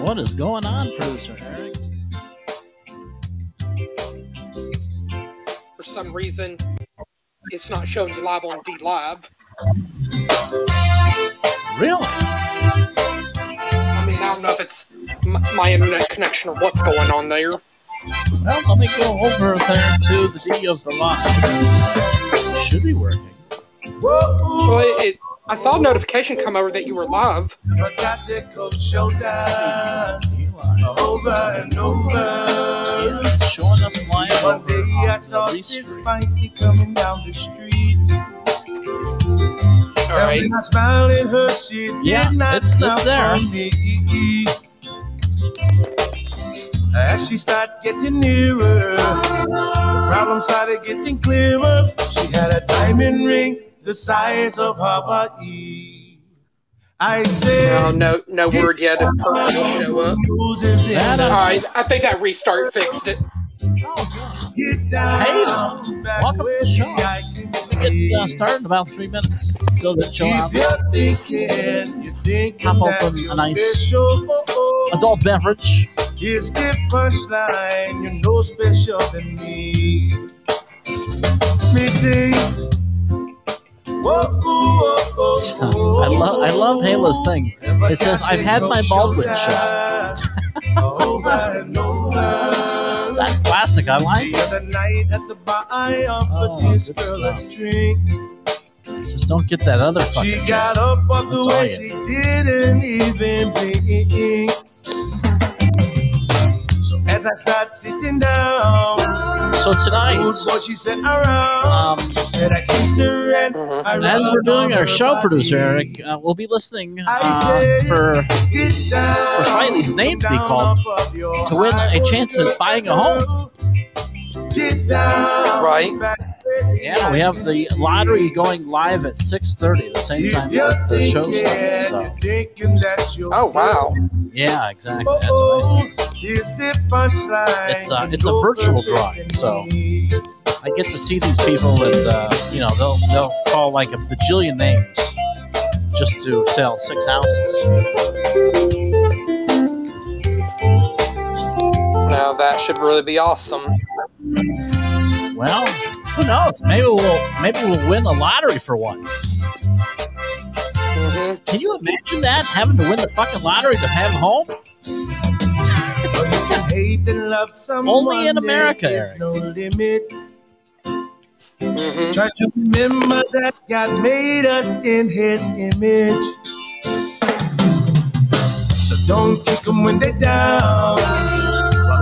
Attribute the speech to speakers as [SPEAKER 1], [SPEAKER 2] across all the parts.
[SPEAKER 1] What is going on, producer Eric?
[SPEAKER 2] For some reason, it's not showing you live on DLive.
[SPEAKER 1] Really?
[SPEAKER 2] I mean, I don't know if it's m- my internet connection or what's going on there.
[SPEAKER 1] Well, let me go over there to the D of the live. Should be working.
[SPEAKER 2] Well, it, it, I saw a notification come over that you were live.
[SPEAKER 3] Got the cold shoulders over and over.
[SPEAKER 1] Yeah, showing us live
[SPEAKER 3] One day I saw this
[SPEAKER 1] stream.
[SPEAKER 3] spiky coming down the street.
[SPEAKER 2] All right.
[SPEAKER 3] And I smiled at her, she did
[SPEAKER 1] Yeah,
[SPEAKER 3] not
[SPEAKER 1] it's- it's there.
[SPEAKER 3] For me. As she started getting nearer, the problem started getting clearer. She had a diamond ring the size of Hawaii. I said,
[SPEAKER 2] Well, no, no word yet if Perk will show up.
[SPEAKER 3] Roses in
[SPEAKER 1] That
[SPEAKER 3] the
[SPEAKER 2] All right, I think that restart fixed it.
[SPEAKER 3] Oh, Get down,
[SPEAKER 1] Hey,
[SPEAKER 3] back
[SPEAKER 1] welcome to
[SPEAKER 3] where
[SPEAKER 1] the show.
[SPEAKER 3] the eye can
[SPEAKER 1] Get uh, started in about three minutes. Till the show out.
[SPEAKER 3] If you're thinking, you're thinking
[SPEAKER 1] Pop open a nice
[SPEAKER 3] special, oh, oh.
[SPEAKER 1] Adult beverage.
[SPEAKER 3] Here's the punchline, you're no special than me. Me whoa,
[SPEAKER 1] I love I love Halo's thing. It says, "I've had my Baldwin shot."
[SPEAKER 3] over and over.
[SPEAKER 1] That's classic. I like.
[SPEAKER 3] The other night at the bar, I offered
[SPEAKER 1] Oh,
[SPEAKER 3] this girl a drink.
[SPEAKER 1] Just don't get that other fucking.
[SPEAKER 3] She got up, walked away, she didn't even blink. So as I start sitting down,
[SPEAKER 1] So tonight,
[SPEAKER 3] what she said around,
[SPEAKER 1] um,
[SPEAKER 3] she said I kissed her and. I
[SPEAKER 1] as we're doing our show,
[SPEAKER 3] body.
[SPEAKER 1] producer Eric, uh, we'll be listening uh, for for Slightly's name to be called
[SPEAKER 3] off of your
[SPEAKER 1] to win a chance at buying a home.
[SPEAKER 3] girl. Get down,
[SPEAKER 2] Right.
[SPEAKER 3] back where the
[SPEAKER 1] Yeah, we have the lottery going live at 6:30, the same time that the show starts. So,
[SPEAKER 3] you're thinking that you're
[SPEAKER 2] Oh wow.
[SPEAKER 1] yeah, exactly. That's what I said.
[SPEAKER 3] Here's the punchline.
[SPEAKER 1] It's, uh, it's a virtual drawing, so- I get to see these people, and uh, you know they'll they'll call like a bajillion names just to sell six houses.
[SPEAKER 2] Now that should really be awesome.
[SPEAKER 1] Well, who knows? Maybe we'll maybe we'll win the lottery for once.
[SPEAKER 2] hmm
[SPEAKER 1] Can you imagine that having to win the fucking lottery to have a home?
[SPEAKER 3] Hate and love someone
[SPEAKER 1] Only in America,
[SPEAKER 3] there is no limit.
[SPEAKER 2] hmm
[SPEAKER 3] Try to remember that God made us in His image. So don't kick them when they're down.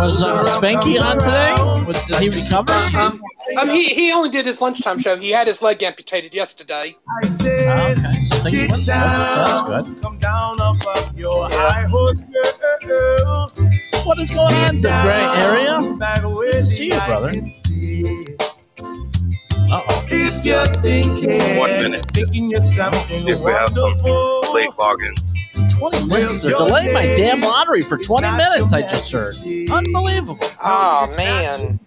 [SPEAKER 1] Was uh, Spanky on today? Was, did he recover?
[SPEAKER 2] Um, um, he, he only did his lunchtime show. He had his leg amputated yesterday.
[SPEAKER 3] I said,
[SPEAKER 1] Oh, okay, so things
[SPEAKER 3] get
[SPEAKER 1] went good. That sounds good.
[SPEAKER 3] Come down off of your
[SPEAKER 2] Yeah.
[SPEAKER 3] high horse, girl.
[SPEAKER 1] What is going on, the gray area?
[SPEAKER 3] Good
[SPEAKER 1] to see you, brother. Uh oh.
[SPEAKER 3] If you're thinking,
[SPEAKER 4] One minute.
[SPEAKER 3] thinking you're something
[SPEAKER 4] If we have some
[SPEAKER 3] wonderful,
[SPEAKER 4] late login.
[SPEAKER 1] 20 minutes. They're delaying my damn lottery for 20 minutes, I just heard. Unbelievable.
[SPEAKER 2] Oh man.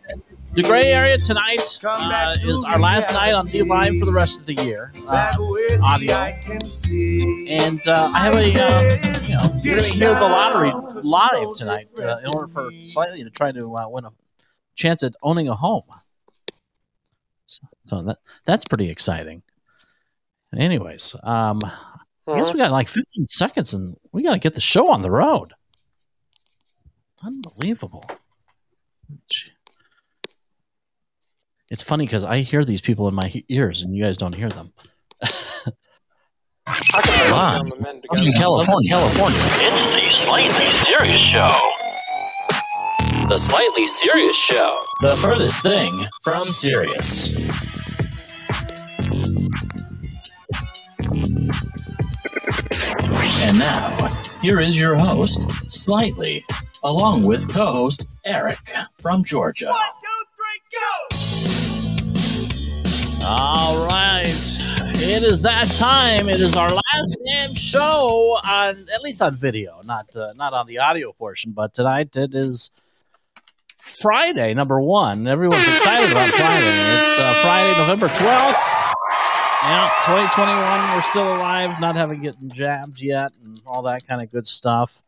[SPEAKER 1] The gray area tonight uh, is our last night on DLive for the rest of the year. Uh, audio. and uh, I have a, uh, you know, you're going to hear the lottery live tonight uh, in order for Slightly to try to uh, win a chance at owning a home. So, so that that's pretty exciting. Anyways, um, I guess we got like 15 seconds and we got to get the show on the road. Unbelievable. Gee. It's funny because I hear these people in my he- ears and you guys don't hear them.
[SPEAKER 2] I can
[SPEAKER 5] Live.
[SPEAKER 2] them a minute ago.
[SPEAKER 5] In California.
[SPEAKER 1] California.
[SPEAKER 5] It's the Slightly Serious Show. The Slightly Serious Show. The furthest thing from serious. And now, here is your host, Slightly, along with co host Eric from Georgia.
[SPEAKER 1] All right. It is that time. It is our last damn show on at least on video, not uh, not on the audio portion, but tonight it is Friday, number one. Everyone's excited about Friday. It's uh, Friday, November 12th. Yeah, 2021, we're still alive, not having gotten jabbed yet, and all that kind of good stuff.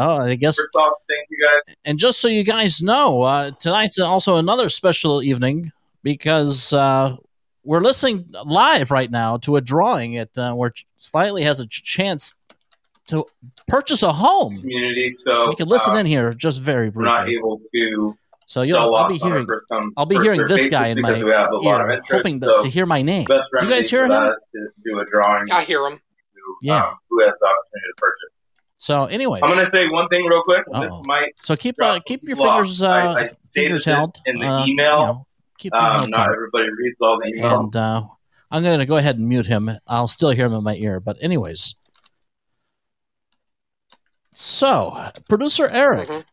[SPEAKER 1] Oh, I guess.
[SPEAKER 4] First off, thank you guys.
[SPEAKER 1] And just so you guys know, uh, tonight's also another special evening because uh, we're listening live right now to a drawing at uh, where Slightly has a chance to purchase a home.
[SPEAKER 4] Community, so
[SPEAKER 1] You can listen
[SPEAKER 4] uh,
[SPEAKER 1] in here just very
[SPEAKER 4] We're not
[SPEAKER 1] briefly.
[SPEAKER 4] able to
[SPEAKER 1] So you'll, I'll be hearing,
[SPEAKER 4] first
[SPEAKER 1] I'll be hearing this guy in my
[SPEAKER 4] because we have a lot of
[SPEAKER 1] ear,
[SPEAKER 4] interest,
[SPEAKER 1] hoping to,
[SPEAKER 4] so
[SPEAKER 1] to hear my name. Do you guys hear him?
[SPEAKER 4] that is to do a drawing
[SPEAKER 2] I hear him.
[SPEAKER 4] to
[SPEAKER 1] Yeah.
[SPEAKER 4] um, who has the opportunity to purchase.
[SPEAKER 1] So, anyway,
[SPEAKER 4] I'm going to say one thing real quick.
[SPEAKER 1] Uh-oh.
[SPEAKER 4] This might
[SPEAKER 1] so keep uh, keep your
[SPEAKER 4] people
[SPEAKER 1] fingers uh,
[SPEAKER 4] I- I
[SPEAKER 1] fingers held
[SPEAKER 4] in the
[SPEAKER 1] uh, you
[SPEAKER 4] email.
[SPEAKER 1] know, keep
[SPEAKER 4] um, not
[SPEAKER 1] tight.
[SPEAKER 4] everybody reads all the emails.
[SPEAKER 1] and uh, I'm going to go ahead and mute him. I'll still hear him in my ear, but anyways. So, producer Eric,
[SPEAKER 2] Mhm.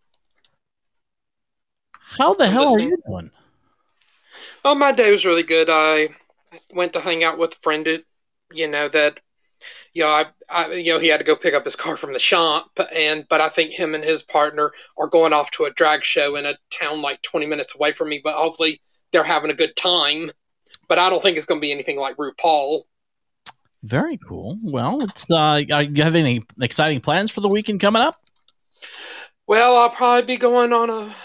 [SPEAKER 1] how the
[SPEAKER 2] I'm
[SPEAKER 1] hell are you doing?
[SPEAKER 2] Oh, my day was really good. I went to hang out with a friend. That, you know that, you know, I, I, you know, he had to go pick up his car from the shop, and but I think him and his partner are going off to a drag show in a town like 20 minutes away from me. But hopefully, they're having a good time. But I don't think it's going to be anything like RuPaul.
[SPEAKER 1] Very cool. Well, it's uh, are you have any exciting plans for the weekend coming up?
[SPEAKER 2] Well, I'll probably be going on a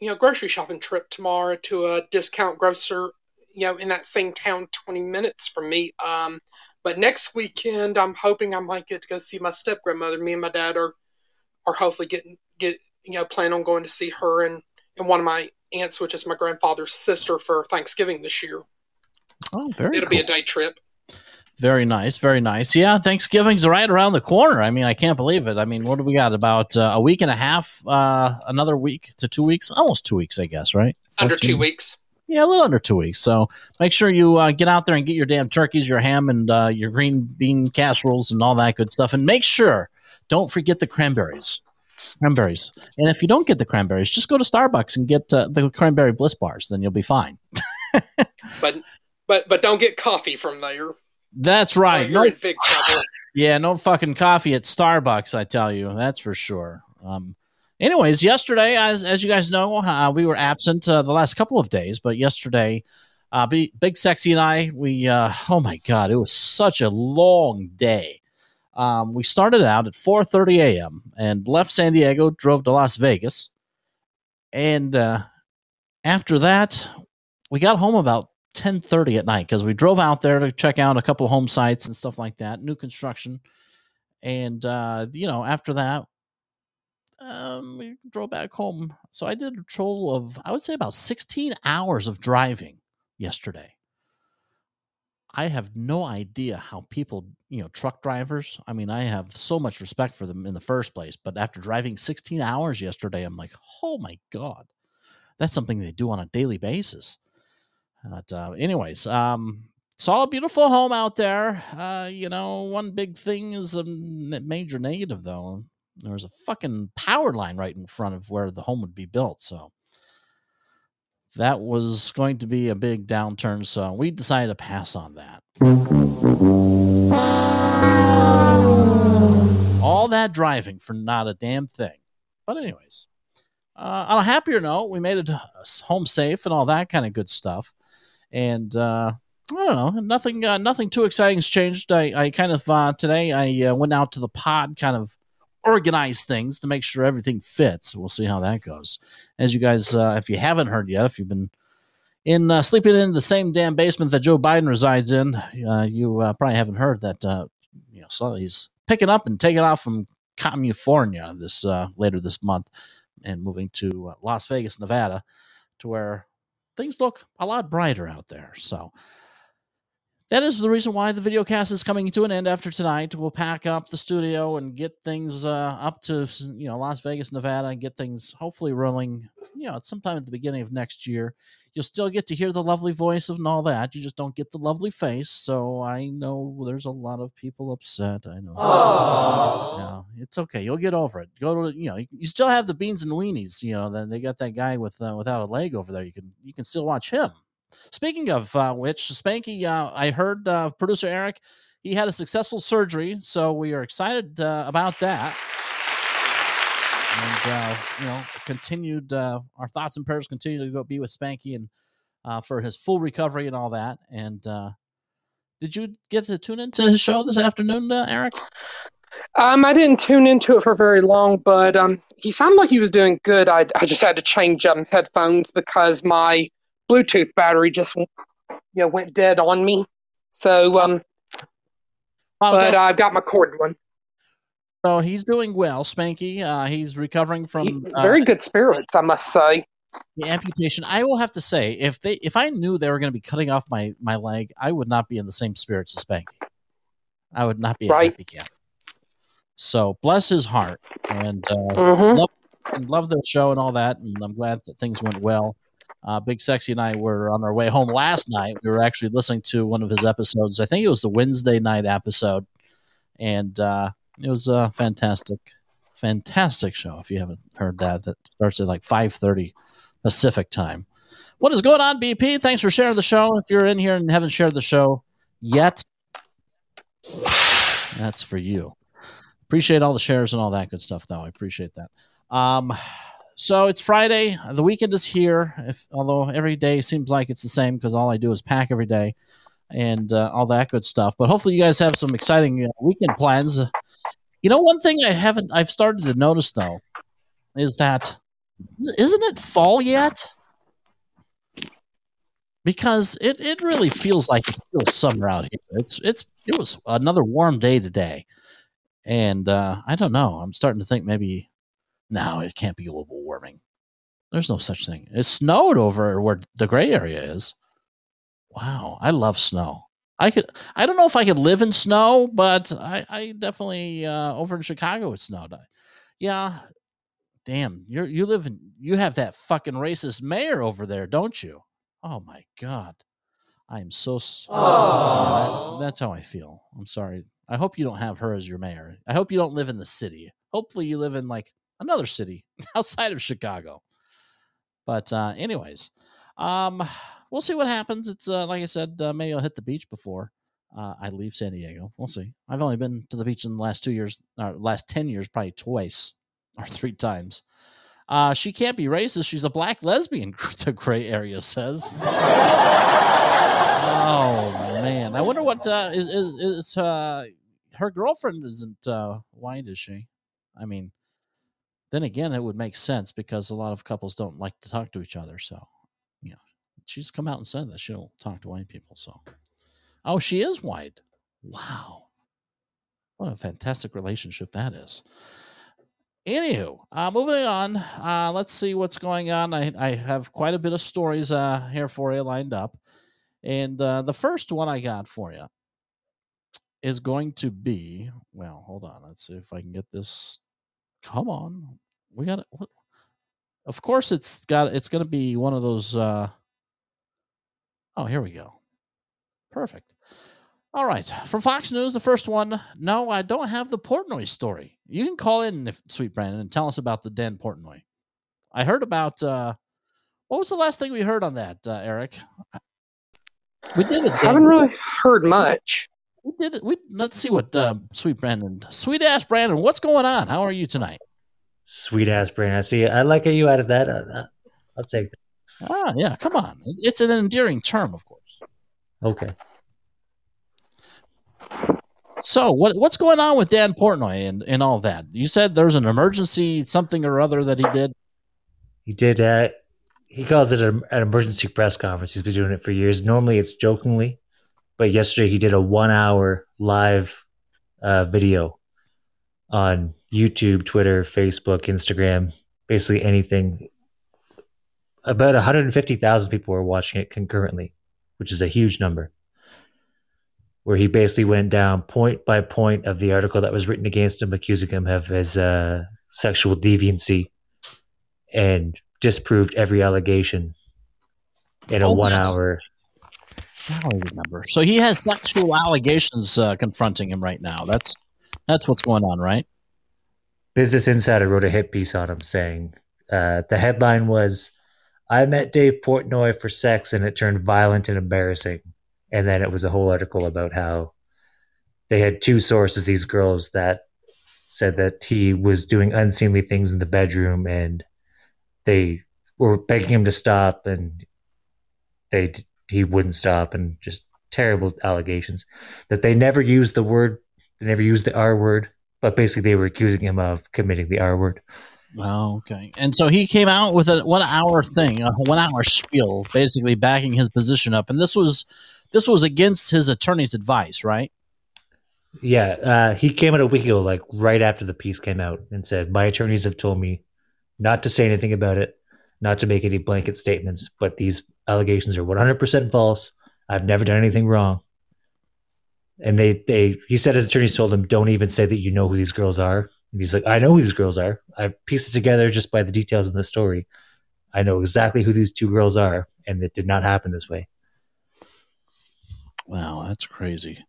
[SPEAKER 2] you know grocery shopping trip tomorrow to a discount grocer, you know, in that same town, twenty minutes from me. Um, but next weekend, I'm hoping I might get to go see my step grandmother. Me and my dad are are hopefully getting get you know plan on going to see her and and one of my aunts, which is my grandfather's sister, for Thanksgiving this year.
[SPEAKER 1] Oh, very
[SPEAKER 2] It'll
[SPEAKER 1] cool.
[SPEAKER 2] be a day trip.
[SPEAKER 1] Very nice, very nice. Yeah, Thanksgiving's right around the corner. I mean, I can't believe it. I mean, what do we got? About uh, a week and a half, uh, another week to two weeks, almost two weeks, I guess, right?
[SPEAKER 2] Under two weeks.
[SPEAKER 1] Yeah, a little under two weeks. So make sure you uh, get out there and get your damn turkeys, your ham, and uh, your green bean casseroles and all that good stuff. And make sure, don't forget the cranberries. Cranberries. And if you don't get the cranberries, just go to Starbucks and get uh, the cranberry bliss bars. Then you'll be fine.
[SPEAKER 2] But but but don't get coffee from there.
[SPEAKER 1] That's right. No,
[SPEAKER 2] in big trouble.
[SPEAKER 1] yeah, no fucking coffee at Starbucks. I tell you, that's for sure. Um, anyways, yesterday, as as you guys know, uh, we were absent uh, the last couple of days, but yesterday, uh, B- Big Sexy and I, we uh, oh my god, it was such a long day. Um, we started out at 4:30 a.m. and left San Diego, drove to Las Vegas, and uh, after that, we got home about 10:30 at night because we drove out there to check out a couple home sites and stuff like that, new construction, and uh, you know after that, um, we drove back home. So I did a total of I would say about 16 hours of driving yesterday. I have no idea how people, you know, truck drivers. I mean, I have so much respect for them in the first place, but after driving 16 hours yesterday, I'm like, oh my god, that's something they do on a daily basis. But uh, anyways, um, saw a beautiful home out there. Uh, you know, one big thing is a major negative though. There was a fucking power line right in front of where the home would be built, so that was going to be a big downturn. So we decided to pass on that. All that driving for not a damn thing. But anyways, uh, on a happier note, we made it uh, home safe and all that kind of good stuff. And uh, I don't know, nothing, uh, nothing too exciting has changed. I, I kind of uh, today I uh, went out to the pod, kind of organize things to make sure everything fits. We'll see how that goes. As you guys, uh, if you haven't heard yet, if you've been in uh, sleeping in the same damn basement that Joe Biden resides in, uh, you uh, probably haven't heard that. Uh, you know, so he's picking up and taking off from California this uh, later this month and moving to Las Vegas, Nevada, to where things look a lot brighter out there. So that is the reason why the video cast is coming to an end after tonight. We'll pack up the studio and get things uh, up to you know Las Vegas, Nevada, and get things hopefully rolling. You know, at sometime at the beginning of next year. You'll still get to hear the lovely voice and all that. You just don't get the lovely face. So I know there's a lot of people upset. I know. Yeah, it's okay. You'll get over it. Go to you know you still have the beans and weenies. You know then they got that guy with uh, without a leg over there. You can you can still watch him. Speaking of uh, which, Spanky, uh, I heard uh, producer Eric, he had a successful surgery, so we are excited uh, about that. and uh, you know, continued uh, our thoughts and prayers continue to go be with Spanky and for his full recovery and all that. And did you get to tune into his show this afternoon, Eric?
[SPEAKER 2] Um, I didn't tune into it for very long, but um, he sounded like he was doing good. I, I just had to change um headphones because my Bluetooth battery just you know went dead on me. So um,
[SPEAKER 1] Well,
[SPEAKER 2] but
[SPEAKER 1] asking-
[SPEAKER 2] I've got my cord one.
[SPEAKER 1] so he's doing well, Spanky. Uh, he's recovering from
[SPEAKER 2] He-
[SPEAKER 1] uh,
[SPEAKER 2] very good spirits, I must say.
[SPEAKER 1] the amputation. I will have to say, if they if I knew they were going to be cutting off my my leg, I would not be in the same spirits as Spanky. I would not be
[SPEAKER 2] Right.
[SPEAKER 1] happy camper. So bless his heart, and uh,
[SPEAKER 2] hmm
[SPEAKER 1] and love the show and all that. And I'm glad that things went well. Uh, Big Sexy and I were on our way home last night. We were actually listening to one of his episodes. I think it was the Wednesday night episode, and uh, it was a fantastic, fantastic show. If you haven't heard that, that starts at like 5:30 Pacific time. What is going on, BP? Thanks for sharing the show. If you're in here and haven't shared the show yet, that's for you. Appreciate all the shares and all that good stuff, though. I appreciate that. Um, so it's Friday. The weekend is here. If although every day seems like it's the same because all I do is pack every day and uh, all that good stuff. But hopefully, you guys have some exciting uh, weekend plans. You know, one thing I haven't I've started to notice though is that isn't it fall yet? Because it, it really feels like it's still summer out here. It's it's it was another warm day today, and uh, I don't know. I'm starting to think maybe no, it can't be global warming. There's no such thing. It snowed over where the gray area is. Wow, I love snow. I could. I don't know if I could live in snow, but I, I definitely uh, over in Chicago it snowed. Yeah, damn. You you live in you have that fucking racist mayor over there, don't you? Oh my god, I am so. Yeah, that- that's how I feel. I'm sorry. I hope you don't have her as your mayor. I hope you don't live in the city. Hopefully, you live in like another city outside of Chicago. But uh, anyways, um, we'll see what happens. It's uh, like I said, uh, maybe I'll hit the beach before uh, I leave San Diego. We'll see. I've only been to the beach in the last two years, or last ten years, probably twice or three times. Uh, she can't be racist. She's a black lesbian. The gray area says. oh man, I wonder what uh, is is is uh, her girlfriend isn't uh, white, is she? I mean, then again, it would make sense because a lot of couples don't like to talk to each other. So, you know, she's come out and said that she'll talk to white people. So, oh, she is white. Wow, what a fantastic relationship that is. Anywho, uh, moving on. Uh, let's see what's going on. I, I have quite a bit of stories uh, here for you lined up. And uh, the first one I got for you is going to be well, hold on. Let's see if I can get this. Come on. We got it. Of course, it's got it's going to be one of those. Uh, oh, here we go. Perfect. All right. From Fox News, the first one. No, I don't have the Portnoy story. You can call in, if, sweet Brandon, and tell us about the Dan Portnoy. I heard about. Uh, what was the last thing we heard on that, uh, Eric? We did it.
[SPEAKER 2] Haven't really heard much.
[SPEAKER 1] We did it. We let's see what uh, sweet Brandon, sweet ass Brandon. What's going on? How are you tonight?
[SPEAKER 6] Sweet ass brain. I see. I like how you added that. Uh, uh, I'll take that.
[SPEAKER 1] Ah, yeah. Come on. It's an endearing term, of course.
[SPEAKER 6] Okay.
[SPEAKER 1] So what what's going on with Dan Portnoy and, and all that? You said there's an emergency something or other that he did.
[SPEAKER 6] He did. Uh, he calls it a, an emergency press conference. He's been doing it for years. Normally, it's jokingly, but yesterday he did a one-hour live uh, video on YouTube, Twitter, Facebook, Instagram, basically anything. About 150,000 people were watching it concurrently, which is a huge number. Where he basically went down point by point of the article that was written against him, accusing him of his uh, sexual deviancy, and disproved every allegation in a
[SPEAKER 1] Oh,
[SPEAKER 6] one hour.
[SPEAKER 1] Now I remember. So he has sexual allegations uh, confronting him right now. That's that's what's going on, right?
[SPEAKER 6] Business Insider wrote a hit piece on him saying uh, the headline was I met Dave Portnoy for sex and it turned violent and embarrassing. And then it was a whole article about how they had two sources, these girls that said that he was doing unseemly things in the bedroom and they were begging him to stop and they he wouldn't stop and just terrible allegations that they never used the word they never used the R word but basically they were accusing him of committing the R word.
[SPEAKER 1] Oh, okay. And so he came out with a one hour thing, a one hour spiel, basically backing his position up. And this was this was against his attorney's advice, right?
[SPEAKER 6] Yeah, uh, he came out a week ago, like right after the piece came out, and said, "My attorneys have told me not to say anything about it, not to make any blanket statements, but these allegations are 100% false. I've never done anything wrong." And they, they, he said his attorneys told him, "Don't even say that you know who these girls are." And he's like, "I know who these girls are. I've pieced it together just by the details in the story. I know exactly who these two girls are, and it did not happen this way."
[SPEAKER 1] Wow, that's crazy.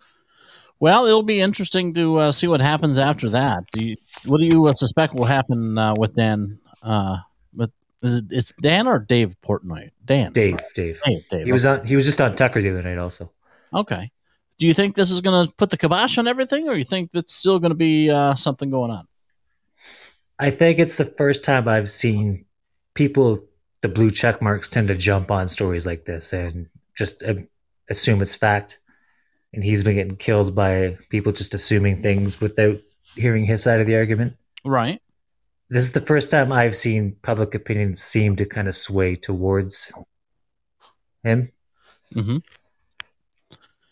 [SPEAKER 1] Well, it'll be interesting to uh, see what happens after that. Do you, what do you uh, suspect will happen uh, with Dan? Uh, with is it it's Dan or Dave Portnoy? Dan.
[SPEAKER 6] Dave. Dave.
[SPEAKER 1] Dave. Dave.
[SPEAKER 6] He was on. He was just on Tucker the other night, also.
[SPEAKER 1] Okay. Do you think this is going to put the kibosh on everything, or you think that's still going to be uh, something going on?
[SPEAKER 6] I think it's the first time I've seen people, the blue check marks, tend to jump on stories like this and just uh, assume it's fact. And he's been getting killed by people just assuming things without hearing his side of the argument.
[SPEAKER 1] Right.
[SPEAKER 6] This is the first time I've seen public opinion seem to kind of sway towards him.
[SPEAKER 1] Mm-hmm.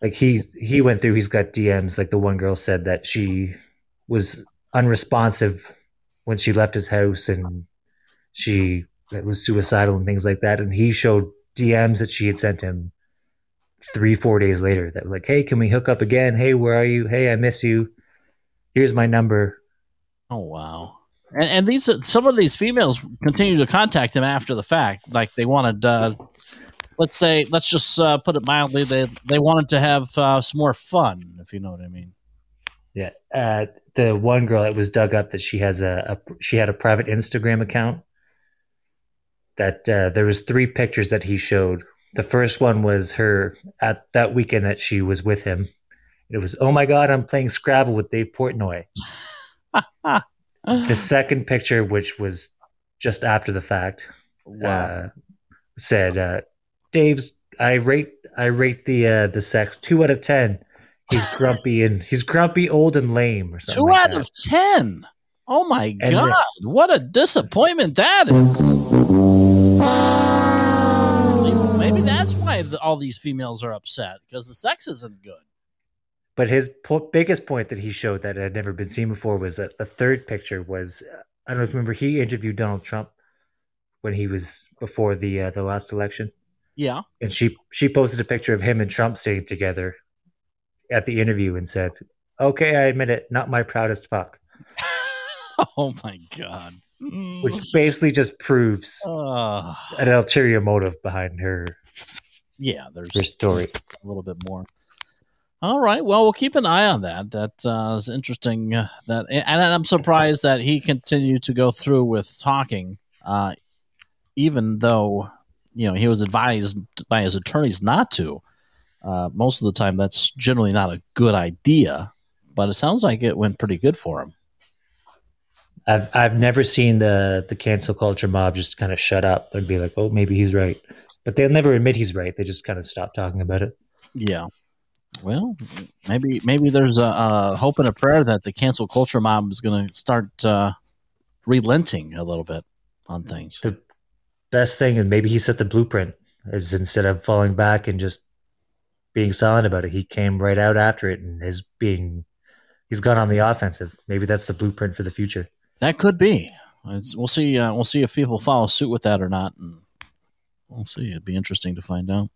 [SPEAKER 6] Like he he went through. He's got DMs. Like the one girl said that she was unresponsive when she left his house, and she that was suicidal and things like that. And he showed DMs that she had sent him three, four days later that were like, Hey, can we hook up again? Hey, where are you? Hey, I miss you. Here's my number.
[SPEAKER 1] Oh wow. And, and these some of these females continue to contact him after the fact, like they wanted. Uh, let's say, let's just uh, put it mildly, they they wanted to have uh, some more fun, if you know what I mean.
[SPEAKER 6] Yeah, uh, the one girl that was dug up that she has a, a she had a private Instagram account. That uh, there was three pictures that he showed. The first one was her at that weekend that she was with him. It was, oh my god, I'm playing Scrabble with Dave Portnoy. the second picture, which was just after the fact,
[SPEAKER 1] Wow.
[SPEAKER 6] uh, said, uh, "Dave's I rate I rate the uh, the sex two out of ten. He's grumpy and he's grumpy, old, and lame, or something
[SPEAKER 1] Two
[SPEAKER 6] like
[SPEAKER 1] out
[SPEAKER 6] that.
[SPEAKER 1] of ten. Oh my
[SPEAKER 6] And
[SPEAKER 1] god!
[SPEAKER 6] the-
[SPEAKER 1] what a disappointment that is. Maybe that's why the, all these females are upset because the sex isn't good.
[SPEAKER 6] But his po- biggest point that he showed that had never been seen before was that the third picture was uh, I don't know if you remember he interviewed Donald Trump when he was before the uh, the last election,
[SPEAKER 1] Yeah.
[SPEAKER 6] and she she posted a picture of him and Trump sitting together at the interview and said, "Okay, I admit it, not my proudest fuck,"
[SPEAKER 1] Oh my god.
[SPEAKER 6] which basically just proves
[SPEAKER 1] Uh,
[SPEAKER 6] an ulterior motive behind her
[SPEAKER 1] yeah, there's
[SPEAKER 6] her story.
[SPEAKER 1] a little bit more. All right. Well, we'll keep an eye on that. That uh, is interesting. Uh, that and I'm surprised that he continued to go through with talking, uh, even though you know he was advised by his attorneys not to. Uh, most of the time, that's generally not a good idea. But it sounds like it went pretty good for him.
[SPEAKER 6] I've I've never seen the the cancel culture mob just kind of shut up and be like, "Oh, maybe he's right," but they'll never admit he's right. They just kind of stop talking about it.
[SPEAKER 1] Yeah. Well, maybe maybe there's a, a hope and a prayer that the cancel culture mob is going to start uh, relenting a little bit on things.
[SPEAKER 6] The best thing, and maybe he set the blueprint, is instead of falling back and just being silent about it, he came right out after it and is being he's gone on the offensive. Maybe that's the blueprint for the future.
[SPEAKER 1] That could be. It's, we'll see. Uh, we'll see if people follow suit with that or not, and we'll see. It'd be interesting to find out.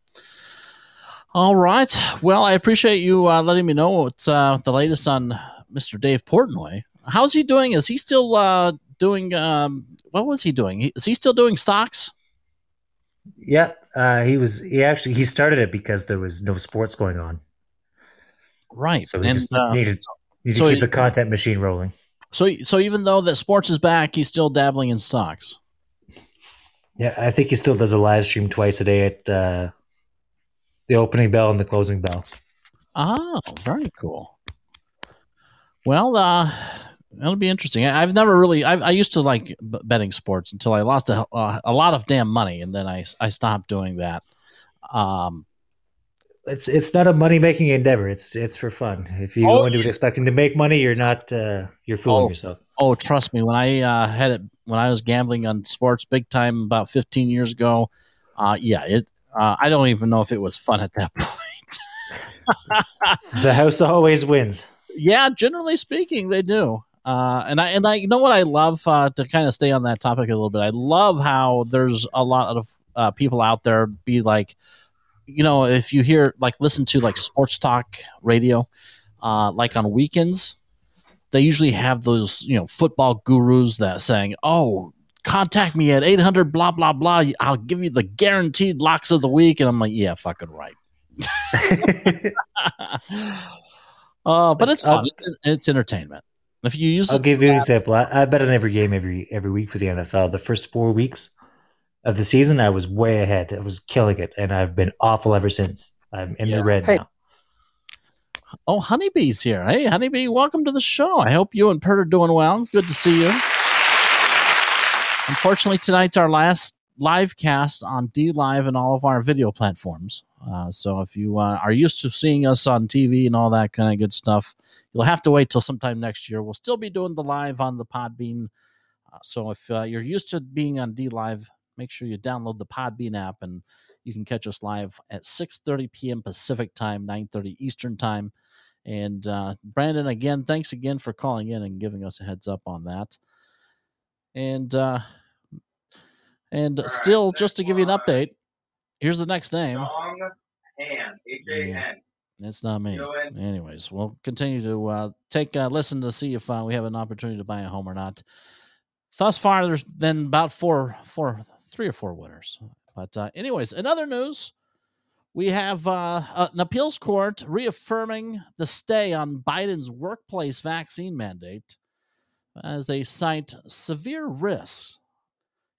[SPEAKER 1] All right. Well, I appreciate you uh, letting me know what's uh, the latest on Mr. Dave Portnoy. How's he doing? Is he still uh, doing? Um, what was he doing? He- Is he still doing stocks?
[SPEAKER 6] Yeah, uh, he was. He actually he started it because there was no sports going on,
[SPEAKER 1] Right.
[SPEAKER 6] so he
[SPEAKER 1] and
[SPEAKER 6] just
[SPEAKER 1] uh,
[SPEAKER 6] needed, needed
[SPEAKER 1] so
[SPEAKER 6] to keep
[SPEAKER 1] he-
[SPEAKER 6] the content machine rolling.
[SPEAKER 1] so, so even though that sports is back, he's still dabbling in stocks.
[SPEAKER 6] Yeah, I think he still does a live stream twice a day at uh, the opening bell and the closing bell.
[SPEAKER 1] Oh, very cool. Well, uh, That'll be interesting. I, have never really. I, I, used to like betting sports until I lost a, uh, a lot of damn money, and then I I stopped doing that. Um,
[SPEAKER 6] it's it's not a money making endeavor. It's it's for fun. If you oh, go into it expecting to make money, you're not. Uh, you're fooling
[SPEAKER 1] oh,
[SPEAKER 6] yourself.
[SPEAKER 1] Oh, trust me. When I uh, had it, when I was gambling on sports big time about 15 years ago, uh, yeah, it. Uh, I don't even know if it was fun at that point.
[SPEAKER 6] the house always wins.
[SPEAKER 1] Yeah, generally speaking, they do. Uh, and I and I you know what I love uh, to kind of stay on that topic a little bit. I love how there's a lot of uh, people out there be like, you know, if you hear like listen to like sports talk radio, uh, like on weekends, they usually have those you know football gurus that saying, "Oh, contact me at eight hundred blah blah blah. I'll give you the guaranteed locks of the week." And I'm like, "Yeah, fucking right." uh, but it's fun. It's, it's entertainment. If you use,
[SPEAKER 6] I'll give you an example. I, I, bet on every game every every week for the NFL. The first four weeks of the season, I was way ahead. I was killing it, and I've been awful ever since. I'm in yeah. the red hey. now.
[SPEAKER 1] Oh, Honeybee's here. Hey, Honeybee, welcome to the show. I hope you and Pert are doing well. Good to see you. Unfortunately, tonight's our last live cast on DLive and all of our video platforms. Uh, so if you uh, are used to seeing us on TV and all that kind of good stuff, you'll have to wait till sometime next year. We'll still be doing the live on the Podbean. Uh, so if uh, you're used to being on DLive, make sure you download the Podbean app and you can catch us live at 6:30 p.m. Pacific time, 9:30 Eastern time. And uh, Brandon, again, thanks again for calling in and giving us a heads up on that. And uh, and still, just to give you an update, here's the next name. H-A-N. That's not me. Anyways, we'll continue to uh, take a listen to see if uh, we have an opportunity to buy a home or not. Thus far, there's been about four, four, three or four winners. But uh, anyways, in other news, we have uh, an appeals court reaffirming the stay on Biden's workplace vaccine mandate as they cite severe risks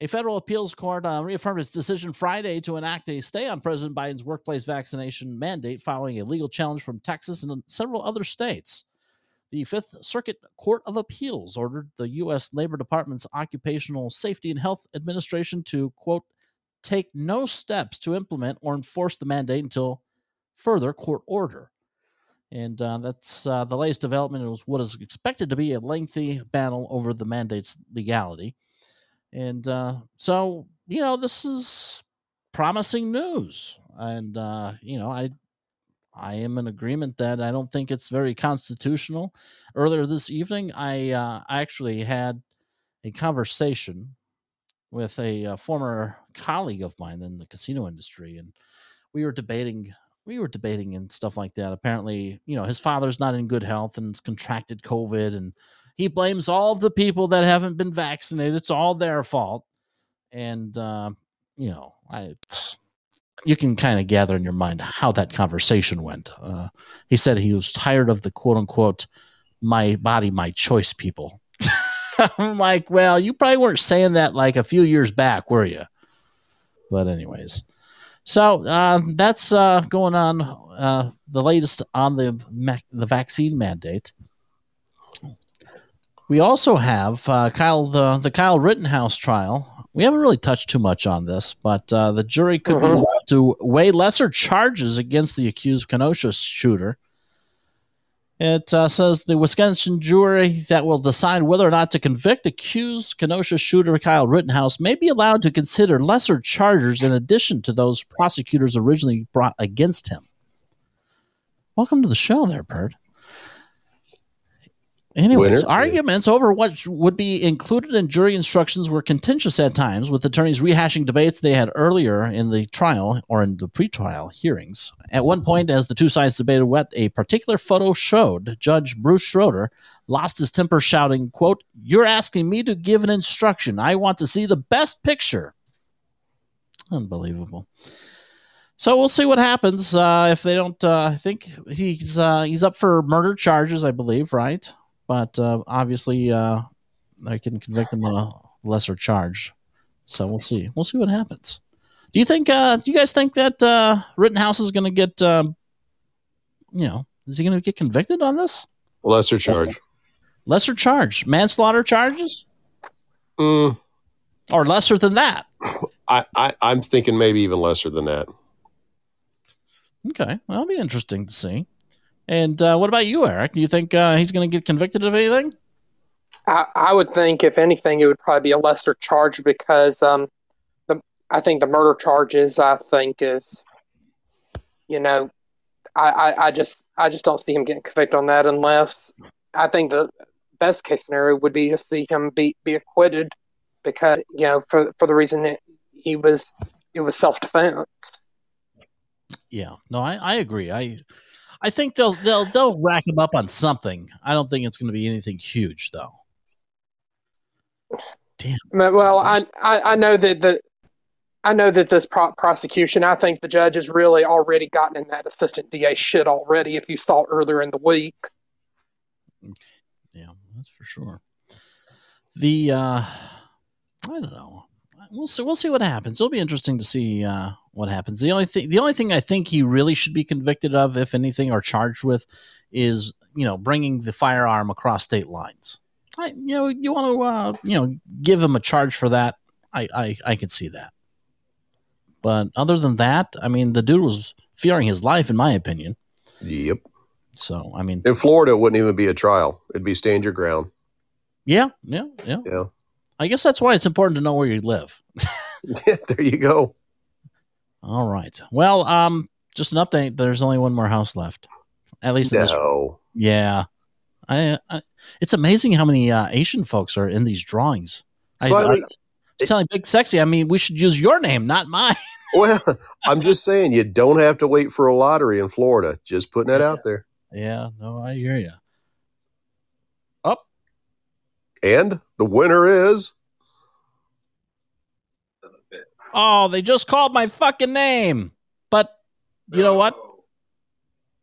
[SPEAKER 1] a federal appeals court uh, reaffirmed its decision Friday to enact a stay on President Biden's workplace vaccination mandate following a legal challenge from Texas and several other states. The Fifth Circuit Court of Appeals ordered the U.S. Labor Department's Occupational Safety and Health Administration to, quote, take no steps to implement or enforce the mandate until further court order. And uh, that's uh, the latest development. It was what is expected to be a lengthy battle over the mandate's legality. And uh, so, you know, this is promising news. And, uh, you know, I I am in agreement that I don't think it's very constitutional. Earlier this evening, I uh, actually had a conversation with a, a, uh, former colleague of mine in the casino industry, and we were debating we were debating and stuff like that. Apparently, you know, his father's not in good health and has contracted COVID, and he blames all the people that haven't been vaccinated. It's all their fault. And, uh, you know, I, you can kind of gather in your mind how that conversation went. Uh, he said he was tired of the quote unquote, my body, my choice people. I'm like, well, you probably weren't saying that like a few years back, were you? But, anyways. So uh, that's uh, going on. Uh, the latest on the the vaccine mandate. We also have uh, Kyle the the Kyle Rittenhouse trial. We haven't really touched too much on this, but uh, the jury could mm-hmm. be allowed to weigh lesser charges against the accused Kenosha shooter. It uh, says the Wisconsin jury that will decide whether or not to convict accused Kenosha shooter Kyle Rittenhouse may be allowed to consider lesser charges in addition to those prosecutors originally brought against him. Welcome to the show, there, Bird. Anyways, Winner. arguments over what would be included in jury instructions were contentious at times, with attorneys rehashing debates they had earlier in the trial or in the pretrial hearings. At one point, as the two sides debated what a particular photo showed, Judge Bruce Schroeder lost his temper, shouting, "Quote: You're asking me to give an instruction. I want to see the best picture." Unbelievable. So we'll see what happens uh, if they don't. Uh, I think he's uh, he's up for murder charges, I believe, right? But uh, obviously uh, I can convict him on a lesser charge. So we'll see. We'll see what happens. Do you think? Uh, do you guys think that uh, Rittenhouse is going to get? Um, you know, is he going to get convicted on this?
[SPEAKER 7] Lesser charge.
[SPEAKER 1] Lesser charge, manslaughter charges,
[SPEAKER 7] Mm,
[SPEAKER 1] or lesser than that.
[SPEAKER 7] I, I I'm thinking maybe even lesser than that.
[SPEAKER 1] Okay, well, that'll be interesting to see. And uh, what about you, Eric? Do you think uh, he's going to get convicted of anything?
[SPEAKER 2] I, I would think, if anything, it would probably be a lesser charge because um, the I think the murder charges. I think is, you know, I, I, I just I just don't see him getting convicted on that unless I think the best case scenario would be to see him be be acquitted because you know for for the reason that he was it was self defense.
[SPEAKER 1] Yeah, no, I, I agree. I I think they'll they'll they'll rack him up on something. I don't think it's going to be anything huge though. Damn.
[SPEAKER 2] Well, I, I I know that the I know that this pro- prosecution. I think the judge has really already gotten in that assistant DA shit already. If you saw earlier in the week,
[SPEAKER 1] Yeah, that's for sure. The uh I don't know. We'll see. We'll see what happens. It'll be interesting to see uh, what happens. The only thing, the only thing I think he really should be convicted of, if anything, or charged with, is you know bringing the firearm across state lines. I, you know, you want to, uh, you know, give him a charge for that. I, I, I could see that. But other than that, I mean, the dude was fearing his life, in my opinion.
[SPEAKER 7] Yep.
[SPEAKER 1] So, I mean,
[SPEAKER 7] In Florida, it wouldn't even be a trial. It'd be stand your ground.
[SPEAKER 1] yeah, yeah, yeah.
[SPEAKER 7] Yeah.
[SPEAKER 1] I guess that's why it's important to know where you live.
[SPEAKER 7] there you go.
[SPEAKER 1] All right. Well, um, just an update. There's only one more house left. At least, in this,
[SPEAKER 7] No.
[SPEAKER 1] yeah. I, I, it's amazing how many uh, Asian folks are in these drawings. I, I,
[SPEAKER 7] Slightly,
[SPEAKER 1] was telling Big Sexy. I mean, we should use your name, not mine.
[SPEAKER 7] well, I'm just saying you don't have to wait for a lottery in Florida. Just putting that out there.
[SPEAKER 1] Yeah. No, I hear you.
[SPEAKER 7] And the winner is
[SPEAKER 1] Oh, they just called my fucking name. But you know what?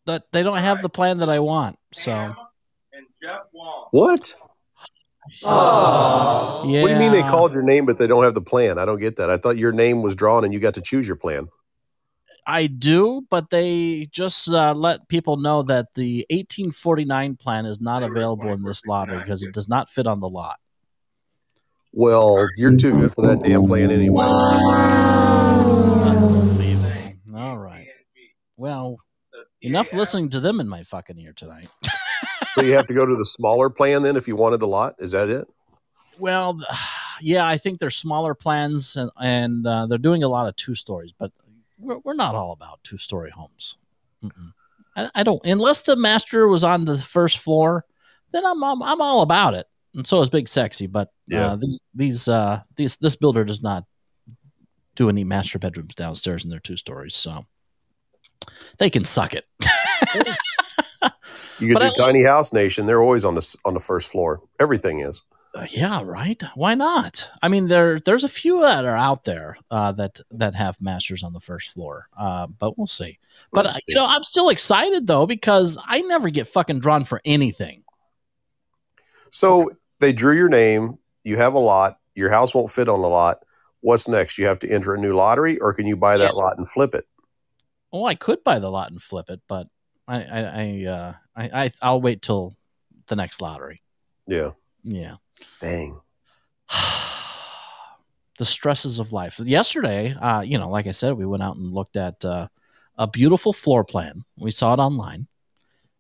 [SPEAKER 1] That they don't have the plan that I want. So
[SPEAKER 4] Sam and Jeff Wong.
[SPEAKER 7] what?
[SPEAKER 1] yeah.
[SPEAKER 7] What do you mean they called your name but they don't have the plan? I don't get that. I thought your name was drawn and you got to choose your plan.
[SPEAKER 1] I do, but they just uh, let people know that the 1849 plan is not available in this lottery because it does not fit on the lot.
[SPEAKER 7] Well, you're too good for that damn plan anyway.
[SPEAKER 1] All right. Well, enough listening to them in my fucking ear tonight.
[SPEAKER 7] So you have to go to the smaller plan then if you wanted the lot. Is that it?
[SPEAKER 1] Well, yeah, I think they're smaller plans and, and uh, they're doing a lot of two stories, but we're, we're not all about two story homes. I, I don't, unless the master was on the first floor, then I'm, I'm, I'm all about it. And so is Big Sexy, but
[SPEAKER 7] Yeah.
[SPEAKER 1] uh, these, these, uh, these, this builder does not do any master bedrooms downstairs in their two stories. So they can suck it.
[SPEAKER 7] You could
[SPEAKER 1] But
[SPEAKER 7] do Tiny House Nation. They're always on the on the first floor. Everything is.
[SPEAKER 1] Uh, yeah, right. Why not? I mean, there there's a few that are out there uh, that that have masters on the first floor, uh, but we'll see. But
[SPEAKER 7] Let's
[SPEAKER 1] uh, you know. I'm still excited though because I never get fucking drawn for anything.
[SPEAKER 7] So they drew your name. You have a lot. Your house won't fit on the lot. What's next? You have to enter a new lottery, or can you buy that
[SPEAKER 1] Yeah.
[SPEAKER 7] lot and flip it?
[SPEAKER 1] Oh, I could buy the lot and flip it, but I I I, uh, I, I I'll wait till the next lottery.
[SPEAKER 7] Yeah.
[SPEAKER 1] Yeah.
[SPEAKER 7] Dang.
[SPEAKER 1] the stresses of life. Yesterday, uh, you know, like I said, we went out and looked at uh, a beautiful floor plan. We saw it online,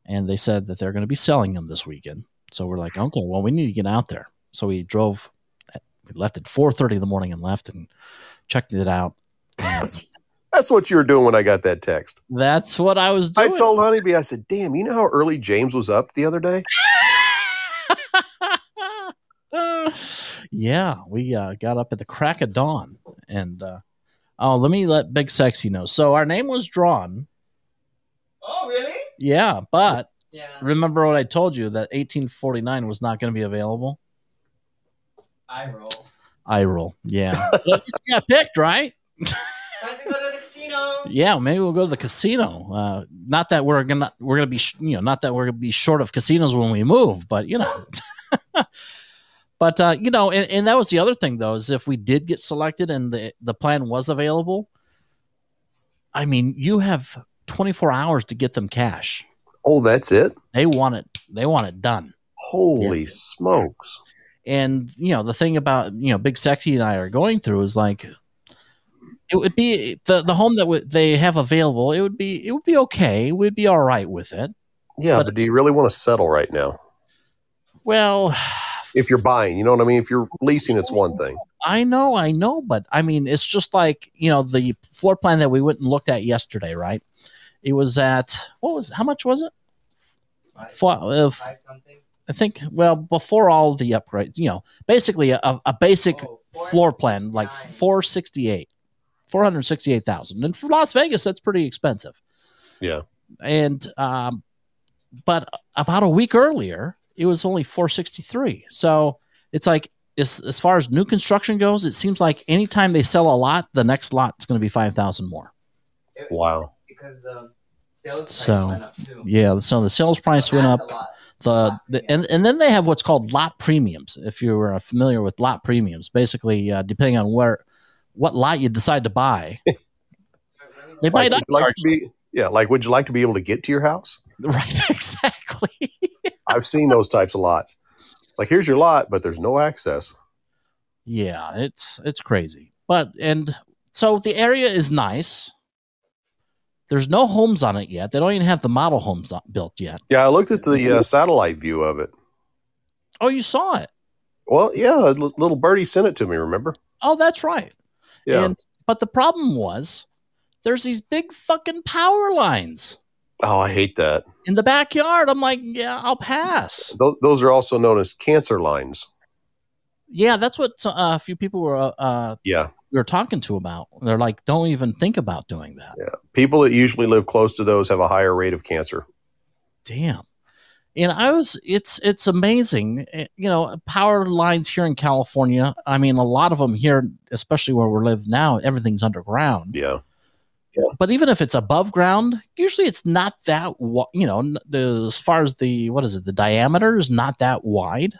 [SPEAKER 1] and they said that they're going to be selling them this weekend. So we're like, okay, well, we need to get out there. So we drove. At, we left at four thirty in the morning and left and checked it out.
[SPEAKER 7] That's that's what you were doing when I got that text.
[SPEAKER 1] that's what I was doing.
[SPEAKER 7] I told Honeybee, I said, "Damn, you know how early James was up the other day?"
[SPEAKER 1] yeah, we uh, got up at the crack of dawn, and uh, oh, let me let Big Sexy know. So our name was drawn.
[SPEAKER 8] Oh, really?
[SPEAKER 1] Yeah, but
[SPEAKER 8] Yeah.
[SPEAKER 1] remember what I told you that 1849 was not going to be available.
[SPEAKER 8] I roll.
[SPEAKER 1] I roll. Yeah, you got picked, right?
[SPEAKER 8] Time to go to the casino.
[SPEAKER 1] Yeah, maybe we'll go to the casino. Uh, not that we're gonna we're gonna be sh- you know not that we're gonna be short of casinos when we move, but you know. but uh, you know, and, and that was the other thing though is if we did get selected and the the plan was available, I mean, you have 24 hours to get them cash.
[SPEAKER 7] Oh, that's it.
[SPEAKER 1] They want it. They want it done.
[SPEAKER 7] Holy smokes!
[SPEAKER 1] And you know the thing about you know Big Sexy and I are going through is like it would be the the home that w- they have available. It would be it would be okay. We'd be all right with it.
[SPEAKER 7] Yeah,
[SPEAKER 1] But-
[SPEAKER 7] but do you really want to settle right now?
[SPEAKER 1] Well,
[SPEAKER 7] If you're buying, you know what I mean. If you're leasing, it's one thing.
[SPEAKER 1] I know, I know, but I mean, it's just like you know the floor plan that we went and looked at yesterday, right? It was at what was how much was it? For, uh,
[SPEAKER 8] Five something.
[SPEAKER 1] I think well before all the upgrades, you know, basically a, a basic
[SPEAKER 8] Oh,
[SPEAKER 1] floor plan like
[SPEAKER 8] 469.
[SPEAKER 1] 468 468,000 and for Las Vegas that's pretty expensive
[SPEAKER 7] Yeah.
[SPEAKER 1] and um but about a week earlier it was only 463 so it's like as, as far as new construction goes it seems like anytime they sell a lot the next lot is going to be 5,000 more
[SPEAKER 7] Wow.
[SPEAKER 8] Because the sales price
[SPEAKER 1] So,
[SPEAKER 8] went up too.
[SPEAKER 1] yeah so the sales price went up. the, the and, and then they have what's called lot premiums if you're uh, familiar with lot premiums. Basically uh, depending on where what lot you decide to buy they might
[SPEAKER 7] Like,
[SPEAKER 1] not
[SPEAKER 7] like to be, yeah, like would you like to be able to get to your house?
[SPEAKER 1] right exactly
[SPEAKER 7] I've seen those types of lots. Like here's your lot, but there's no access.
[SPEAKER 1] yeah it's it's crazy but and so the area is nice there's no homes on it yet they don't even have the model homes built yet
[SPEAKER 7] Yeah, I looked at the uh, satellite view of it.
[SPEAKER 1] oh you saw it
[SPEAKER 7] Well, yeah, little birdie sent it to me. Remember?
[SPEAKER 1] oh that's right
[SPEAKER 7] Yeah.
[SPEAKER 1] and but the problem was there's these big fucking power lines
[SPEAKER 7] oh, I hate that.
[SPEAKER 1] in the backyard. I'm like, yeah, I'll pass.
[SPEAKER 7] Those, those are also known as cancer lines.
[SPEAKER 1] Yeah, that's what uh, a few people were uh,
[SPEAKER 7] Yeah,
[SPEAKER 1] we were talking to about. They're like, don't even think about doing that.
[SPEAKER 7] yeah. People that usually live close to those have a higher rate of cancer.
[SPEAKER 1] Damn. And I was, it's it's amazing, Eh, you know, power lines here in California. I mean, a lot of them here, especially where we live now, everything's underground.
[SPEAKER 7] Yeah,
[SPEAKER 1] But even if it's above ground, usually it's not that, you know, the, as far as the what is it, the diameter is not that wide.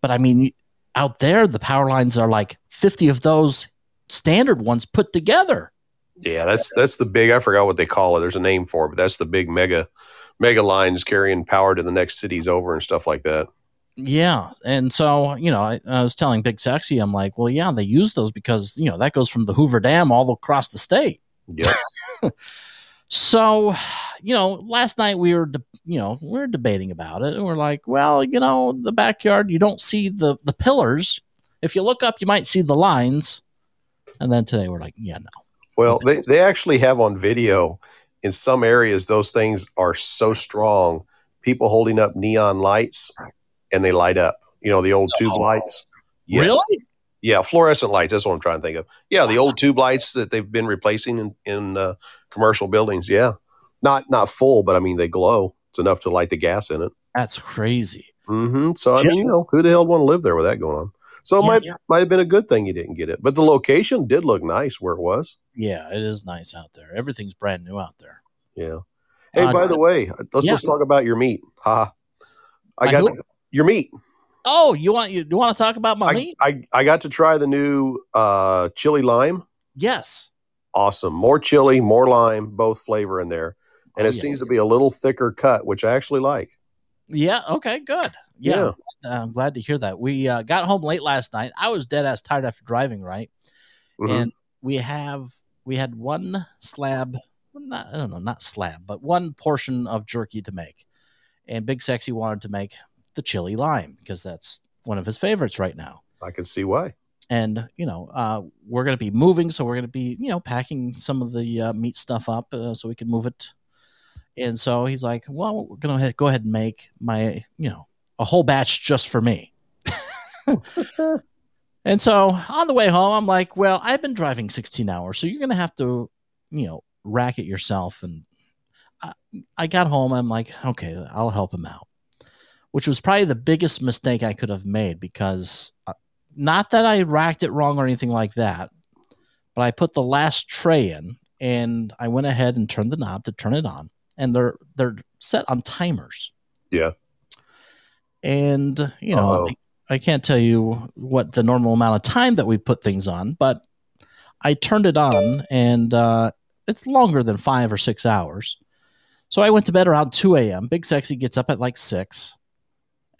[SPEAKER 1] But I mean, out there, the power lines are like fifty of those standard ones put together.
[SPEAKER 7] yeah. That's that's the big. I forgot what they call it. There's a name for it, but that's the big mega mega lines carrying power to the next cities over and stuff like that.
[SPEAKER 1] Yeah, and so you know, I, I was telling Big Sexy, I'm like, well, yeah, they use those because you know that goes from the Hoover Dam all across the state.
[SPEAKER 7] Yep.
[SPEAKER 1] So, you know, last night we were, de- you know, we are debating about it, and we're like, well, you know, the backyard, you don't see the the pillars. If you look up, you might see the lines. And then today we're like, yeah, no.
[SPEAKER 7] Well, they, they actually have on video in some areas, those things are so strong. People holding up neon lights and they light up. You know, the old tube lights. Yes.
[SPEAKER 1] Really?
[SPEAKER 7] Yeah, fluorescent lights. That's what I'm trying to think of. Yeah, the old tube lights that they've been replacing in, in uh, commercial buildings. Yeah. Not not full, but I mean, they glow. It's enough to light the gas in it.
[SPEAKER 1] That's crazy.
[SPEAKER 7] hmm So, I mean, you know, who the hell would want to live there with that going on? So it
[SPEAKER 1] Yeah,
[SPEAKER 7] might,
[SPEAKER 1] yeah.
[SPEAKER 7] might have been a good thing you didn't get it. But the location did look nice where it was.
[SPEAKER 1] Yeah, it is nice out there. Everything's brand new out there.
[SPEAKER 7] Yeah. Hey,
[SPEAKER 1] Uh,
[SPEAKER 7] by the way, let's
[SPEAKER 1] yeah.
[SPEAKER 7] let's talk about your meat. Ha. I got
[SPEAKER 1] who?
[SPEAKER 7] to, your meat.
[SPEAKER 1] Oh, you want you, you want to talk about my
[SPEAKER 7] I,
[SPEAKER 1] meat?
[SPEAKER 7] I I got to try the new uh, chili lime.
[SPEAKER 1] Yes.
[SPEAKER 7] Awesome. More chili, more lime, both flavor in there, and
[SPEAKER 1] Oh,
[SPEAKER 7] it
[SPEAKER 1] yeah.
[SPEAKER 7] seems to be a little thicker cut, which I actually like.
[SPEAKER 1] Yeah. Okay. Good. Yeah. I'm glad to hear that. We uh, got home late last night. I was dead ass tired after driving, right?
[SPEAKER 7] Mhm.
[SPEAKER 1] And we have we had one slab, not I don't know, not slab, but one portion of jerky to make. And Big Sexy wanted to make the chili lime because that's one of his favorites right now.
[SPEAKER 7] I can see why.
[SPEAKER 1] And you know, uh, we're going to be moving, so we're going to be you know packing some of the uh, meat stuff up uh, so we can move it. And so he's like, "Well, we're going to go ahead and make my you know a whole batch just for me." and so on the way home, I'm like, "Well, I've been driving 16 hours, so you're going to have to you know rack it yourself." And I, I got home, I'm like, "Okay, I'll help him out," which was probably the biggest mistake I could have made because. uh, not that I racked it wrong or anything like that, but I put the last tray in and I went ahead and turned the knob to turn it on, and they're they're set on timers.
[SPEAKER 7] Yeah.
[SPEAKER 1] And you know, I, I can't tell you what the normal amount of time that we put things on, but I turned it on, and uh, it's longer than five or six hours. So I went to bed around two a.m. Big Sexy gets up at like six,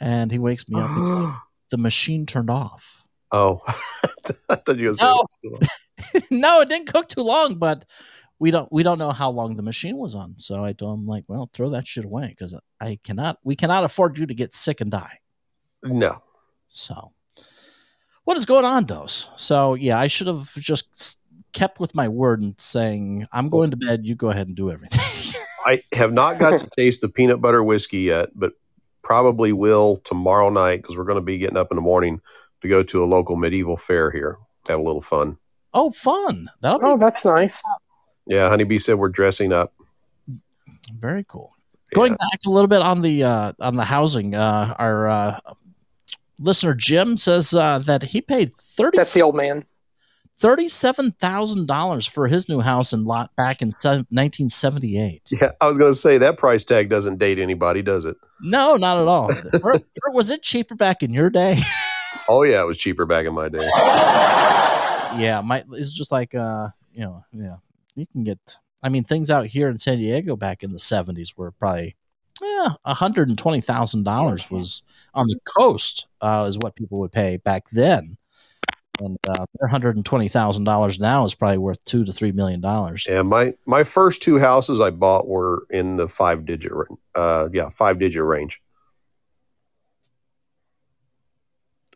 [SPEAKER 1] and he wakes me up. and he's like, the machine turned off.
[SPEAKER 7] oh, I thought you were saying.
[SPEAKER 1] No. no, it didn't cook too long, but we don't we don't know how long the machine was on. So I told him like, well, throw that shit away because I cannot we cannot afford you to get sick and die.
[SPEAKER 7] No.
[SPEAKER 1] So what is going on, Dose? So yeah, I should have just kept with my word and saying I'm going to bed. You go ahead and do everything.
[SPEAKER 7] I have not got to taste the peanut butter whiskey yet, but probably will tomorrow night because we're going to be getting up in the morning to go to a local medieval fair here. Have a little fun.
[SPEAKER 1] oh, fun! That'll be
[SPEAKER 2] Oh, that's nice.
[SPEAKER 7] Yeah, Honeybee said we're dressing up.
[SPEAKER 1] Very cool. Going back a little bit on the uh, on the housing, uh, our uh, listener Jim says uh, that he paid thirty
[SPEAKER 2] That's the old man.
[SPEAKER 1] Thirty-seven thousand dollars for his new house and lot back in nineteen seventy-eight.
[SPEAKER 7] Yeah, I was going to say that price tag doesn't date anybody, does it?
[SPEAKER 1] No, not at all. Or- or was it cheaper back in your day?
[SPEAKER 7] Oh yeah, it was cheaper back in my day.
[SPEAKER 1] yeah, my it's just like uh, you know, yeah, you can get. I mean, things out here in San Diego back in the seventies were probably yeah, hundred and twenty thousand dollars was on the coast uh, is what people would pay back then, and uh, their hundred and twenty thousand dollars now is probably worth two to three million dollars.
[SPEAKER 7] Yeah, my my first two houses I bought were in the five digit, uh, yeah, five digit range.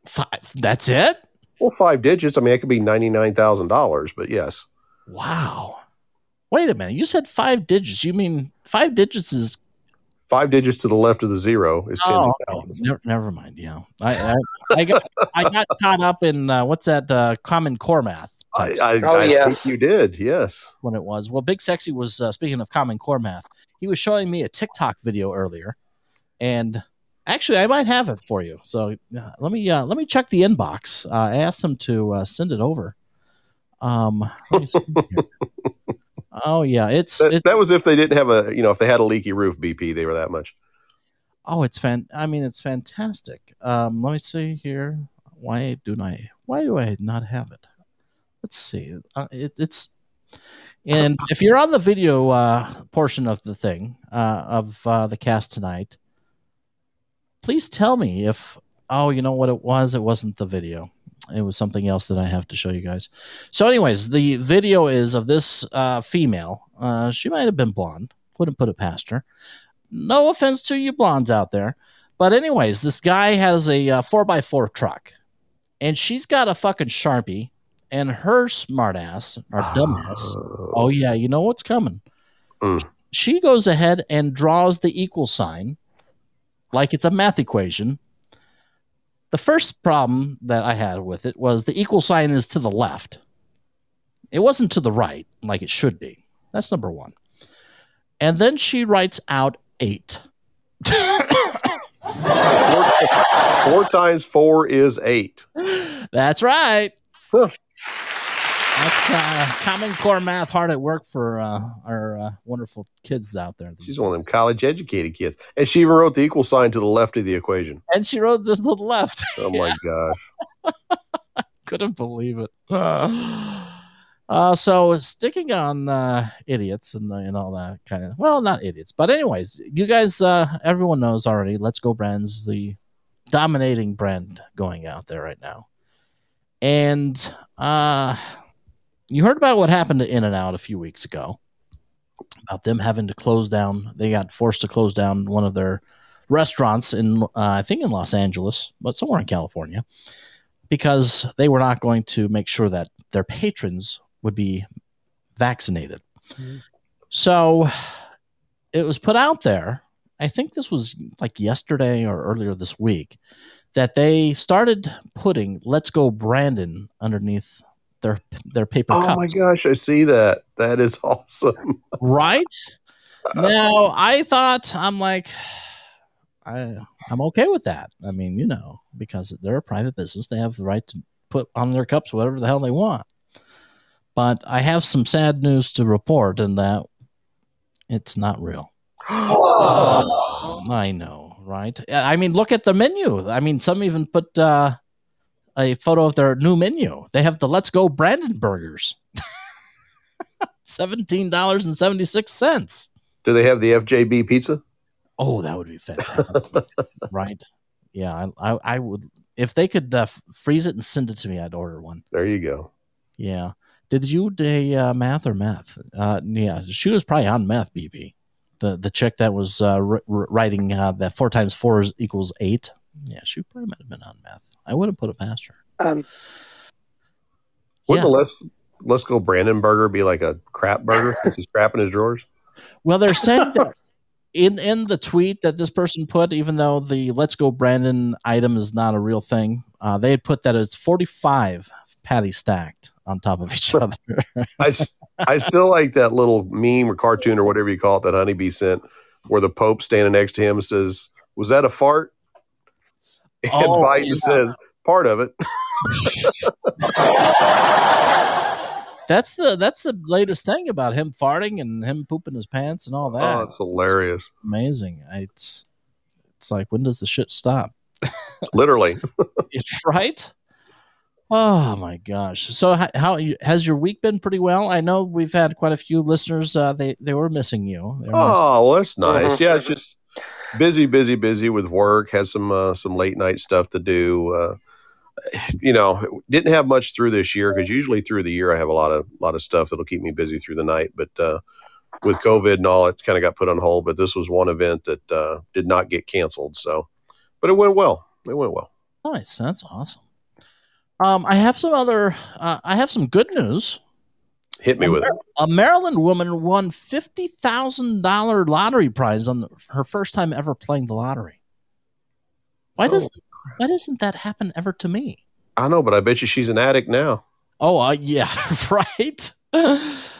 [SPEAKER 1] Five, that's it.
[SPEAKER 7] Well, five digits. I mean, it could be ninety nine thousand dollars, but yes,
[SPEAKER 1] Wow. Wait a minute. You said five digits. You mean five digits is
[SPEAKER 7] five digits to the left of the zero is tens
[SPEAKER 1] Oh,
[SPEAKER 7] of thousands.
[SPEAKER 1] Never, never mind. Yeah, I, I, I got I got caught up in uh, what's that uh, Common Core math
[SPEAKER 7] I, I,
[SPEAKER 2] Oh,
[SPEAKER 7] I
[SPEAKER 2] yes.
[SPEAKER 7] think you did. Yes.
[SPEAKER 1] when it was. Well, Big Sexy was uh, speaking of Common Core math. He was showing me a TikTok video earlier, and actually, I might have it for you. So uh, let me uh, let me check the inbox. Uh, I asked him to uh, send it over. Um, let me see here. oh yeah, it's
[SPEAKER 7] That,
[SPEAKER 1] it,
[SPEAKER 7] that was if they didn't have a, you know, if they had a leaky roof, BP, they were that much.
[SPEAKER 1] Oh, it's fan. I mean, it's fantastic. Um, let me see here. Why do I? Why do I not have it? Let's see. Uh, it, it's and if you're on the video uh, portion of the thing uh, of uh, the cast tonight, please tell me if. Oh, you know what it was? It wasn't the video. It was something else that I have to show you guys. So, anyways, the video is of this uh, female. Uh, she might have been blonde. Wouldn't put it past her no offense to you blondes out there but anyways this guy has a uh, 4x4 truck and she's got a fucking sharpie and her smartass or dumbass oh yeah you know what's coming
[SPEAKER 7] Mm.
[SPEAKER 1] she goes ahead and draws the equal sign like it's a math equation the first problem that i had with it was the equal sign is to the left it wasn't to the right like it should be that's number one and then she writes out eight.
[SPEAKER 7] Four times four is eight.
[SPEAKER 1] That's right.
[SPEAKER 7] Huh.
[SPEAKER 1] That's uh, Common Core math hard at work for uh, our uh, wonderful kids out there.
[SPEAKER 7] She's one of them college educated kids. And she even wrote the equal sign to the left of the equation.
[SPEAKER 1] And she wrote the, the left.
[SPEAKER 7] Oh my gosh.
[SPEAKER 1] Couldn't believe it. Uh, so sticking on uh, idiots and, and all that kind of well, not idiots, but anyways, you guys, uh, everyone knows already. Let's Go Brands, the dominating brand going out there right now, and uh, you heard about what happened to In-N-Out a few weeks ago about them having to close down. They got forced to close down one of their restaurants in, uh, I think, in Los Angeles, but somewhere in California, because they were not going to make sure that their patrons would be vaccinated. So it was put out there. I think this was like yesterday or earlier this week that they started putting "Let's Go Brandon" underneath their their paper
[SPEAKER 7] Oh
[SPEAKER 1] cups.
[SPEAKER 7] my gosh, I see that. That is awesome.
[SPEAKER 1] right? Now i thought i'm like i i'm okay with that. I mean you know because they're a private business. They have the right to put on their cups whatever the hell they want. But i have some sad news to report in that it's not real. I know right? I mean look at the menu. I mean some even put uh a photo of their new menu they have the let's go brandon burgers $17.76
[SPEAKER 7] Do they have the FJB pizza?
[SPEAKER 1] Oh, that would be fantastic. right. Yeah, I, I, I would if they could uh, freeze it and send it to me, I'd order one.
[SPEAKER 7] There you go.
[SPEAKER 1] Yeah. Did you do uh, math or meth? Uh, yeah, she was probably on meth. BB, the the chick that was uh, r- r- writing uh, that four times four is equals eight. Yeah, she probably might have been on meth. I wouldn't put it past her.
[SPEAKER 2] Um,
[SPEAKER 7] Wouldn't
[SPEAKER 1] Yeah.
[SPEAKER 7] the let's let's go Brandon burger be like a crap burger? Since he's crap in his drawers.
[SPEAKER 1] Well, they're saying that in in the tweet that this person put, even though the "Let's Go Brandon" item is not a real thing, uh, they had put that as forty five patty stacked on top of each other.
[SPEAKER 7] I, I still like that little meme or cartoon or whatever you call it that Honeybee sent, where the Pope standing next to him says, "Was that a fart?" And
[SPEAKER 1] Oh,
[SPEAKER 7] Biden
[SPEAKER 1] yeah.
[SPEAKER 7] says, "Part of it."
[SPEAKER 1] that's the that's the latest thing about him farting and him pooping his pants and all that.
[SPEAKER 7] Oh, it's hilarious.
[SPEAKER 1] amazing. It's it's like when does the shit stop?
[SPEAKER 7] Literally.
[SPEAKER 1] it's right? Oh my gosh! So how, how has your week been? Pretty well. I know we've had quite a few listeners. Uh, they they were missing you. They were missing-
[SPEAKER 7] Oh, well, that's nice.
[SPEAKER 2] Mhm.
[SPEAKER 7] Yeah, it's just busy, busy, busy with work. Had some uh, some late night stuff to do. Uh, you know, didn't have much through this year because usually through the year I have a lot of lot of stuff that'll keep me busy through the night. But uh, with COVID and all, it kind of got put on hold. But this was one event that uh, did not get canceled. So, but it went well. It went well.
[SPEAKER 1] Nice. That's awesome. Um, I have some other. Uh, I have some good news.
[SPEAKER 7] Hit me with it.
[SPEAKER 1] A Maryland woman won fifty thousand dollar lottery prize on her first time ever playing the lottery. Why does why doesn't that happen ever to me?
[SPEAKER 7] I know, but I bet you she's an addict now.
[SPEAKER 1] Oh, uh, yeah, right.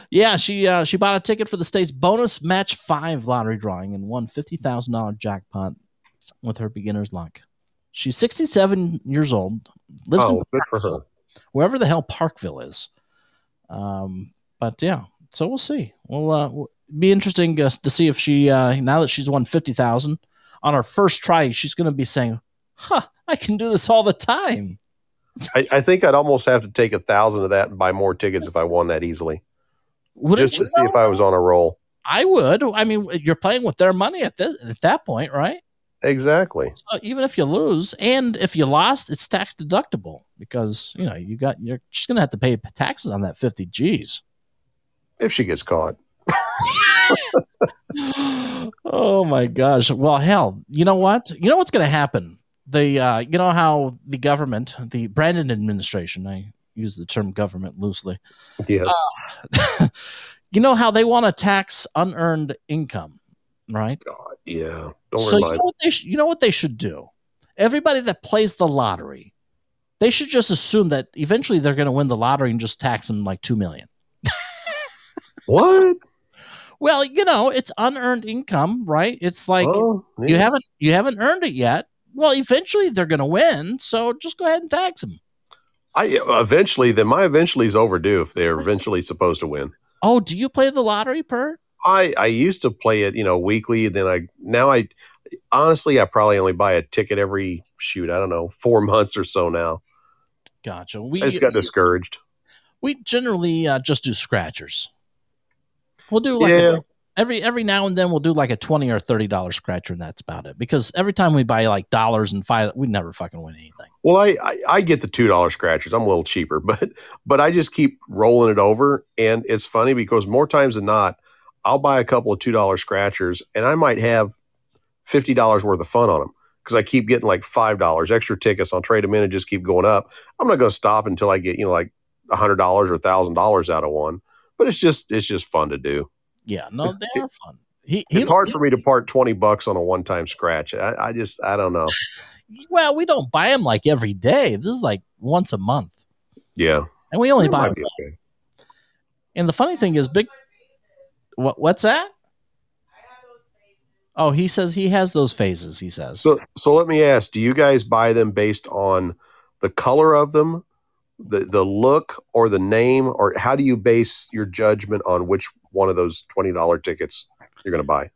[SPEAKER 1] yeah, she uh, she bought a ticket for the state's bonus match five lottery drawing and won fifty thousand dollar jackpot with her beginner's luck. She's sixty seven years old, lives in
[SPEAKER 7] Oh, good for her.
[SPEAKER 1] wherever the hell Parkville is. Um, but yeah, so we'll see. We'll uh, be interesting uh, to see if she uh, now that she's won fifty thousand on her first try, she's going to be saying, "Huh, I can do this all the time."
[SPEAKER 7] I, I think I'd almost have to take a thousand of that and buy more tickets if I won that easily,
[SPEAKER 1] Wouldn't
[SPEAKER 7] just
[SPEAKER 1] you
[SPEAKER 7] to see
[SPEAKER 1] know?
[SPEAKER 7] if I was on a roll.
[SPEAKER 1] I would. I mean, you're playing with their money at this at that point, right?
[SPEAKER 7] Exactly.
[SPEAKER 1] So even if you lose, and if you lost, it's tax deductible because you know you got you're just gonna have to pay taxes on that fifty G's.
[SPEAKER 7] If she gets caught.
[SPEAKER 1] oh my gosh! Well, hell, you know what? You know what's gonna happen? The uh, you know how the government, the Brandon administration, I use the term government loosely.
[SPEAKER 7] Yes.
[SPEAKER 1] you know how they want to tax unearned income, right?
[SPEAKER 7] God, yeah. Don't
[SPEAKER 1] so you know, what they sh- you know what they should do? Everybody that plays the lottery, they should just assume that eventually they're going to win the lottery and just tax them like two million.
[SPEAKER 7] What?
[SPEAKER 1] Well, you know, it's unearned income, right? It's like
[SPEAKER 7] Oh,
[SPEAKER 1] you haven't you haven't earned it yet. Well, eventually they're going to win, so just go ahead and tax them.
[SPEAKER 7] I eventually then my eventually is overdue if they're eventually supposed to win.
[SPEAKER 1] Oh, do you play the lottery, Per?
[SPEAKER 7] I I used to play it, you know, weekly. Then I now I honestly I probably only buy a ticket every shoot. I don't know four months or so now.
[SPEAKER 1] Gotcha. We
[SPEAKER 7] I just got discouraged.
[SPEAKER 1] we generally uh, just do scratchers. We'll do like
[SPEAKER 7] Yeah.
[SPEAKER 1] a, every every now and then we'll do like a twenty or thirty dollar scratcher, and that's about it. Because every time we buy like dollars and five, we never fucking win anything.
[SPEAKER 7] Well, I, I I get the two dollar scratchers. I'm a little cheaper, but but I just keep rolling it over, and it's funny because more times than not, I'll buy a couple of two dollar scratchers, and I might have fifty dollars worth of fun on them because I keep getting like five dollars extra tickets. I'll trade them in and just keep going up. I'm not going to stop until I get you know like a hundred dollars or thousand dollars out of one. But it's just it's just fun to do.
[SPEAKER 1] Yeah, no,
[SPEAKER 7] It's-
[SPEAKER 1] they are fun. He, he,
[SPEAKER 7] It's hard for me to part twenty bucks on a one time scratch. I, I just I don't know.
[SPEAKER 1] Well, we don't buy them like every day. This is like once a month,
[SPEAKER 7] Yeah,
[SPEAKER 1] and we only
[SPEAKER 7] It
[SPEAKER 1] buy. Them.
[SPEAKER 7] okay.
[SPEAKER 1] And the funny thing is, big. What what's that? Oh, he says he has those phases. He says.
[SPEAKER 7] So so let me ask, do you guys buy them based on the color of them, the the look or the name or how do you base your judgment on which one of those $20 tickets you're going to buy?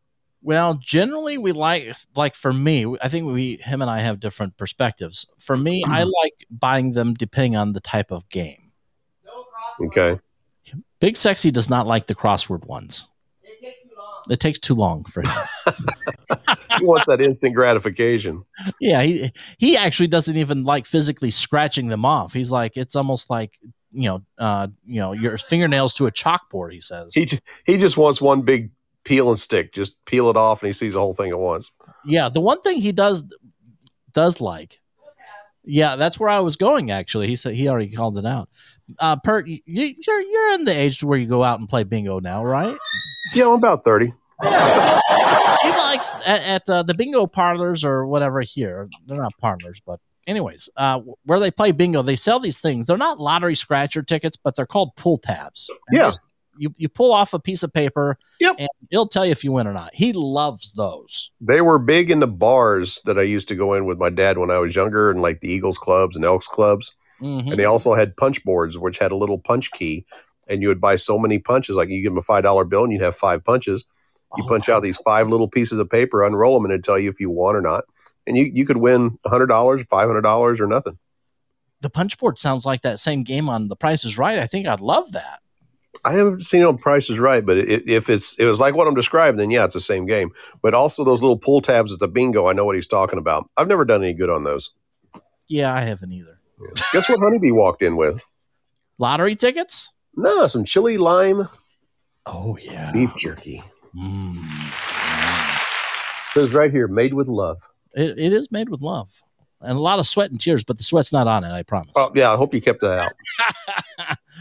[SPEAKER 1] Well, generally we like like for me, I think we him and I have different perspectives. For me, I mm-hmm. like buying them depending on the type of game.
[SPEAKER 7] Okay.
[SPEAKER 1] Big Sexy does not like the crossword ones. It takes too long for him.
[SPEAKER 7] he wants that instant gratification.
[SPEAKER 1] Yeah, he he actually doesn't even like physically scratching them off. He's like, it's almost like you know, uh, you know, your fingernails to a chalkboard. He says.
[SPEAKER 7] He he just wants one big peel and stick. Just peel it off, and he sees the whole thing at once.
[SPEAKER 1] Yeah, the one thing he does does like. Yeah, that's where I was going. Actually, he said he already called it out. Uh, Pert, you, you're you're in the age where you go out and play bingo now, right?
[SPEAKER 7] Yeah, I'm about thirty.
[SPEAKER 1] he likes at, at uh, the bingo parlors or whatever here. They're not parlors, but anyways, uh, where they play bingo, they sell these things. They're not lottery scratcher tickets, but they're called pull tabs. And
[SPEAKER 7] Yeah.
[SPEAKER 1] Just- you you pull off a piece of paper,
[SPEAKER 7] Yep.
[SPEAKER 1] and it'll tell you if you win or not. He loves those.
[SPEAKER 7] They were big in the bars that I used to go in with my dad when I was younger, and like the Eagles clubs and Elks clubs.
[SPEAKER 1] Mhm.
[SPEAKER 7] And they also had punch boards, which had a little punch key, and you would buy so many punches. Like you give them a five dollar bill, and you'd have five punches. You
[SPEAKER 1] Oh,
[SPEAKER 7] punch out these five little pieces of paper, unroll them, and it'd tell you if you won or not. And you you could win hundred dollars, five hundred dollars, or nothing.
[SPEAKER 1] The punch board sounds like that same game on The Price is Right. I think I'd love that.
[SPEAKER 7] I haven't seen it on Price is Right, but it, if it's it was like what I'm describing, then yeah, it's the same game. But also those little pull tabs at the bingo, I know what he's talking about. I've never done any good on those.
[SPEAKER 1] Yeah, I haven't either.
[SPEAKER 7] Guess what Honeybee walked in with?
[SPEAKER 1] Lottery tickets?
[SPEAKER 7] No, some chili lime
[SPEAKER 1] Oh yeah.
[SPEAKER 7] beef jerky.
[SPEAKER 1] Mm.
[SPEAKER 7] says right here, made with love.
[SPEAKER 1] It, it is made with love and a lot of sweat and tears, but the sweat's not on it. I promise.
[SPEAKER 7] Oh yeah, I hope you kept that out.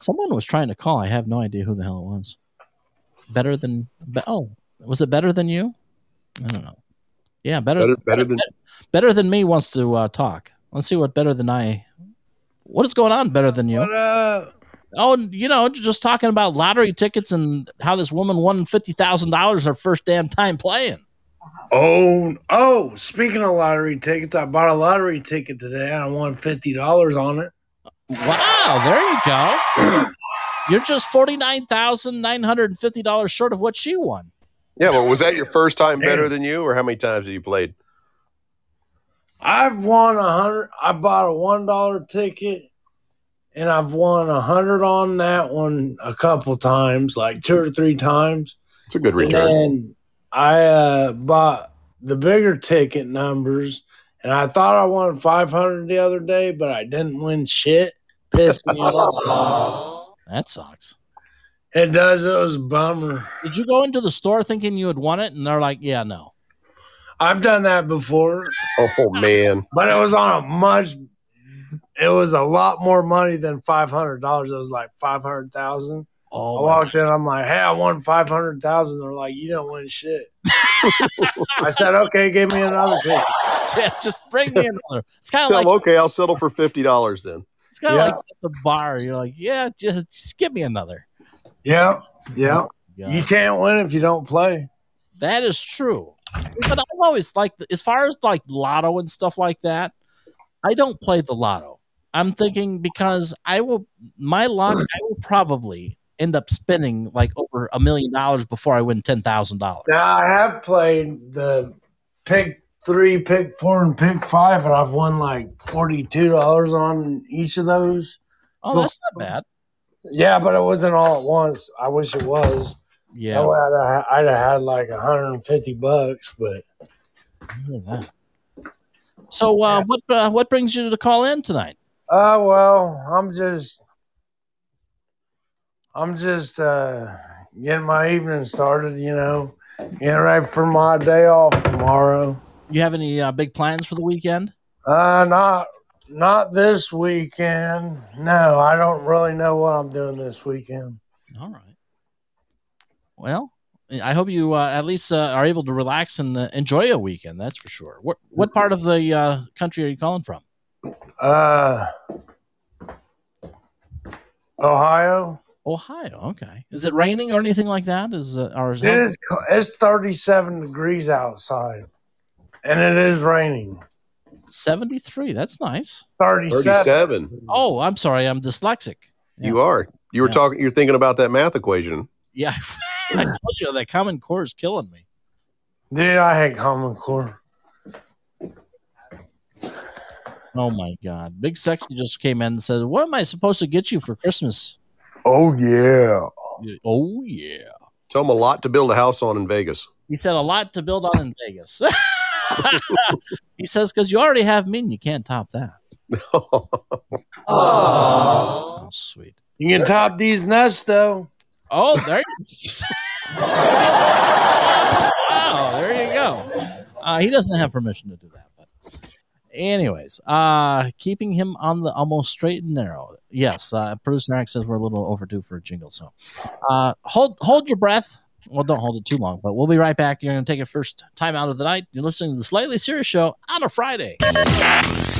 [SPEAKER 1] Someone was trying to call. I have no idea who the hell it was. Better than oh, was it better than you? I don't know. Yeah, better
[SPEAKER 7] Better, better than
[SPEAKER 1] better than me wants to uh, talk. Let's see what better than I. What is going on? Better than you?
[SPEAKER 9] What up?
[SPEAKER 1] Oh, you know, just talking about lottery tickets and how this woman won fifty thousand dollars her first damn time playing.
[SPEAKER 9] Oh, oh! Speaking of lottery tickets, I bought a lottery ticket today. and I won fifty dollars on it.
[SPEAKER 1] Wow, there you go. You're just forty nine thousand nine hundred and fifty dollars short of what she won.
[SPEAKER 7] yeah. But was that your first time better than you, or how many times have you played?
[SPEAKER 9] I've won a hundred. I bought a one dollar ticket, and I've won a hundred on that one a couple times, like two or three times.
[SPEAKER 7] It's a good return.
[SPEAKER 9] then I uh, bought the bigger ticket numbers, and I thought I won five hundred the other day, but I didn't win shit. Pissed me off.
[SPEAKER 1] That sucks.
[SPEAKER 9] It does. It was a bummer.
[SPEAKER 1] Did you go into the store thinking you had won it, and they're like, "Yeah, no."
[SPEAKER 9] I've done that before,
[SPEAKER 7] Oh man,
[SPEAKER 9] but it was on a much. It was a lot more money than five hundred dollars. It was like five hundred thousand. Oh, I
[SPEAKER 1] Oh, my
[SPEAKER 9] walked in. I'm like, "Hey, I won five hundred thousand. They're like, "You don't win shit." I said, "Okay, give me another ticket."
[SPEAKER 1] Yeah, just bring me another. It's kind of like
[SPEAKER 7] okay, I'll settle for fifty dollars then.
[SPEAKER 1] It's kind of
[SPEAKER 9] Yeah.
[SPEAKER 1] like at the bar. You're like, yeah, just, just give me another.
[SPEAKER 9] Yeah, yeah.
[SPEAKER 1] Oh yeah.
[SPEAKER 9] You can't win if you don't play.
[SPEAKER 1] That is true. But I've always liked, as far as like lotto and stuff like that, I don't play the lotto. I'm thinking because I will, my luck, I will probably end up spending like over a million dollars before I win ten thousand dollars.
[SPEAKER 9] Now I have played the pick three, pick four, and pick five, and I've won like forty-two dollars on each of those.
[SPEAKER 1] Oh, that's not bad.
[SPEAKER 9] Yeah, but it wasn't all at once. I wish it was.
[SPEAKER 1] Yeah,
[SPEAKER 9] I'd have, I'd have had like 150 bucks, but
[SPEAKER 1] look at that. So, uh, what uh, what brings you to call in tonight?
[SPEAKER 9] uh well, I'm just I'm just uh getting my evening started, you know. Getting ready for my day off tomorrow.
[SPEAKER 1] You have any uh, big plans for the weekend?
[SPEAKER 9] Uh not not this weekend. No, I don't really know what I'm doing this weekend.
[SPEAKER 1] All right. Well, I hope you uh, at least uh, are able to relax and uh, enjoy a weekend. That's for sure. What what part of the uh, country are you calling from?
[SPEAKER 9] Uh Ohio.
[SPEAKER 1] Ohio. Okay. Is it raining or anything like that? Is uh, or is
[SPEAKER 9] it, It is it's 37 degrees outside. And it is raining.
[SPEAKER 1] seventy three? That's nice.
[SPEAKER 9] 37.
[SPEAKER 7] Thirty-seven.
[SPEAKER 1] Oh, I'm sorry. I'm dyslexic.
[SPEAKER 7] You are. You were
[SPEAKER 1] Yeah.
[SPEAKER 7] talking. You're thinking about that math equation.
[SPEAKER 1] Yeah, I told you that Common Core is killing me.
[SPEAKER 9] Dude, I hate Common Core.
[SPEAKER 1] Oh my God! Big Sexy just came in and said, "What am I supposed to get you for Christmas?"
[SPEAKER 9] Oh yeah.
[SPEAKER 1] Oh yeah.
[SPEAKER 7] Tell him a lot to build a house on in Vegas.
[SPEAKER 1] He said a lot to build on in Vegas. he says because you already have me, and you can't top that. Oh, sweet.
[SPEAKER 9] You can top these nuts though.
[SPEAKER 1] Oh, there you Oh, there you go. Uh, he doesn't have permission to do that. But anyways, uh, keeping him on the almost straight and narrow. Yes, uh, producer Eric says we're a little overdue for a jingle. So uh, hold hold your breath. Well, don't hold it too long, but we'll be right back. You're going to take your first time out of the night. You're listening to the Slightly Serious Show on a Friday.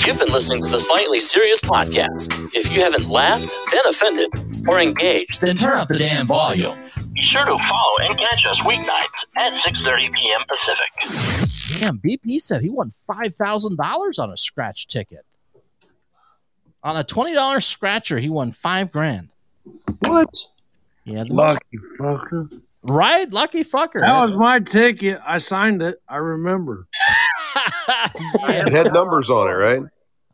[SPEAKER 5] You've been listening to the Slightly Serious Podcast. If you haven't laughed, been offended, or engaged, then turn up the damn volume. Be sure to follow and catch us weeknights at 6.30 p.m. Pacific.
[SPEAKER 1] Damn, BP said he won five thousand dollars on a scratch ticket. On a twenty dollars scratcher, he won five grand.
[SPEAKER 7] What?
[SPEAKER 1] Yeah, the most-
[SPEAKER 9] Lucky fucker.
[SPEAKER 1] Right? Lucky fucker.
[SPEAKER 9] That was my ticket. I signed it. I remember.
[SPEAKER 7] It had numbers on it, right?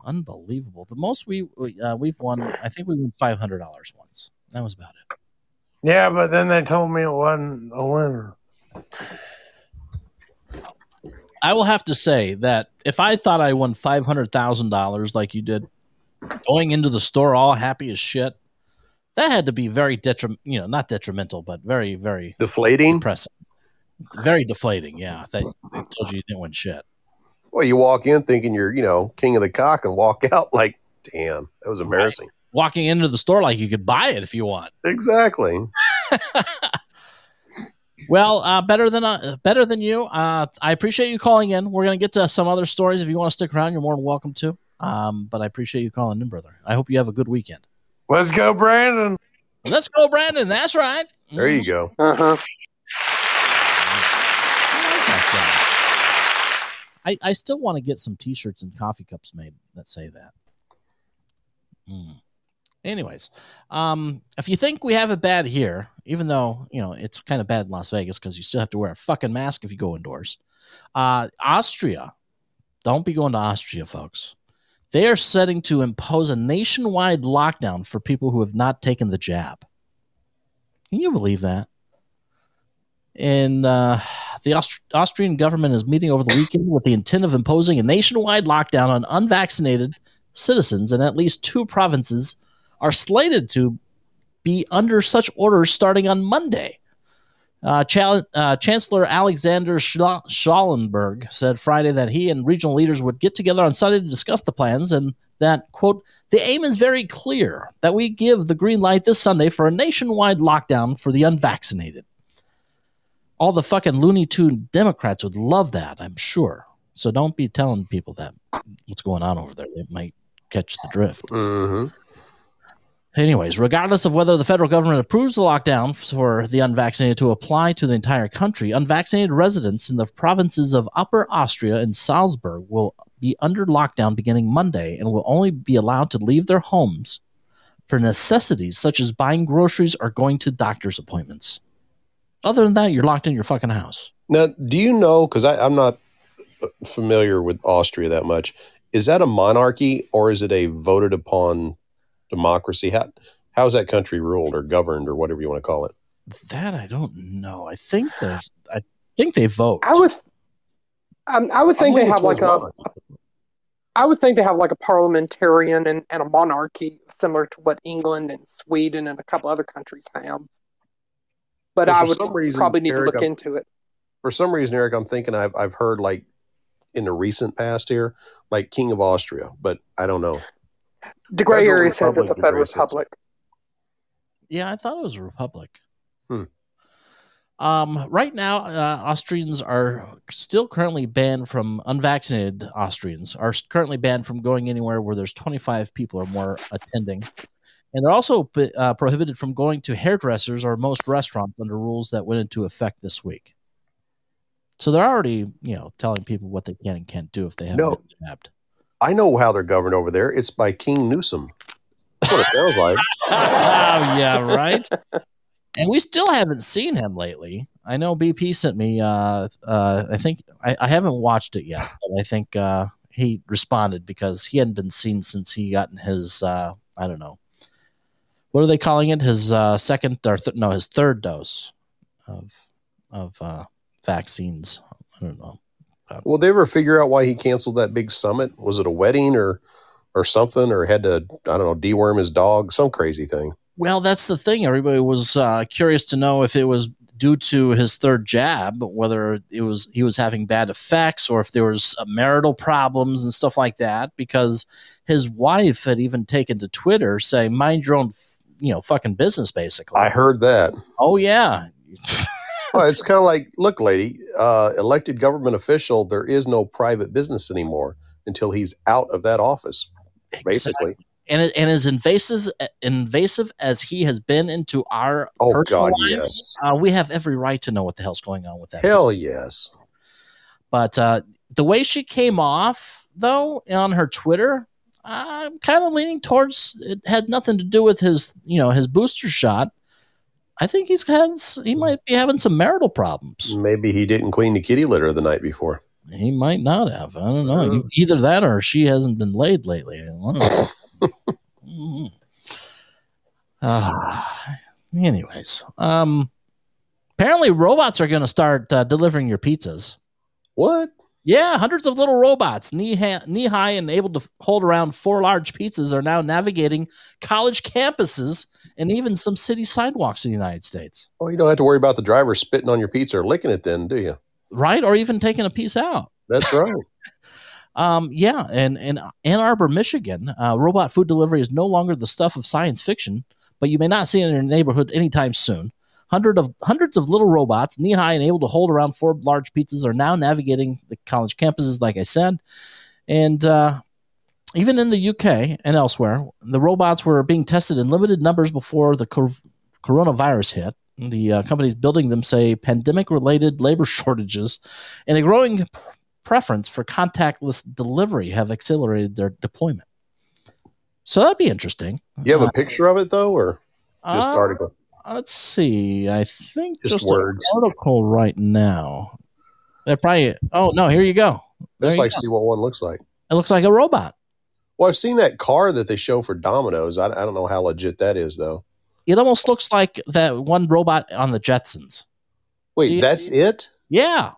[SPEAKER 1] unbelievable. The most we we, uh, we've won, I think we won five hundred dollars once. That was about it.
[SPEAKER 9] Yeah, but then they told me it wasn't a winner.
[SPEAKER 1] I will have to say that if I thought I won five hundred thousand dollars like you did, going into the store all happy as shit, that had to be very detriment. You know, not detrimental, but very, very
[SPEAKER 7] Deflating.
[SPEAKER 1] depressing. Very deflating. Yeah, that they told you you didn't win shit.
[SPEAKER 7] Well, you walk in thinking you're, you know, king of the cock and walk out like, damn, that was embarrassing.
[SPEAKER 1] Walking into the store like you could buy it if you want.
[SPEAKER 7] Exactly.
[SPEAKER 1] Well, uh, better than uh, better than you. Uh, I appreciate you calling in. We're gonna get to some other stories. If you want to stick around, you're more than welcome to. Um, but I appreciate you calling in, brother. I hope you have a good weekend.
[SPEAKER 9] Let's go, Brandon.
[SPEAKER 1] Let's go, Brandon. That's right.
[SPEAKER 7] There you go.
[SPEAKER 2] Uh-huh.
[SPEAKER 1] I, I still want to get some T-shirts and coffee cups made that say that. Mm. Anyways, um, if you think we have it bad here, even though you know it's kind of bad in Las Vegas because you still have to wear a fucking mask if you go indoors, uh, Austria, don't be going to Austria, folks. They are setting to impose a nationwide lockdown for people who have not taken the jab. Can you believe that? And uh, the Aust- Austrian government is meeting over the weekend with the intent of imposing a nationwide lockdown on unvaccinated citizens, and at least two provinces are slated to be under such orders starting on Monday. Uh, uh, Chancellor Alexander Schallenberg said Friday that he and regional leaders would get together on Sunday to discuss the plans and that, quote, the aim is very clear that we give the green light this Sunday for a nationwide lockdown for the unvaccinated. All the fucking Looney Tune Democrats would love that, I'm sure. So don't be telling people that what's going on over there. They might catch the drift.
[SPEAKER 7] hmm
[SPEAKER 1] Anyways, regardless of whether the federal government approves the lockdown for the unvaccinated to apply to the entire country, unvaccinated residents in the provinces of Upper Austria and Salzburg will be under lockdown beginning Monday and will only be allowed to leave their homes for necessities such as buying groceries or going to doctor's appointments. Other than that, you're locked in your fucking house.
[SPEAKER 7] Now, do you know? Because I'm not familiar with Austria that much. Is that a monarchy or is it a voted upon democracy? How how is that country ruled or governed or whatever you want to call it?
[SPEAKER 1] That I don't know. I think there's. I think they vote.
[SPEAKER 2] I would, um, I would think they have like
[SPEAKER 7] towards
[SPEAKER 2] a, would think they have like a parliamentarian and, and a monarchy similar to what England and Sweden and a couple other countries have. But I would
[SPEAKER 7] reason,
[SPEAKER 2] probably need
[SPEAKER 7] Eric,
[SPEAKER 2] to look
[SPEAKER 7] I'm-
[SPEAKER 2] into it.
[SPEAKER 7] For some reason, Eric, I'm thinking I've I've heard like in the recent past here, like King of Austria, but I don't know.
[SPEAKER 2] De Grey area says it's a
[SPEAKER 7] Republic, De
[SPEAKER 2] federal
[SPEAKER 7] says.
[SPEAKER 2] republic.
[SPEAKER 1] Yeah, I thought it was a republic.
[SPEAKER 7] Hmm.
[SPEAKER 1] Um, right now, uh, Austrians are still currently banned from unvaccinated Austrians are currently banned from going anywhere where there's 25 people or more attending, and they're also uh, prohibited from going to hairdressers or most restaurants under rules that went into effect this week. So they're already, you know, telling people what they can and can't do if they haven't
[SPEAKER 7] No.
[SPEAKER 1] been jabbed.
[SPEAKER 7] I know how they're governed over there. It's by King Newsom. That's what it sounds like.
[SPEAKER 1] oh yeah, right. And we still haven't seen him lately. I know BP sent me. Uh, uh, I think I, I haven't watched it yet, but I think uh, he responded because he hadn't been seen since he gotten his. Uh, I don't know. What are they calling it? His uh, second or th- no, his third dose of of uh, vaccines. I don't know.
[SPEAKER 7] Will they ever figure out why he canceled that big summit? Was it a wedding or or something, or had to I don't know deworm his dog, some crazy thing?
[SPEAKER 1] Well, that's the thing. Everybody was uh, curious to know if it was due to his third jab, whether it was he was having bad effects or if there was uh, marital problems and stuff like that. Because his wife had even taken to Twitter saying, "Mind your own, you know, fucking business." Basically,
[SPEAKER 7] I heard that.
[SPEAKER 1] Oh yeah.
[SPEAKER 7] well, it's kind of like, look, lady, uh, elected government official. There is no private business anymore until he's out of that office. Basically,
[SPEAKER 1] Exactly. And, and as invasive invasive as he has been into our
[SPEAKER 7] oh God,
[SPEAKER 1] lives,
[SPEAKER 7] yes,
[SPEAKER 1] uh, we have every right to know what the hell's going on with that.
[SPEAKER 7] hell yes.
[SPEAKER 1] But uh, the way she came off, though, on her Twitter, I'm kind of leaning towards it had nothing to do with his, you know, his booster shot. I think he's had he might be having some marital problems.
[SPEAKER 7] Maybe he didn't clean the kitty litter the night before.
[SPEAKER 1] He might not have. I don't know. Either that or she hasn't been laid lately. I don't know. Ah, anyways, um, apparently robots are going to start uh, delivering your pizzas.
[SPEAKER 7] What?
[SPEAKER 1] Yeah, hundreds of little robots, knee, ha- knee high and able to hold around four large pizzas, are now navigating college campuses and even some city sidewalks in the United States.
[SPEAKER 7] Well, you don't have to worry about the driver spitting on your pizza or licking it, then, do you?
[SPEAKER 1] Right? Or even taking a piece out.
[SPEAKER 7] That's right.
[SPEAKER 1] Um, yeah, and in Ann Arbor, Michigan, uh, robot food delivery is no longer the stuff of science fiction, but you may not see it in your neighborhood anytime soon. Hundred of hundreds of little robots, knee high and able to hold around four large pizzas, are now navigating the college campuses, like I said, and uh, even in the UK and elsewhere, the robots were being tested in limited numbers before the cor- coronavirus hit. The uh, companies building them say pandemic-related labor shortages and a growing preference for contactless delivery have accelerated their deployment. So that'd be interesting.
[SPEAKER 7] You have a picture of it though, or just
[SPEAKER 1] Uh,
[SPEAKER 7] article?
[SPEAKER 1] Let's see. I think
[SPEAKER 7] Just
[SPEAKER 1] just,
[SPEAKER 7] words.
[SPEAKER 1] an article right now. They're probably. Oh no! Here you go. There you
[SPEAKER 7] like
[SPEAKER 1] go.
[SPEAKER 7] see what one looks like.
[SPEAKER 1] It looks like a robot.
[SPEAKER 7] Well, I've seen that car that they show for Domino's. I, I don't know how legit that is though.
[SPEAKER 1] It almost looks like that one robot on the Jetsons.
[SPEAKER 7] Wait,
[SPEAKER 1] See,
[SPEAKER 7] that's it?
[SPEAKER 1] Yeah,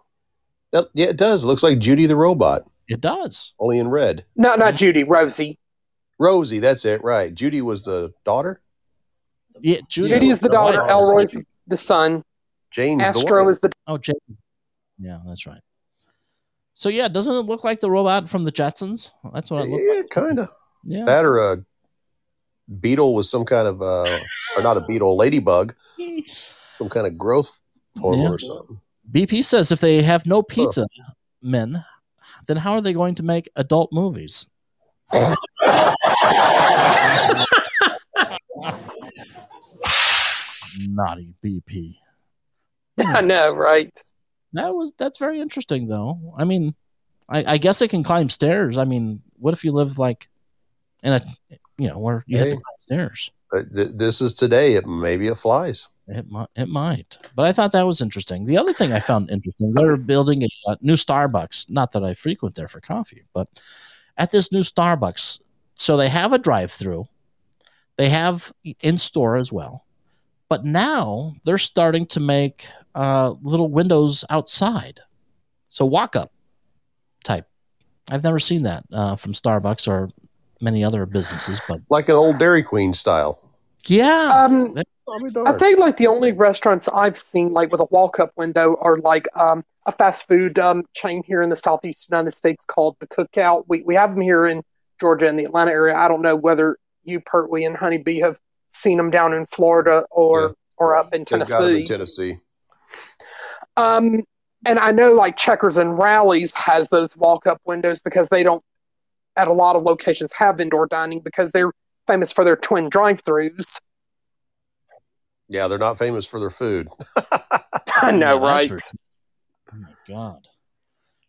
[SPEAKER 7] That, yeah, it does. It looks like Judy the robot,
[SPEAKER 1] it does.
[SPEAKER 7] only in red.
[SPEAKER 2] No, not Judy, Rosie.
[SPEAKER 7] Rosie, that's it, right? Judy was the daughter.
[SPEAKER 1] Yeah, Judy,
[SPEAKER 2] Judy is the daughter. Elroy's the son.
[SPEAKER 7] James
[SPEAKER 2] Astro
[SPEAKER 7] wife.
[SPEAKER 2] is the.
[SPEAKER 1] Oh, Jay. Yeah, that's right. So yeah, doesn't it look like the robot from the Jetsons? That's what it looks
[SPEAKER 7] Yeah,
[SPEAKER 1] like.
[SPEAKER 7] kind of.
[SPEAKER 1] Yeah.
[SPEAKER 7] That or a beetle with some kind of, uh, or not a beetle, ladybug, some kind of growth hormone
[SPEAKER 1] Yeah.
[SPEAKER 7] or something.
[SPEAKER 1] BP says if they have no pizza men, then how are they going to make adult movies? Naughty BP.
[SPEAKER 2] I know, right?
[SPEAKER 1] That was that's very interesting though. I mean, I, I guess it can climb stairs. I mean, what if you live like in a you know where you have to climb stairs?
[SPEAKER 7] Uh, th- this is today. It maybe it flies.
[SPEAKER 1] It might, it might, but I thought that was interesting. The other thing I found interesting, they're building a, uh new Starbucks. Not that I frequent there for coffee, but at this new Starbucks, so they have a drive-through, they have in store as well, but now they're starting to make uh, little windows outside, so walk-up type. I've never seen that uh, from Starbucks or many other businesses, but
[SPEAKER 7] Like an old Dairy Queen style.
[SPEAKER 1] yeah,
[SPEAKER 2] Um,
[SPEAKER 7] I mean,
[SPEAKER 2] I
[SPEAKER 7] darn.
[SPEAKER 2] think like the only restaurants I've seen like with a walk-up window are like um, a fast food um, chain here in the southeast United States called the Cookout. We we have them here in Georgia and the Atlanta area. I don't know whether you Pertwee and Honeybee have seen them down in Florida or
[SPEAKER 7] Yeah.
[SPEAKER 2] or up in
[SPEAKER 7] They've got 'em in
[SPEAKER 2] Tennessee.
[SPEAKER 7] Tennessee.
[SPEAKER 2] Um, and I know like Checkers and Rallies has those walk-up windows because they don't at a lot of locations have indoor dining because they're famous for their twin drive-throughs.
[SPEAKER 7] Yeah, they're not famous for their food.
[SPEAKER 2] I know,
[SPEAKER 1] Yeah,
[SPEAKER 2] right?
[SPEAKER 1] for. Oh my god.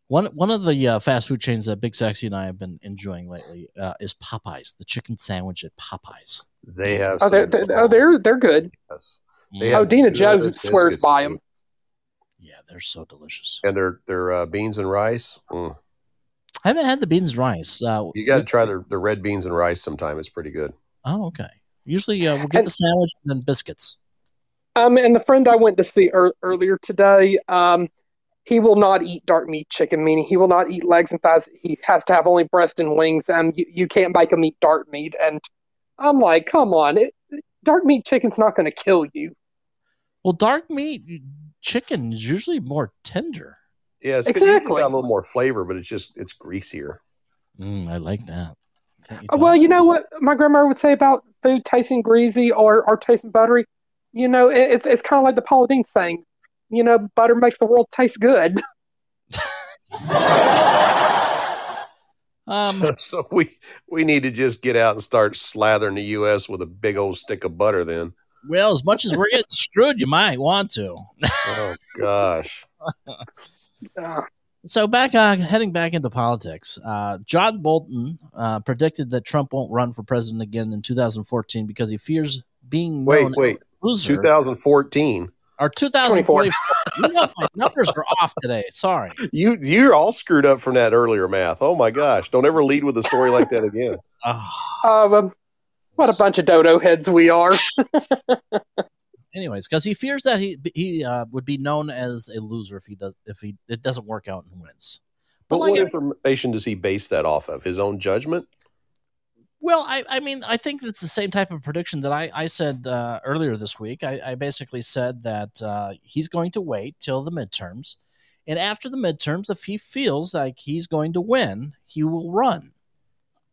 [SPEAKER 1] One one of the uh, fast food chains that Big Sexy and I have been enjoying lately uh, is Popeyes, the chicken sandwich at Popeyes.
[SPEAKER 7] They have.
[SPEAKER 2] Oh, they're, they're, oh, they're they're good.
[SPEAKER 7] yes. They
[SPEAKER 2] Oh, Dina Joe swears
[SPEAKER 7] biscuits,
[SPEAKER 2] by
[SPEAKER 7] too.
[SPEAKER 2] 'em.
[SPEAKER 1] Yeah, they're so delicious.
[SPEAKER 7] And their their uh, beans and rice. Mm.
[SPEAKER 1] I haven't had the beans and rice. Uh,
[SPEAKER 7] You got to try the their red beans and rice sometime. It's pretty good.
[SPEAKER 1] Oh, okay. Usually uh, we'll get
[SPEAKER 2] And-
[SPEAKER 1] the sandwich and then biscuits.
[SPEAKER 2] Um, and the friend I went to see ear earlier today, um, he will not eat dark meat chicken, meaning he will not eat legs and thighs. He has to have only breast and wings, and you, you can't make him eat dark meat. And I'm like, come on, it, dark meat chicken's not going to kill you.
[SPEAKER 1] Well, dark meat chicken is usually more tender.
[SPEAKER 7] Yeah, it's
[SPEAKER 2] Exactly.
[SPEAKER 7] got a little more flavor, but it's just it's greasier.
[SPEAKER 1] Mm, I like that. You
[SPEAKER 2] Uh, Well, you know what my grandma would say about food tasting greasy or, or tasting buttery? You know, it, it's, it's kind of like the Paula Deen saying, you know, butter makes the world taste good.
[SPEAKER 1] um,
[SPEAKER 7] so we we need to just get out and start slathering the U.S. with a big old stick of butter. Then,
[SPEAKER 1] well, as much as we're getting screwed, you might want to.
[SPEAKER 7] oh gosh,
[SPEAKER 1] So back uh, heading back into politics, uh, John Bolton uh, predicted that Trump won't run for president again in 2014 because he fears being
[SPEAKER 7] wait, wait,
[SPEAKER 1] as loser.
[SPEAKER 7] 2014.
[SPEAKER 1] Or 2024. you know, my numbers are off today. Sorry.
[SPEAKER 7] You you're all screwed up from that earlier math. Oh my gosh! Don't ever lead with a story like that again.
[SPEAKER 1] Oh.
[SPEAKER 2] um, what a bunch of dodo heads we are.
[SPEAKER 1] Anyways, because he fears that he he uh, would be known as a loser if he does if he it doesn't work out and wins.
[SPEAKER 7] But
[SPEAKER 1] like
[SPEAKER 7] what information does he base that off of? His own judgment?
[SPEAKER 1] Well, I, I mean, I think it's the same type of prediction that I, I said uh, earlier this week. I, I basically said that uh, he's going to wait till the midterms. And after the midterms, if he feels like he's going to win, he will run.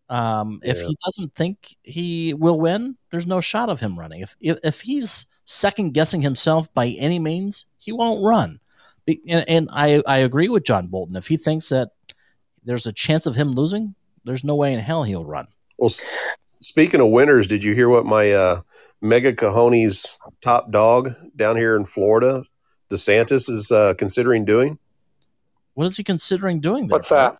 [SPEAKER 1] Um, If he doesn't think he will win, there's no shot of him running. If, if, if he's second guessing himself by any means, he won't run. And, and I, I agree with John Bolton. If he thinks that there's a chance of him losing, there's no way in hell he'll run.
[SPEAKER 7] Well, s- speaking of winners, did you hear what my uh, mega cojones top dog down here in Florida, DeSantis, is uh, considering doing?
[SPEAKER 1] What is he considering doing there?
[SPEAKER 2] What's that?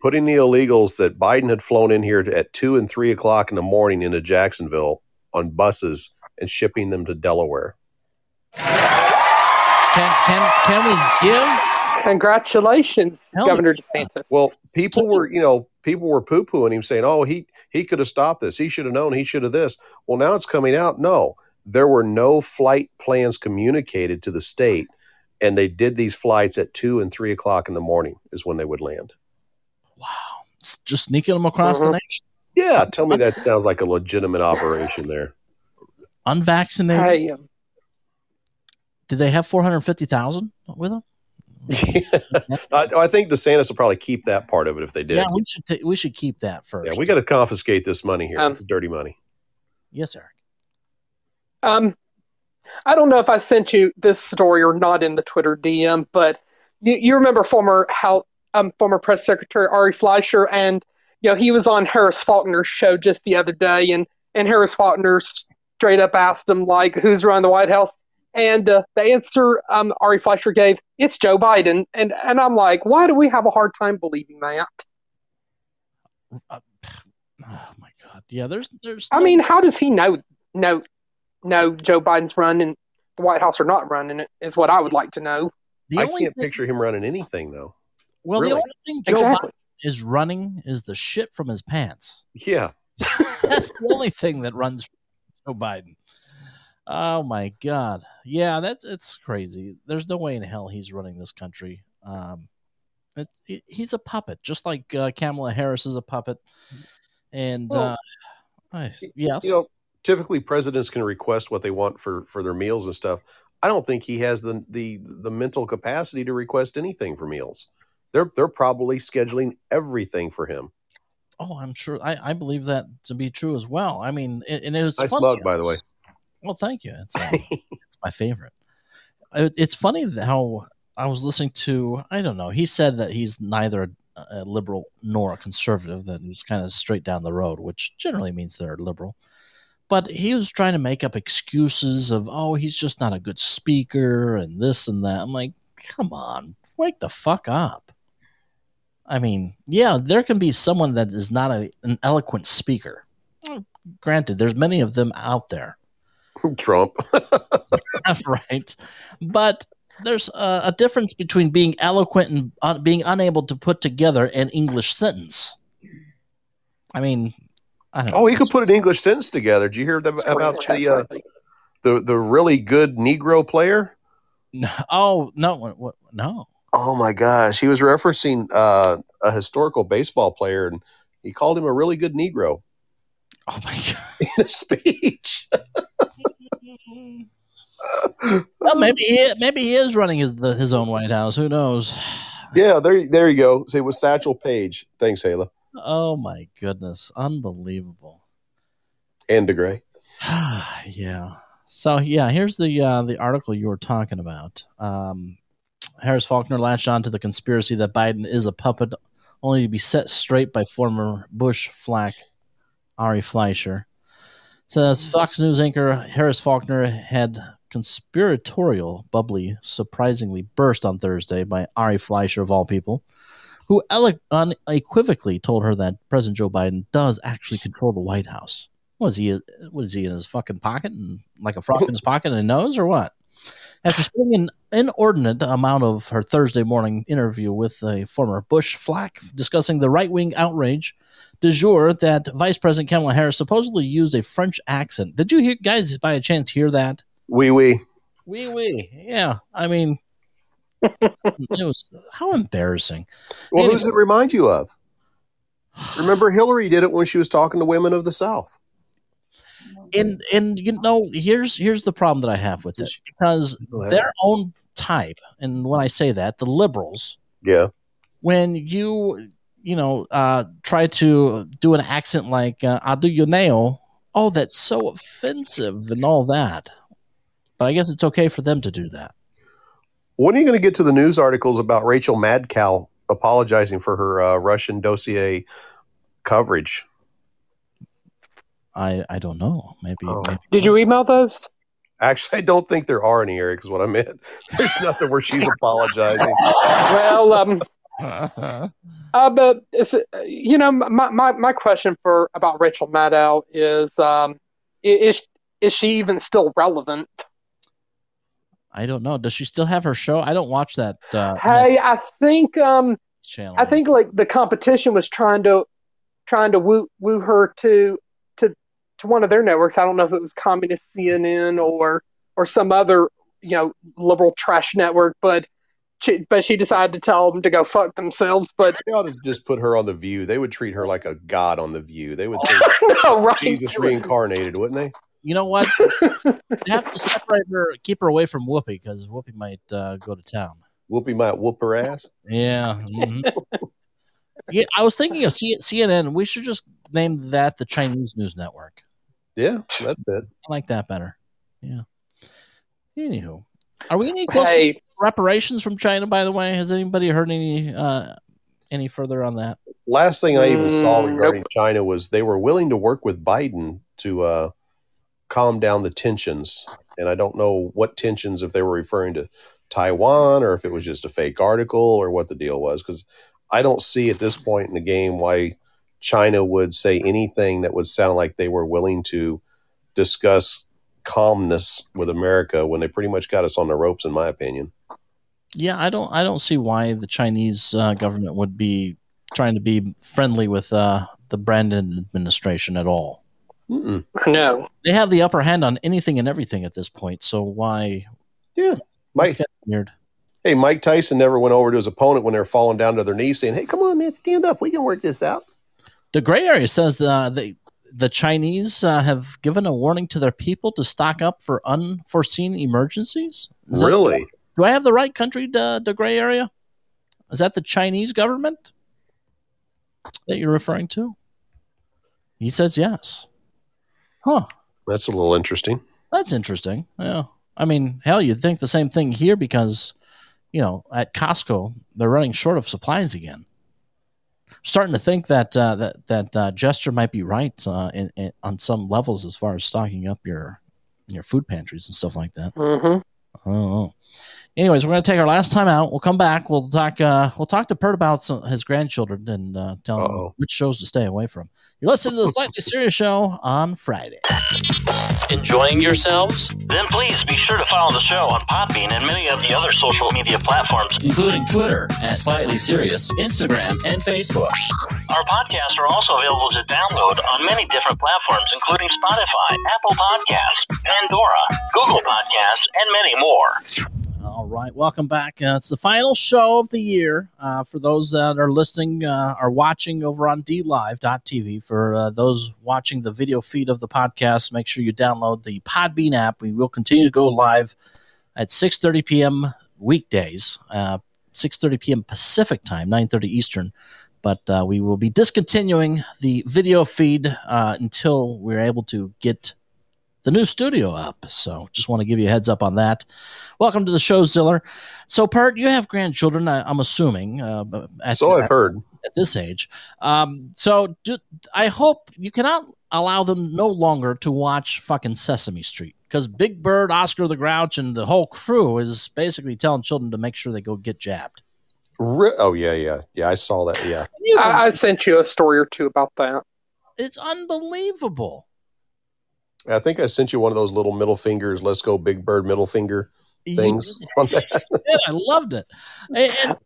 [SPEAKER 7] Putting the illegals that Biden had flown in here at two and three o'clock in the morning into Jacksonville on buses and shipping them to Delaware.
[SPEAKER 1] Can can can we give?
[SPEAKER 2] Congratulations,
[SPEAKER 1] Hell
[SPEAKER 2] Governor
[SPEAKER 1] yeah.
[SPEAKER 2] DeSantis.
[SPEAKER 7] Well, people were, you know, people were poo pooing him, saying, "Oh, he he could have stopped this. He should have known. He should have this." Well, now it's coming out. No, there were no flight plans communicated to the state, and they did these flights at two and three o'clock in the morning is when they would land.
[SPEAKER 1] Wow, it's just sneaking them across the
[SPEAKER 2] Mhm.
[SPEAKER 1] nation.
[SPEAKER 7] Yeah, tell me that sounds like a legitimate operation there.
[SPEAKER 1] Unvaccinated.
[SPEAKER 2] hey, um,
[SPEAKER 1] Did they have four hundred fifty thousand with them?
[SPEAKER 7] I, I think DeSantis will probably keep that part of it if they did.
[SPEAKER 1] Yeah, we should ta- we should keep that first.
[SPEAKER 7] Yeah, we got to confiscate this money here.
[SPEAKER 2] Um,
[SPEAKER 7] this is dirty money.
[SPEAKER 1] yes, Eric.
[SPEAKER 2] um, I don't know if I sent you this story or not in the Twitter DM, but you, you remember former how um, former press secretary Ari Fleischer, and you know he was on Harris Faulkner's show just the other day, and and Harris Faulkner straight up asked him like, "Who's running the White House?" And uh, the answer um, Ari Fleischer gave, "It's Joe Biden," and and I'm like, why do we have a hard time believing that?
[SPEAKER 1] Uh, oh my god. Yeah, there's there's.
[SPEAKER 2] I
[SPEAKER 1] no-
[SPEAKER 2] mean, how does he know know know Joe Biden's running the White House or not running it? Is what I would like to know.
[SPEAKER 1] the
[SPEAKER 7] I
[SPEAKER 1] only
[SPEAKER 7] can't
[SPEAKER 1] thing,
[SPEAKER 7] picture him running anything though.
[SPEAKER 1] well,
[SPEAKER 7] really.
[SPEAKER 1] the only thing Joe
[SPEAKER 2] Exactly.
[SPEAKER 1] Biden is running is the shit from his pants.
[SPEAKER 7] Yeah,
[SPEAKER 1] That's the only thing that runs Joe Biden. Oh my god. Yeah, that's it's crazy. There's no way in hell he's running this country. Um it, it- he's a puppet, just like uh, Kamala Harris is a puppet. And
[SPEAKER 7] Well,
[SPEAKER 1] uh I- yes.
[SPEAKER 7] you know, typically presidents can request what they want for for their meals and stuff. I don't think he has the the the mental capacity to request anything for meals. They're they're probably scheduling everything for him.
[SPEAKER 1] oh, I'm sure I, I believe that to be true as well. I mean, it, and it was
[SPEAKER 7] Nice
[SPEAKER 1] funny.
[SPEAKER 7] mug, by the way.
[SPEAKER 1] Well, thank you. It's uh, it's my favorite. It, it's funny how I was listening to. I don't know. He said that he's neither a, a liberal nor a conservative. That he's kind of straight down the road, which generally means they're liberal. But he was trying to make up excuses of, oh, he's just not a good speaker and this and that. I'm like, come on, wake the fuck up. I mean, yeah, there can be someone that is not a, an eloquent speaker. Granted, there's many of them out there.
[SPEAKER 7] Trump.
[SPEAKER 1] That's right? But there's a, a difference between being eloquent and uh, being unable to put together an English sentence. I mean, I don't know.
[SPEAKER 7] oh, he could put an English sentence together. Did you hear that, about the uh, the the really good Negro player?
[SPEAKER 1] No, oh no, what, what, no.
[SPEAKER 7] Oh my gosh, he was referencing uh, a historical baseball player, and he called him a really good Negro
[SPEAKER 1] Oh my god.
[SPEAKER 7] in a speech.
[SPEAKER 1] Well, maybe he, maybe he is running his the, his own White House. Who knows?
[SPEAKER 7] yeah, there, there you go. Say it was Satchel Paige. Thanks, Ayla
[SPEAKER 1] Oh my goodness, unbelievable.
[SPEAKER 7] and DeGray.
[SPEAKER 1] yeah. So yeah, here's the uh, the article you were talking about. Um, Harris Faulkner latched on to the conspiracy that Biden is a puppet, only to be set straight by former Bush flack Ari Fleischer. Says mm-hmm. Fox News anchor Harris Faulkner had conspiratorial bubbly surprisingly burst on Thursday by Ari Fleischer of all people, who unequivocally told her that President Joe Biden does actually control the White House. Was he? What is he in his fucking pocket and like a frog in his pocket and a nose or what? After spending an inordinate amount of her Thursday morning interview with a former Bush flack discussing the right wing outrage du jour that Vice President Kamala Harris supposedly used a French accent. Did you hear, guys, by a chance, hear that?
[SPEAKER 7] Wee wee.
[SPEAKER 1] Wee wee. Yeah. I mean, it was how embarrassing.
[SPEAKER 7] Well,
[SPEAKER 1] Anyway.
[SPEAKER 7] who does it remind you of? Remember, Hillary did it when she was talking to women of the South.
[SPEAKER 1] and and you know here's here's the problem that I have with it because their own type, and when I say that, the liberals,
[SPEAKER 7] Yeah.
[SPEAKER 1] when you you know uh, try to do an accent like uh, your nail." oh, that's so offensive and all that. But I guess it's okay for them to do that.
[SPEAKER 7] When are you going to get to the news articles about Rachel Madcow apologizing for her uh, Russian dossier coverage?
[SPEAKER 1] I I don't know. Maybe.
[SPEAKER 7] Oh.
[SPEAKER 1] maybe
[SPEAKER 2] Did you email those?
[SPEAKER 7] Actually, I don't think there are any, Eric, is what I meant. There's nothing where she's apologizing.
[SPEAKER 2] Well, um, uh, but uh, you know, my, my, my question for about Rachel Maddow is, um, is is she even still relevant?
[SPEAKER 1] I don't know. Does she still have her show? I don't watch that uh,
[SPEAKER 2] Hey, I think um,
[SPEAKER 1] channel.
[SPEAKER 2] I think like the competition was trying to trying to woo woo her to to to one of their networks. I don't know if it was Communist CNN or or some other you know liberal trash network, but she, but she decided to tell them to go fuck themselves. But
[SPEAKER 7] They ought to just put her on the View. They would treat her like a god on the View. They would think
[SPEAKER 2] no, right?
[SPEAKER 7] Jesus reincarnated, wouldn't they?
[SPEAKER 1] You know what? you have to separate her, keep her away from Whoopi because Whoopi might uh, go to town.
[SPEAKER 7] Whoopi might whoop her ass.
[SPEAKER 1] Yeah. mhm. yeah. I was thinking of C- CNN. We should just name that the Chinese news network.
[SPEAKER 7] Yeah, that's it.
[SPEAKER 1] I like that better. Yeah. Anywho, are we any closer
[SPEAKER 2] Hey,
[SPEAKER 1] to reparations from China? By the way, has anybody heard any uh, any further on that?
[SPEAKER 7] Last thing I even saw
[SPEAKER 2] Mm,
[SPEAKER 7] regarding China was they were willing to work with Biden to uh, calm down the tensions. And I don't know what tensions, if they were referring to Taiwan or if it was just a fake article or what the deal was. Because I don't see at this point in the game why China would say anything that would sound like they were willing to discuss calmness with America when they pretty much got us on the ropes, in my opinion.
[SPEAKER 1] Yeah, I don't. I don't see why the Chinese uh, government would be trying to be friendly with uh, the Brandon administration at all.
[SPEAKER 7] Mm-mm.
[SPEAKER 2] no.
[SPEAKER 1] They have the upper hand on anything and everything at this point. So why?
[SPEAKER 7] Yeah.
[SPEAKER 1] It's
[SPEAKER 7] Mike,
[SPEAKER 1] kind of weird.
[SPEAKER 7] hey, Mike Tyson never went over to his opponent when they were falling down to their knees saying, hey, come on, man, stand up. We can work this out.
[SPEAKER 1] The gray area says uh, the the Chinese uh, have given a warning to their people to stock up for unforeseen emergencies. Is that-
[SPEAKER 7] really?
[SPEAKER 1] do I have the right country? The the gray area is that the Chinese government that you're referring to? He says yes. Huh.
[SPEAKER 7] That's a little interesting.
[SPEAKER 1] That's interesting. Yeah. I mean, hell, you'd think the same thing here because, you know, at Costco they're running short of supplies again. Starting to think that uh, that that uh, gesture might be right uh, in, in, on some levels as far as stocking up your your food pantries and stuff like that.
[SPEAKER 2] Mm-hmm.
[SPEAKER 1] I. Anyways, we're gonna take our last time out. We'll come back. We'll talk. Uh, we'll talk to Pert about some, his grandchildren and uh, tell him
[SPEAKER 7] Uh-oh.
[SPEAKER 1] which shows to stay away from. You're listening to the Slightly Serious Show on Friday.
[SPEAKER 5] Enjoying yourselves?
[SPEAKER 10] Then please be sure to follow the show on Podbean and many of the other social media platforms.
[SPEAKER 5] Including Twitter at Slightly Serious, Instagram, and Facebook.
[SPEAKER 10] Our podcasts are also available to download on many different platforms, including Spotify, Apple Podcasts, Pandora, Google Podcasts, and many more.
[SPEAKER 1] All right, welcome back. Uh, it's the final show of the year. Uh, for those that are listening, uh, are watching over on DLive.tv. For uh, those watching the video feed of the podcast, make sure you download the Podbean app. We will continue to go live at 6:30 p.m. weekdays, uh, 6:30 p.m. Pacific time, 9:30 Eastern. But uh, we will be discontinuing the video feed uh, until we're able to get the new studio up. So just want to give you a heads up on that. Welcome to the show, Ziller. So, Pert, you have grandchildren, I, I'm assuming. Uh, at,
[SPEAKER 7] So I've heard.
[SPEAKER 1] At this age. Um, so do, I hope you cannot allow them no longer to watch fucking Sesame Street because Big Bird, Oscar the Grouch, and the whole crew is basically telling children to make sure they go get jabbed.
[SPEAKER 7] Re- oh yeah, yeah, yeah. I saw that. Yeah.
[SPEAKER 2] I, I sent you a story or two about that.
[SPEAKER 1] It's unbelievable.
[SPEAKER 7] I think I sent you one of those little middle fingers. Let's go, Big Bird middle finger things. on that.
[SPEAKER 1] Yeah, I loved it. And, and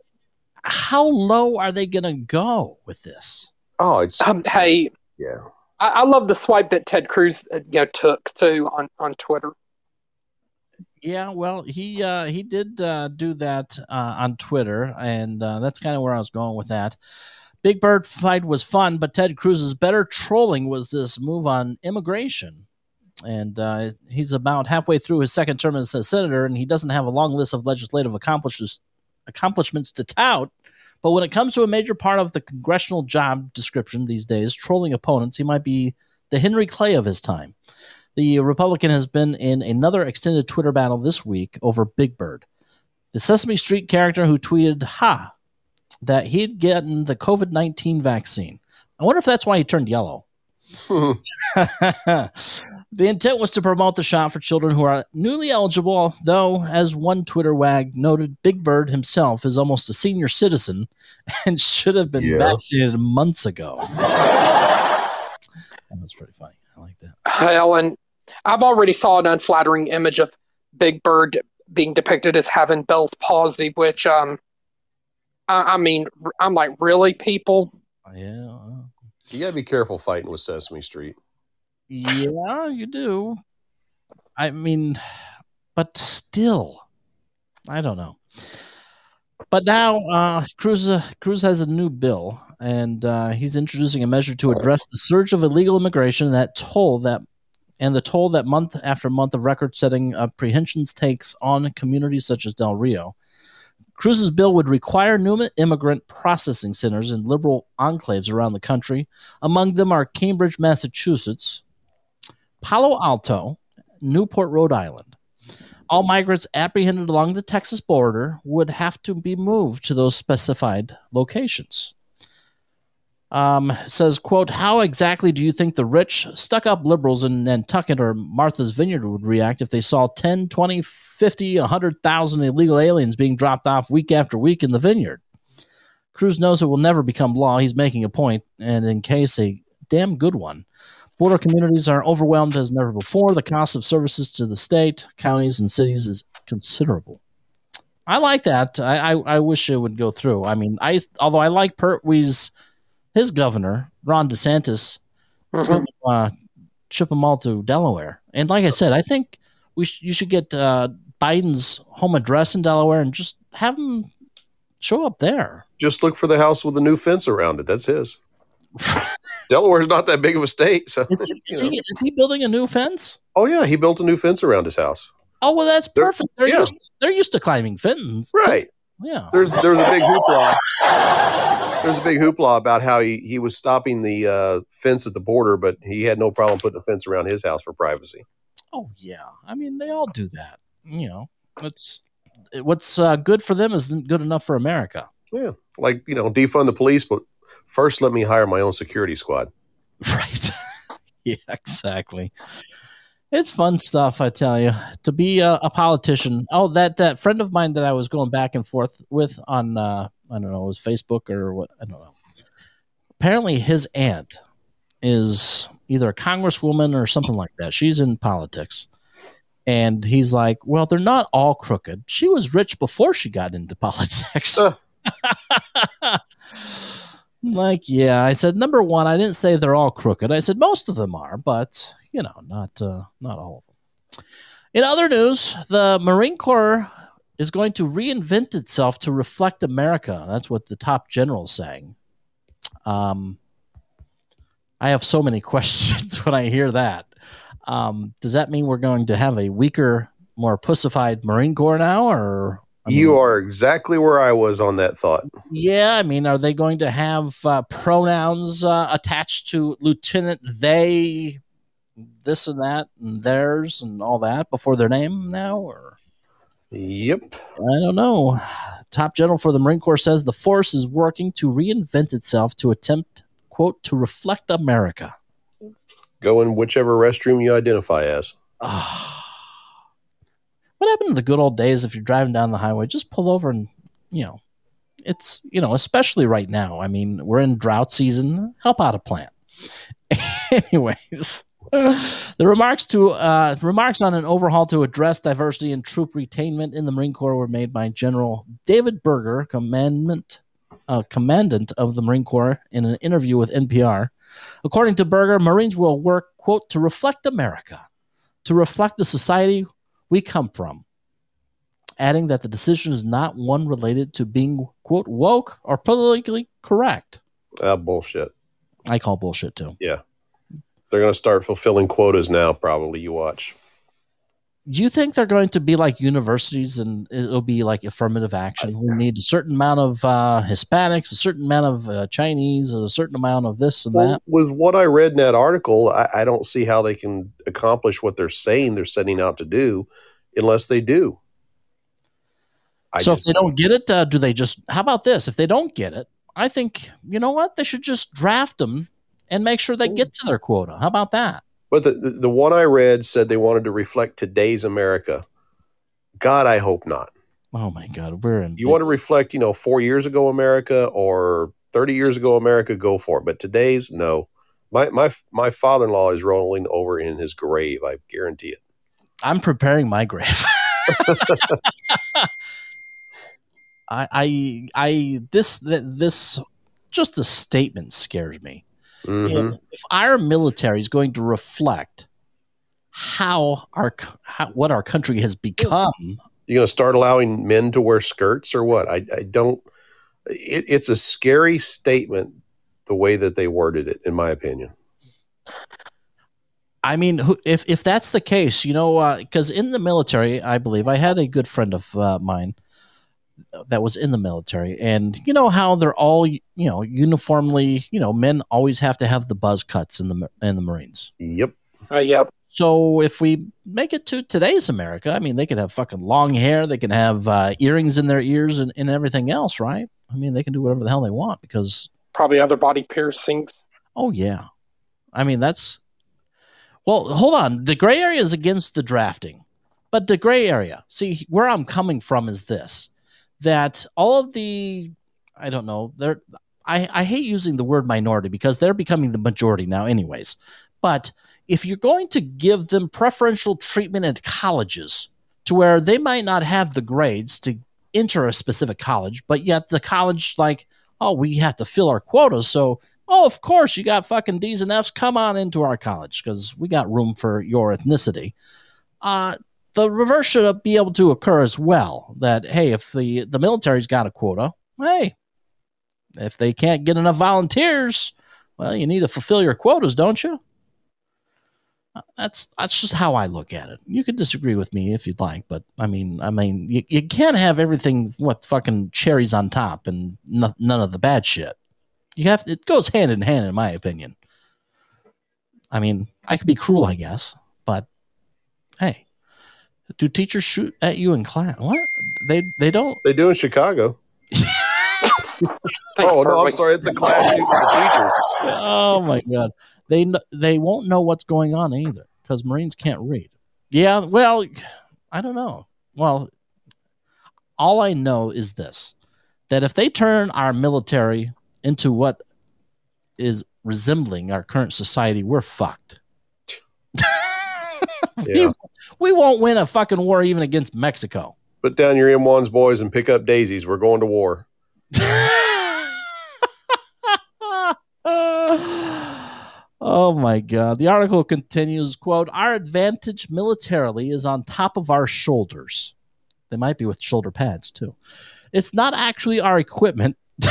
[SPEAKER 1] how low are they going to go with this?
[SPEAKER 7] Oh, it's
[SPEAKER 2] Um, hey,
[SPEAKER 7] yeah.
[SPEAKER 2] I, I love the swipe that Ted Cruz uh, you know took too on on Twitter.
[SPEAKER 1] Yeah, well, he uh, he did uh, do that uh, on Twitter, and uh, that's kind of where I was going with that. Big Bird fight was fun, but Ted Cruz's better trolling was this move on immigration. And uh, he's about halfway through his second term as a senator, and he doesn't have a long list of legislative accomplishments accomplishments to tout. But when it comes to a major part of the congressional job description these days, trolling opponents, he might be the Henry Clay of his time. The Republican has been in another extended Twitter battle this week over Big Bird, the Sesame Street character who tweeted, Ha, that he'd gotten the COVID 19 vaccine. I wonder if that's why he turned yellow. the intent was to promote the shot for children who are newly eligible, though, as one Twitter wag noted, Big Bird himself is almost a senior citizen and should have been
[SPEAKER 7] Yeah.
[SPEAKER 1] vaccinated months ago. that was pretty funny. I like that.
[SPEAKER 2] Hell, and I've already saw an unflattering image of Big Bird being depicted as having Bell's palsy, which um, I, I mean, I'm like, really, people?
[SPEAKER 1] Yeah.
[SPEAKER 7] You gotta be careful fighting with Sesame Street.
[SPEAKER 1] Yeah, you do. I mean, but still, I don't know. But now, uh, Cruz uh, Cruz has a new bill, and uh, he's introducing a measure to address the surge of illegal immigration and that toll that and the toll that month after month of record-setting apprehensions takes on communities such as Del Rio. Cruz's bill would require new immigrant processing centers in liberal enclaves around the country. Among them are Cambridge, Massachusetts, Palo Alto, Newport, Rhode Island. All migrants apprehended along the Texas border would have to be moved to those specified locations. Um, says, quote, how exactly do you think the rich, stuck up liberals in Nantucket or Martha's Vineyard would react if they saw 10, 20, 50, 100,000 illegal aliens being dropped off week after week in the vineyard? Cruz knows it will never become law. He's making a point, and in case a damn good one. Border communities are overwhelmed as never before. The cost of services to the state, counties, and cities is considerable. I like that. I, I, I wish it would go through. I mean, I although I like Pertwee's his governor Ron DeSantis, it's
[SPEAKER 2] Mhm.
[SPEAKER 1] gonna, uh, ship them all to Delaware. And like I said, I think we sh- you should get uh, Biden's home address in Delaware and just have him show up there.
[SPEAKER 7] Just look for the house with the new fence around it. That's his. Delaware's not that big of a state, so.
[SPEAKER 1] Is
[SPEAKER 7] you
[SPEAKER 1] he, is he building a new fence?
[SPEAKER 7] Oh yeah, he built a new fence around his house.
[SPEAKER 1] Oh well, that's perfect. They're
[SPEAKER 7] yeah.
[SPEAKER 1] used they're used to climbing fences.
[SPEAKER 7] Right.
[SPEAKER 1] Yeah.
[SPEAKER 7] There's there's a big hoopla. There's a big hoopla about how he, he was stopping the uh, fence at the border, but he had no problem putting a fence around his house for privacy.
[SPEAKER 1] Oh yeah. I mean, they all do that. You know, it's what's uh, good for them isn't good enough for America.
[SPEAKER 7] Yeah, like you know, defund the police, but first let me hire my own security squad.
[SPEAKER 1] Right. yeah, exactly. It's fun stuff, I tell you. To be a, a politician. Oh, that that friend of mine that I was going back and forth with on uh, I don't know, it was Facebook or what I don't know. Apparently, his aunt is either a congresswoman or something like that. She's in politics. And he's like, Well, they're not all crooked. She was rich before she got into politics. like, yeah. I said, number one, I didn't say they're all crooked. I said most of them are, but you know, not uh, not all of them. In other news, the Marine Corps is going to reinvent itself to reflect America. That's what the top general is saying. Um, I have so many questions when I hear that. Um, does that mean we're going to have a weaker, more pussified Marine Corps now, or
[SPEAKER 7] you are exactly where I was on that thought.
[SPEAKER 1] Yeah, I mean, are they going to have uh, pronouns uh, attached to lieutenant they, this and that, and theirs, and all that before their name now? Or
[SPEAKER 7] Yep.
[SPEAKER 1] I don't know. Top general for the Marine Corps says the force is working to reinvent itself to attempt, quote, to reflect America.
[SPEAKER 7] Go in whichever restroom you identify as.
[SPEAKER 1] What happened to the good old days if you're driving down the highway? Just pull over and you know it's you know especially right now. I mean we're in drought season. Help out a plant. Anyways the remarks to uh, remarks on an overhaul to address diversity and troop retainment in the Marine Corps were made by General David Berger, commandant uh, commandant of the Marine Corps, in an interview with NPR. According to Berger, Marines will work quote to reflect America, to reflect the society we come from, adding that the decision is not one related to being, quote, woke or politically correct.
[SPEAKER 7] Uh, bullshit.
[SPEAKER 1] I call bullshit too.
[SPEAKER 7] Yeah. They're going to start fulfilling quotas now, probably. You watch.
[SPEAKER 1] Do you think they're going to be like universities and it'll be like affirmative action? We need a certain amount of uh, Hispanics, a certain amount of uh, Chinese, and a certain amount of this and
[SPEAKER 7] Well,
[SPEAKER 1] that.
[SPEAKER 7] with what I read in that article, I, I don't see how they can accomplish what they're saying they're setting out to do unless they do. I
[SPEAKER 1] so if they don't get it, uh, do they just? How about this? If they don't get it, I think you know what they should just draft them and make sure they get to their quota. How about that?
[SPEAKER 7] But the, the, one I read said they wanted to reflect today's America. God, I hope not.
[SPEAKER 1] Oh my God, we're in.
[SPEAKER 7] You want to reflect, you know, four years ago America or 30 years ago America, go for it. But today's, no. My, my, my father in law is rolling over in his grave. I guarantee it.
[SPEAKER 1] I'm preparing my grave. I, I, I, this, th- this, just the statement scares me.
[SPEAKER 7] Mhm.
[SPEAKER 1] If, if our military is going to reflect how our, how, what our country has become,
[SPEAKER 7] you're going to start allowing men to wear skirts or what? I, I don't. It, it's a scary statement the way that they worded it, in my opinion.
[SPEAKER 1] I mean, if if that's the case, you know, because in the military, I believe I had a good friend of uh, mine that was in the military, and you know how they're all you know uniformly, you know, men always have to have the buzz cuts in the in the Marines.
[SPEAKER 7] Yep.
[SPEAKER 2] Uh, yep.
[SPEAKER 1] So if we make it to today's America, I mean, they could have fucking long hair, they can have uh, earrings in their ears, and, and everything else, right? I mean, they can do whatever the hell they want because
[SPEAKER 2] Probably other body piercings.
[SPEAKER 1] Oh yeah, I mean that's. Well, hold on. The gray area is against the drafting, but the gray area. See, where I'm coming from is this: that all of the, I don't know, they're. I, I hate using the word minority because they're becoming the majority now, anyways. But if you're going to give them preferential treatment at colleges to where they might not have the grades to enter a specific college, but yet the college, like, oh, we have to fill our quotas. So, oh, of course, you got fucking D's and F's. Come on into our college because we got room for your ethnicity. Uh, the reverse should be able to occur as well. That hey, if the the military's got a quota, hey, if they can't get enough volunteers, well, you need to fulfill your quotas, don't you? Uh, That's that's just how I look at it. You can disagree with me if you'd like, but I mean, I mean, you, you can't have everything with fucking cherries on top and no, none of the bad shit. You have it goes hand in hand, in my opinion. I mean, I could be cruel, I guess, but hey, do teachers shoot at you in class? What they they don't.
[SPEAKER 7] They do in Chicago. oh no, I'm sorry. It's a class shoot with the teachers.
[SPEAKER 1] oh my god they they won't know what's going on either because marines can't read yeah well i don't know well all i know is this that if they turn our military into what is resembling our current society we're fucked we, we won't win a fucking war even against mexico
[SPEAKER 7] Put down your M1s, boys, and pick up daisies. We're going to war.
[SPEAKER 1] Oh my god. The article continues, quote, "Our advantage militarily is on top of our shoulders." They might be with shoulder pads too. It's not actually our equipment.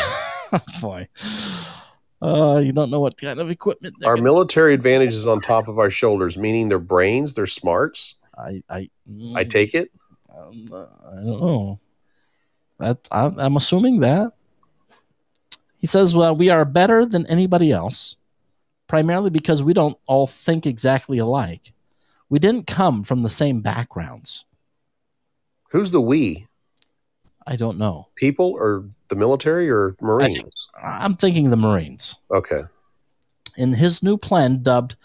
[SPEAKER 1] Oh, boy, uh, you don't know what kind of equipment.
[SPEAKER 7] Our
[SPEAKER 1] gonna-
[SPEAKER 7] military advantage is on top of our shoulders, meaning their brains, their smarts.
[SPEAKER 1] I I
[SPEAKER 7] I take it.
[SPEAKER 1] Um, uh, I don't know. That I'm, I'm assuming that. He says, "Well, we are better than anybody else, primarily because we don't all think exactly alike. We didn't come from the same backgrounds.
[SPEAKER 7] Who's the we?
[SPEAKER 1] I don't know.
[SPEAKER 7] People or the military or Marines?
[SPEAKER 1] I'm thinking the Marines.
[SPEAKER 7] Okay.
[SPEAKER 1] In his new plan, dubbed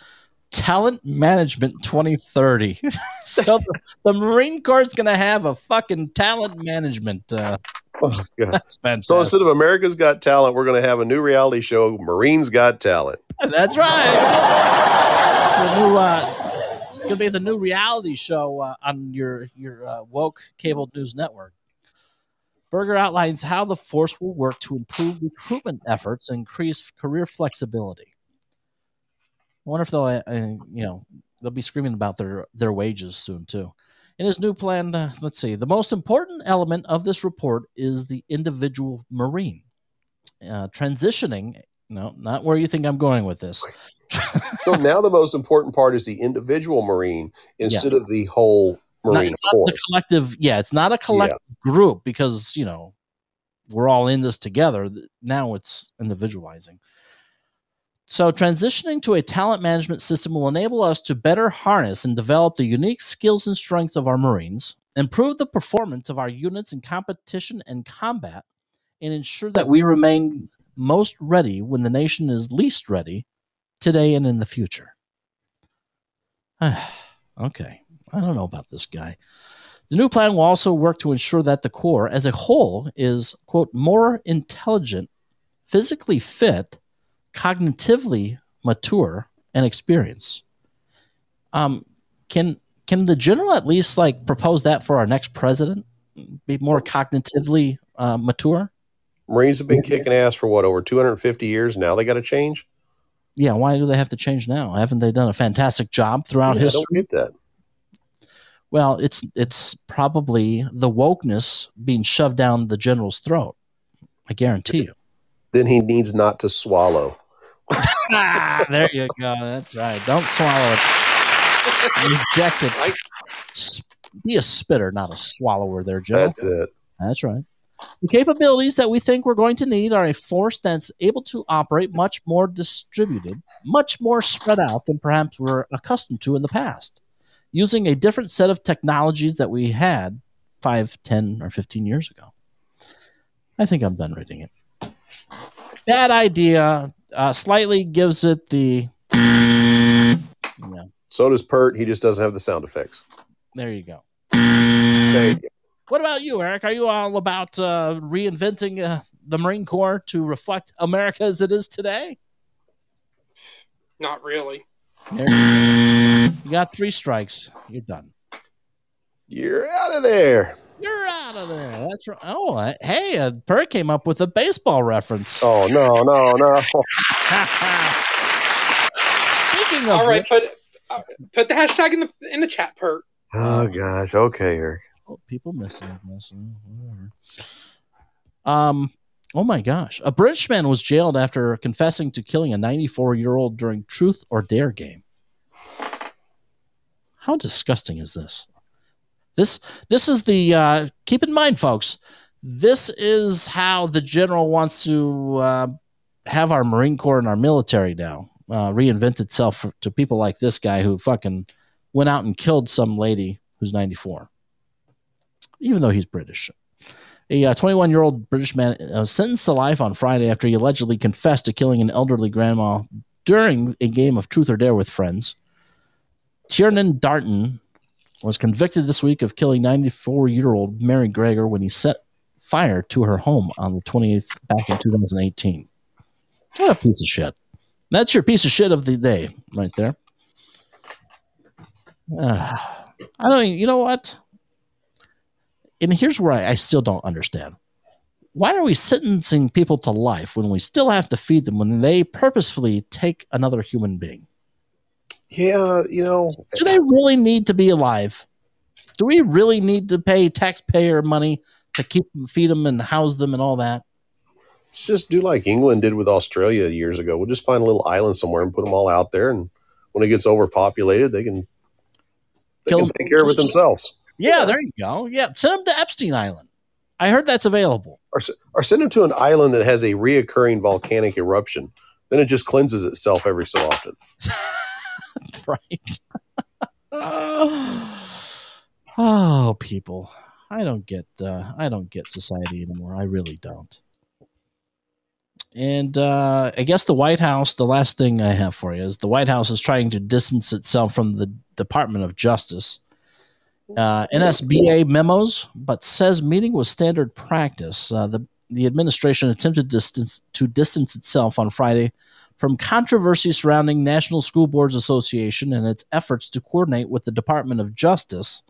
[SPEAKER 1] Talent Management 2030, so the, the Marine Corps is going to have a fucking talent management. Uh,
[SPEAKER 7] Oh,
[SPEAKER 1] that's fantastic.
[SPEAKER 7] So instead of America's Got Talent, we're going to have a new reality show, Marines Got Talent.
[SPEAKER 1] That's right. It's the new. Uh, it's going to be the new reality show uh, on your your uh, woke cable news network. Berger outlines how the force will work to improve recruitment efforts and increase career flexibility. I wonder if they'll, uh, uh, you know, they'll be screaming about their their wages soon too. In his new plan, uh, let's see. The most important element of this report is the individual Marine. Uh, transitioning, no, not where you think I'm going with this.
[SPEAKER 7] So now the most important part is the individual Marine instead
[SPEAKER 1] Yes.
[SPEAKER 7] of the whole Marine
[SPEAKER 1] it's not
[SPEAKER 7] Corps.
[SPEAKER 1] the collective. Yeah, it's not a collective group because you know we're all in this together. Now it's individualizing. So transitioning to a talent management system will enable us to better harness and develop the unique skills and strengths of our Marines, improve the performance of our units in competition and combat, and ensure that we remain most ready when the nation is least ready today and in the future. okay, I don't know about this guy. The new plan will also work to ensure that the Corps as a whole is, quote, more intelligent, physically fit, cognitively mature, and experienced. Um, can can the general at least like propose that for our next president? Be more cognitively uh, mature?
[SPEAKER 7] Marines have been kicking ass for what over 250 years. Now they got to change.
[SPEAKER 1] Yeah, why do they have to change now? Haven't they done a fantastic job throughout
[SPEAKER 7] Yeah, I
[SPEAKER 1] history?
[SPEAKER 7] don't get that.
[SPEAKER 1] Well, it's it's probably the wokeness being shoved down the general's throat. I guarantee you.
[SPEAKER 7] Then he needs not to swallow.
[SPEAKER 1] ah, there you go. That's right. Don't swallow it. Reject it. S- Be a spitter, not a swallower. There, General.
[SPEAKER 7] That's it.
[SPEAKER 1] That's right. The capabilities that we think we're going to need are a force that's able to operate much more distributed, much more spread out than perhaps we're accustomed to in the past, using a different set of technologies that we had five, ten, or 15 years ago. I think I'm done reading it. That idea uh, slightly gives it the. Yeah,
[SPEAKER 7] So does Pert. He just doesn't have the sound effects.
[SPEAKER 1] there you go.
[SPEAKER 7] There you go.
[SPEAKER 1] What about you, Eric? Are you all about uh, reinventing uh, the Marine Corps to reflect America as it is today?
[SPEAKER 2] Not really.
[SPEAKER 1] There you, got three strikes. You're done.
[SPEAKER 7] You're out of there.
[SPEAKER 1] You're out of there. That's right. Oh, uh, hey, uh, Pert came up with a baseball reference.
[SPEAKER 7] Oh no, no, no.
[SPEAKER 1] Speaking of
[SPEAKER 2] All right,
[SPEAKER 1] which-
[SPEAKER 2] put uh, put the hashtag in the in the chat, Pert.
[SPEAKER 7] Oh gosh. Okay, Eric.
[SPEAKER 1] Oh, people missing, missing, whatever. Um. Oh my gosh! A British man was jailed after confessing to killing a 94 year old during Truth or Dare game. How disgusting is this? This this is the uh, keep in mind, folks. This is how the general wants to uh, have our Marine Corps and our military now uh, reinvent itself for, to people like this guy who fucking went out and killed some lady who's 94 even though he's British. A 21 year old British man uh, sentenced to life on Friday after he allegedly confessed to killing an elderly grandma during a game of Truth or Dare with friends. Tiernan Darnton was convicted this week of killing 94 year old Mary Gregory when he set fire to her home on the 28th back in 2018. What a piece of shit. That's your piece of shit of the day right there. Ah, I don't, you know what? and here's where I, I still don't understand. Why are we sentencing people to life when we still have to feed them when they purposefully take another human being?
[SPEAKER 7] Yeah, you know,
[SPEAKER 1] Do they really need to be alive? Do we really need to pay taxpayer money to keep them, feed them, and house them and all that?
[SPEAKER 7] Let's just do like England did with Australia years ago. We'll just find a little island somewhere and put them all out there, and when it gets overpopulated, they can they
[SPEAKER 1] Kill
[SPEAKER 7] can take care of it themselves.
[SPEAKER 1] Yeah, there you go. Yeah, send them to Epstein Island. I heard that's available.
[SPEAKER 7] Or, or send them to an island that has a reoccurring volcanic eruption. Then it just cleanses itself every so often.
[SPEAKER 1] right. oh, people. I don't get uh, I don't get society anymore. I really don't. And uh, I guess the White House. The last thing I have for you is the White House is trying to distance itself from the Department of Justice. Uh, NSBA memos, but says meeting was standard practice. Uh, the the administration attempted distance to distance itself on Friday from controversy surrounding National School Boards Association and its efforts to coordinate with the Department of Justice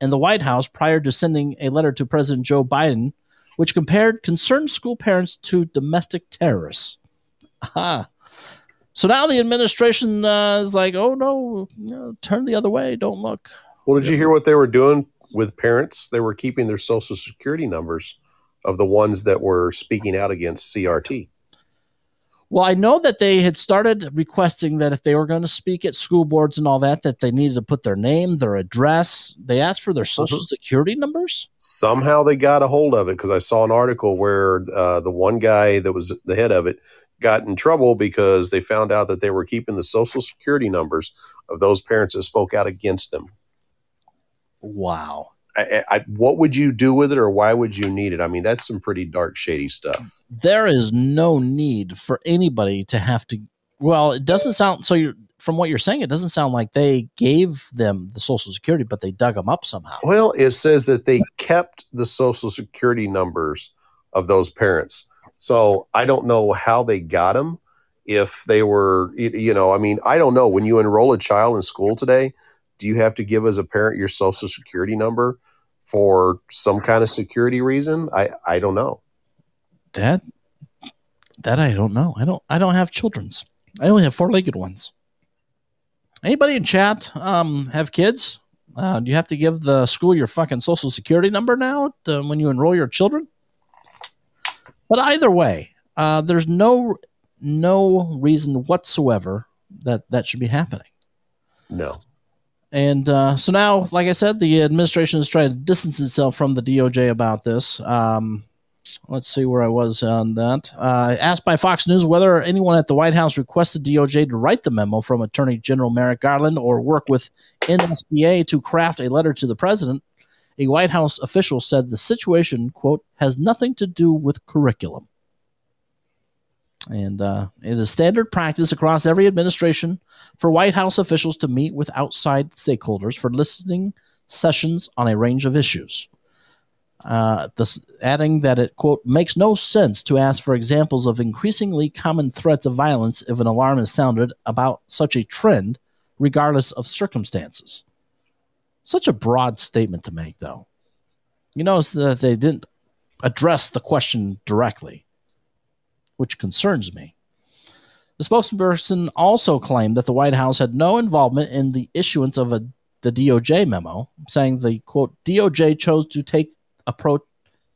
[SPEAKER 1] and the White House prior to sending a letter to President Joe Biden, which compared concerned school parents to domestic terrorists. Aha. So now the administration uh, is like, oh no, turn the other way, don't look.
[SPEAKER 7] Well, did you hear what they were doing with parents? They were keeping their social security numbers of the ones that were speaking out against CRT.
[SPEAKER 1] Well, I know that they had started requesting that if they were going to speak at school boards and all that, that they needed to put their name, their address. They asked for their social
[SPEAKER 7] Mhm.
[SPEAKER 1] security numbers.
[SPEAKER 7] Somehow they got a hold of it because I saw an article where uh, the one guy that was the head of it got in trouble because they found out that they were keeping the social security numbers of those parents that spoke out against them.
[SPEAKER 1] Wow.
[SPEAKER 7] I, I, what would you do with it, or why would you need it? I mean, that's some pretty dark, shady stuff.
[SPEAKER 1] There is no need for anybody to have to. Well, it doesn't sound so. You're from what you're saying, it doesn't sound like they gave them the social security, but they dug them up somehow.
[SPEAKER 7] Well, it says that they kept the social security numbers of those parents. So I don't know how they got them. If they were, you know, I mean, I don't know. When you enroll a child in school today, do you have to give as a parent your social security number for some kind of security reason? I, I don't know.
[SPEAKER 1] That that I don't know. I don't. I don't have children's. I only have four-legged ones. Anybody in chat um, have kids? Uh, do you have to give the school your fucking social security number now to, when you enroll your children? But either way, uh, there's no no reason whatsoever that that should be happening.
[SPEAKER 7] No.
[SPEAKER 1] And uh, so now, like I said, the administration is trying to distance itself from the DOJ about this. Um, let's see where I was on that. Uh, asked by Fox News whether anyone at the White House requested DOJ to write the memo from Attorney General Merrick Garland or work with NSBA to craft a letter to the president, a White House official said the situation, quote, has nothing to do with curriculum. And uh, it is standard practice across every administration for White House officials to meet with outside stakeholders for listening sessions on a range of issues. Uh, this, adding that it, quote, makes no sense to ask for examples of increasingly common threats of violence if an alarm is sounded about such a trend, regardless of circumstances. Such a broad statement to make, though. You notice that they didn't address the question directly, which concerns me. The spokesperson also claimed that the White House had no involvement in the issuance of a, the DOJ memo, saying the quote DOJ chose to take approach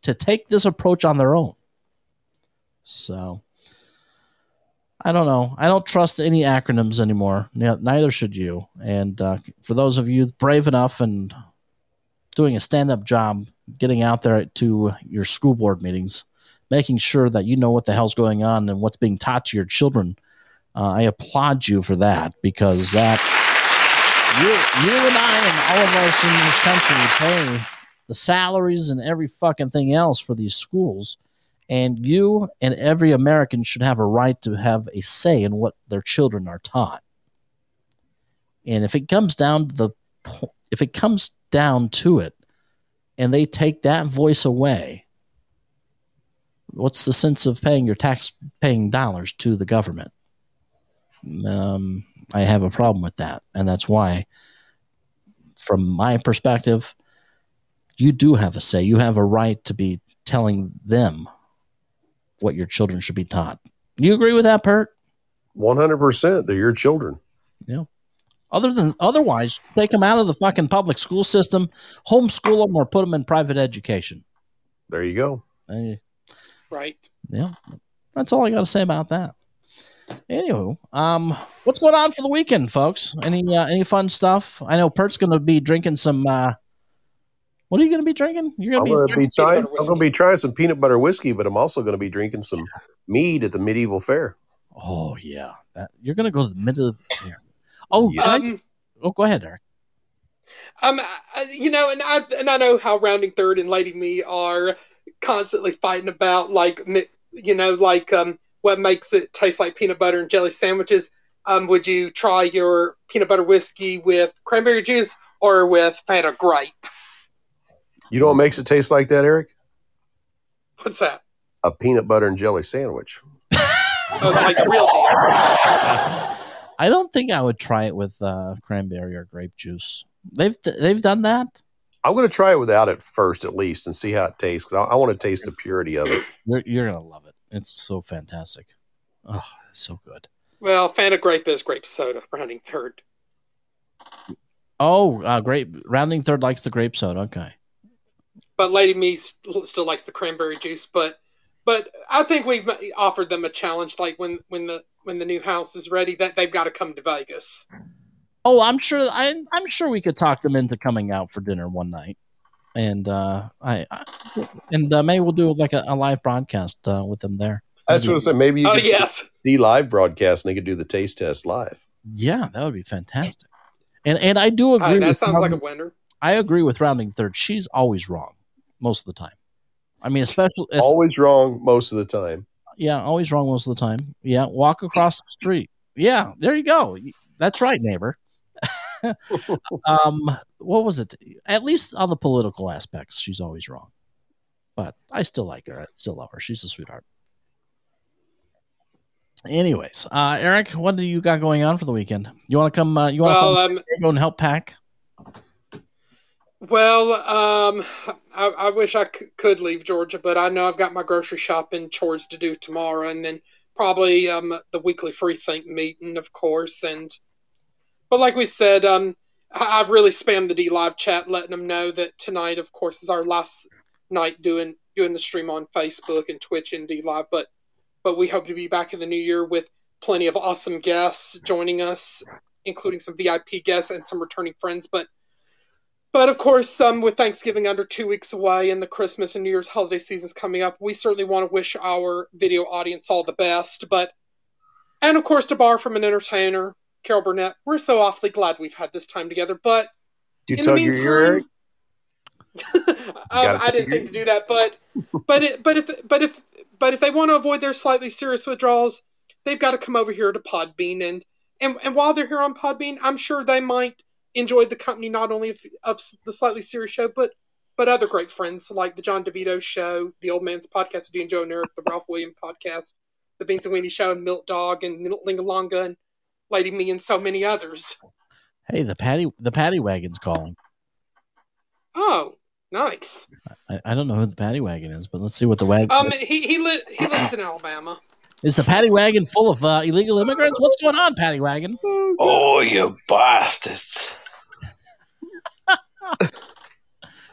[SPEAKER 1] to take this approach on their own. So I don't know. I don't trust any acronyms anymore. Neither should you. And uh, for those of you brave enough and doing a stand-up job, getting out there to your school board meetings, making sure that you know what the hell's going on and what's being taught to your children. Uh, I applaud you for that because that you, you and I and all of us in this country pay the salaries and every fucking thing else for these schools. And you and every American should have a right to have a say in what their children are taught. And if it comes down to the if it comes down to it and they take that voice away, what's the sense of paying your tax paying dollars to the government? Um, I have a problem with that. And that's why, from my perspective, you do have a say. You have a right to be telling them what your children should be taught. You agree with that, Pert?
[SPEAKER 7] 100%. They're your children.
[SPEAKER 1] Yeah. Other than otherwise, take them out of the fucking public school system, homeschool them, or put them in private education.
[SPEAKER 7] There you go.
[SPEAKER 2] Right.
[SPEAKER 1] yeah, that's all I got to say about that. Anywho, um, what's going on for the weekend, folks? Any uh, any fun stuff? I know Pert's going to be drinking some. Uh, what are you going to be drinking? You're
[SPEAKER 7] I'm
[SPEAKER 1] going
[SPEAKER 7] going
[SPEAKER 1] to
[SPEAKER 7] to
[SPEAKER 1] be
[SPEAKER 7] be trying. I'm going to be trying some peanut butter whiskey, but I'm also going to be drinking some mead at the medieval fair.
[SPEAKER 1] Oh yeah, that, you're going to go to the middle of the fair. Oh,
[SPEAKER 7] Yeah.
[SPEAKER 1] can I-
[SPEAKER 2] Um,
[SPEAKER 1] oh, go ahead, Eric.
[SPEAKER 2] Um, I- you know, and I and I know how rounding third and Lady Me are constantly fighting about like you know like um what makes it taste like peanut butter and jelly sandwiches. Um, would you try your peanut butter whiskey with cranberry juice or with Fanta Grape?
[SPEAKER 7] You know what makes it taste like that, Eric?
[SPEAKER 2] What's that?
[SPEAKER 7] A peanut butter and jelly sandwich.
[SPEAKER 2] Oh, like the real deal.
[SPEAKER 1] I don't think I would try it with uh, cranberry or grape juice. They've they've done that.
[SPEAKER 7] I'm going to try it without it first, at least, and see how it tastes. Because I, I want to taste the purity of it.
[SPEAKER 1] You're you're gonna love it. It's so fantastic. Oh, so good.
[SPEAKER 2] Well, Fanta Grape is grape soda. Rounding third.
[SPEAKER 1] Oh, uh, grape rounding third likes the grape soda. Okay.
[SPEAKER 2] but Lady Me st- still likes the cranberry juice. But but I think we've offered them a challenge, like when when the when the new house is ready, that they've got to come to Vegas.
[SPEAKER 1] Oh, I'm sure. I, I'm sure we could talk them into coming out for dinner one night, and uh, I, I and uh, maybe we'll do like a, a live broadcast uh, with them there.
[SPEAKER 7] I was going to say maybe you
[SPEAKER 2] Oh,
[SPEAKER 7] could
[SPEAKER 2] yes.
[SPEAKER 7] see live broadcast and they could do the taste test live.
[SPEAKER 1] Yeah, that would be fantastic. And and I do agree.
[SPEAKER 2] Uh, that
[SPEAKER 1] with
[SPEAKER 2] sounds like a
[SPEAKER 1] rounding-
[SPEAKER 2] winner.
[SPEAKER 1] I agree with rounding third. She's always wrong most of the time. I mean, especially es-
[SPEAKER 7] Always wrong most of the time.
[SPEAKER 1] yeah, always wrong most of the time. Yeah, walk across the street. Yeah, there you go. That's right, neighbor. um, what was it? At least on the political aspects, she's always wrong. But I still like her. I still love her. She's a sweetheart. Anyways, uh, Eric, what do you got going on for the weekend? You want to come? Uh, you want to
[SPEAKER 2] Well, um,
[SPEAKER 1] Diego and help pack?
[SPEAKER 2] Well, um, I, I wish I c- could leave Georgia, but I know I've got my grocery shopping chores to do tomorrow, and then probably um the weekly Freethink meeting, of course. And but like we said, um, I, I've really spammed the DLive chat, letting them know that tonight, of course, is our last night doing doing the stream on Facebook and Twitch and DLive. But but we hope to be back in the new year with plenty of awesome guests joining us, including some VIP guests and some returning friends. But but of course, um, with Thanksgiving under two weeks away and the Christmas and New Year's holiday seasons coming up, we certainly want to wish our video audience all the best. But and of course, to borrow from an entertainer, Carol Burnett, we're so awfully glad we've had this time together. But
[SPEAKER 7] Do you
[SPEAKER 2] in the
[SPEAKER 7] meantime, your ear, Eric?
[SPEAKER 2] um, I didn't think to do that, but but it, but if but if but if they want to avoid their slightly serious withdrawals, they've got to come over here to Podbean and and and while they're here on Podbean, I'm sure they might enjoy the company not only of, of the slightly serious show, but but other great friends like the John DeVito show, the Old Man's Podcast with Dean Joe and Eric, the Ralph Williams Podcast, the Beans and Weenie Show, and Milk Dog and Lingalonga and Lady Me and so many others.
[SPEAKER 1] Hey, the patty the patty wagon's calling.
[SPEAKER 2] Oh, nice.
[SPEAKER 1] I, I don't know who the paddy wagon is, but let's see what the wagon
[SPEAKER 2] Um, he he li- he lives in Alabama.
[SPEAKER 1] is. The paddy wagon full of uh, illegal immigrants? What's going on, paddy wagon?
[SPEAKER 11] Oh, you bastards.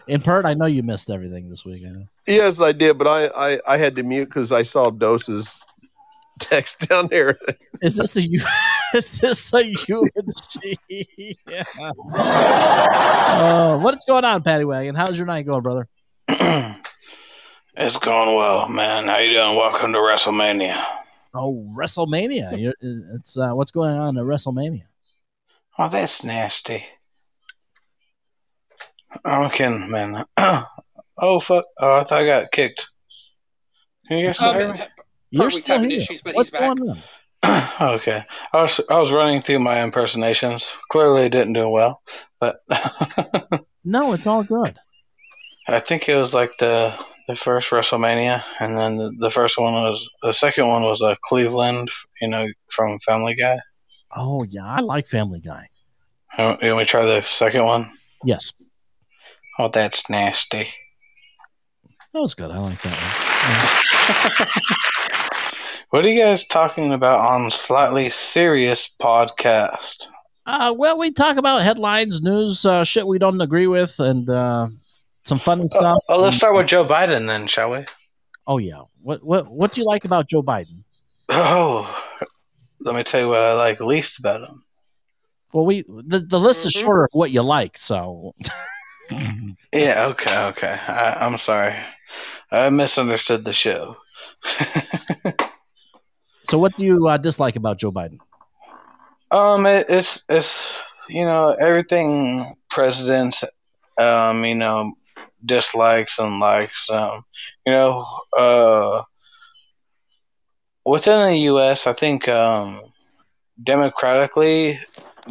[SPEAKER 1] In part, I know you missed everything this week. I know.
[SPEAKER 7] Yes, I did, but I, I, I had to mute because I saw Dose's text down there.
[SPEAKER 1] Is this a you? is this a you and she? Yeah. Oh, what's going on, paddy wagon? How's your night going, brother?
[SPEAKER 11] It's going well, man. How you doing? Welcome to WrestleMania.
[SPEAKER 1] Oh, WrestleMania! You're, it's uh, what's going on at WrestleMania?
[SPEAKER 11] Oh, that's nasty. I'm kidding, man. oh, fuck. Oh, I thought I got kicked. Can you guys still
[SPEAKER 2] Um,
[SPEAKER 11] hear me?
[SPEAKER 1] You're still
[SPEAKER 2] having
[SPEAKER 1] here.
[SPEAKER 2] issues, but
[SPEAKER 1] What's
[SPEAKER 2] he's back.
[SPEAKER 1] going on?
[SPEAKER 11] okay. I was I was running through my impersonations. Clearly didn't do well, but
[SPEAKER 1] No, it's all good.
[SPEAKER 11] I think it was like the the first WrestleMania, and then the, the first one was the second one was uh, Cleveland, you know, from Family Guy.
[SPEAKER 1] Oh yeah, I like Family Guy.
[SPEAKER 11] You want you want me to try the second one?
[SPEAKER 1] Yes,
[SPEAKER 11] Oh, that's nasty.
[SPEAKER 1] That was good. I like that one.
[SPEAKER 11] What are you guys talking about on slightly serious podcast?
[SPEAKER 1] Uh, well, we talk about headlines, news, uh, shit we don't agree with, and uh, some funny stuff.
[SPEAKER 11] Oh, let's start with Joe Biden then, shall we?
[SPEAKER 1] Oh yeah. What what what do you like about Joe Biden?
[SPEAKER 11] Oh, let me tell you what I like least about him.
[SPEAKER 1] Well, we the, the list is shorter of what you like, so
[SPEAKER 11] Yeah, okay, okay. I, I'm sorry. I misunderstood the show.
[SPEAKER 1] so what do you uh, dislike about Joe Biden?
[SPEAKER 11] Um, it, it's it's you know everything presidents um you know dislikes and likes um you know uh within the U.S. I think um democratically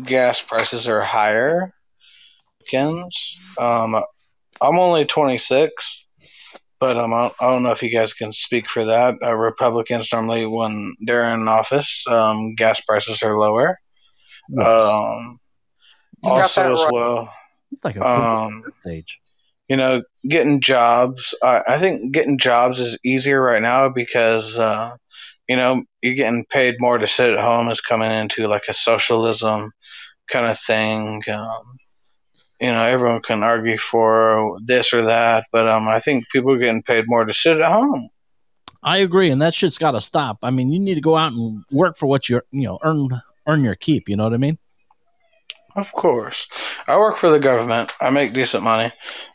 [SPEAKER 11] gas prices are higher. Um, I'm only 26, but um, I, I don't know if you guys can speak for that. Uh, Republicans normally, when they're in office, um, gas prices are lower.
[SPEAKER 1] Yes.
[SPEAKER 11] Um,
[SPEAKER 2] You got that
[SPEAKER 11] also, as
[SPEAKER 2] right.
[SPEAKER 11] well,
[SPEAKER 1] It's like a
[SPEAKER 11] um,
[SPEAKER 1] age.
[SPEAKER 11] you know, getting jobs. I, I think getting jobs is easier right now because, uh, you know, you're getting paid more to sit at home is coming into like a socialism kind of thing. Um, you know, everyone can argue for this or that, but um, I think people are getting paid more to sit at home.
[SPEAKER 1] I agree, and that shit's got to stop. I mean, you need to go out and work for what you you know earn earn your keep. You know what I mean?
[SPEAKER 11] Of course. I work for the government. I make decent money.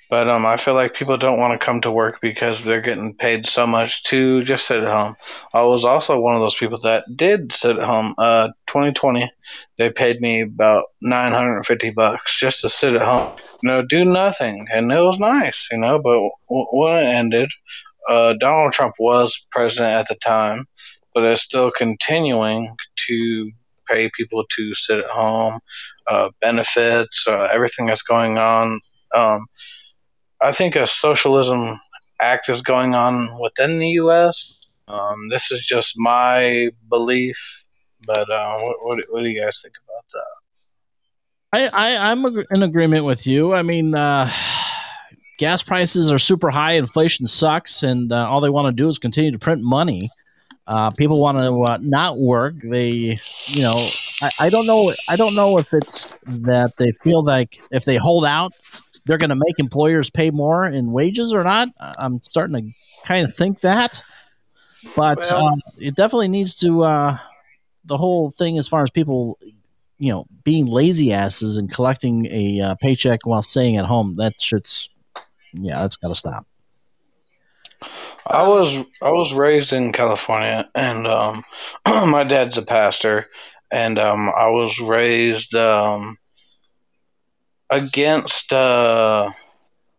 [SPEAKER 11] But um, I feel like people don't want to come to work because they're getting paid so much to just sit at home. I was also one of those people that did sit at home. Uh, 2020, they paid me about 950 bucks just to sit at home, you know, do nothing, and it was nice, you know. But when it ended, uh, Donald Trump was president at the time, but it's still continuing to pay people to sit at home, uh, benefits, uh, everything that's going on. Um, I think a socialism act is going on within the U.S. Um, this is just my belief, but uh, what, what, what do you guys think about that?
[SPEAKER 1] I, I I'm in agreement with you. I mean, uh, gas prices are super high, inflation sucks, and uh, all they want to do is continue to print money. Uh, people want to uh, not work. They, you know, I, I don't know. I don't know if it's that they feel like if they hold out, they're going to make employers pay more in wages or not. I'm starting to kind of think that, but
[SPEAKER 2] Well-
[SPEAKER 1] um, it definitely needs to. Uh, the whole thing, as far as people, you know, being lazy asses and collecting a uh, paycheck while staying at home, that shit's, yeah, that's got to stop.
[SPEAKER 11] I was I was raised in California, and um, my dad's a pastor, and um, I was raised um, against uh,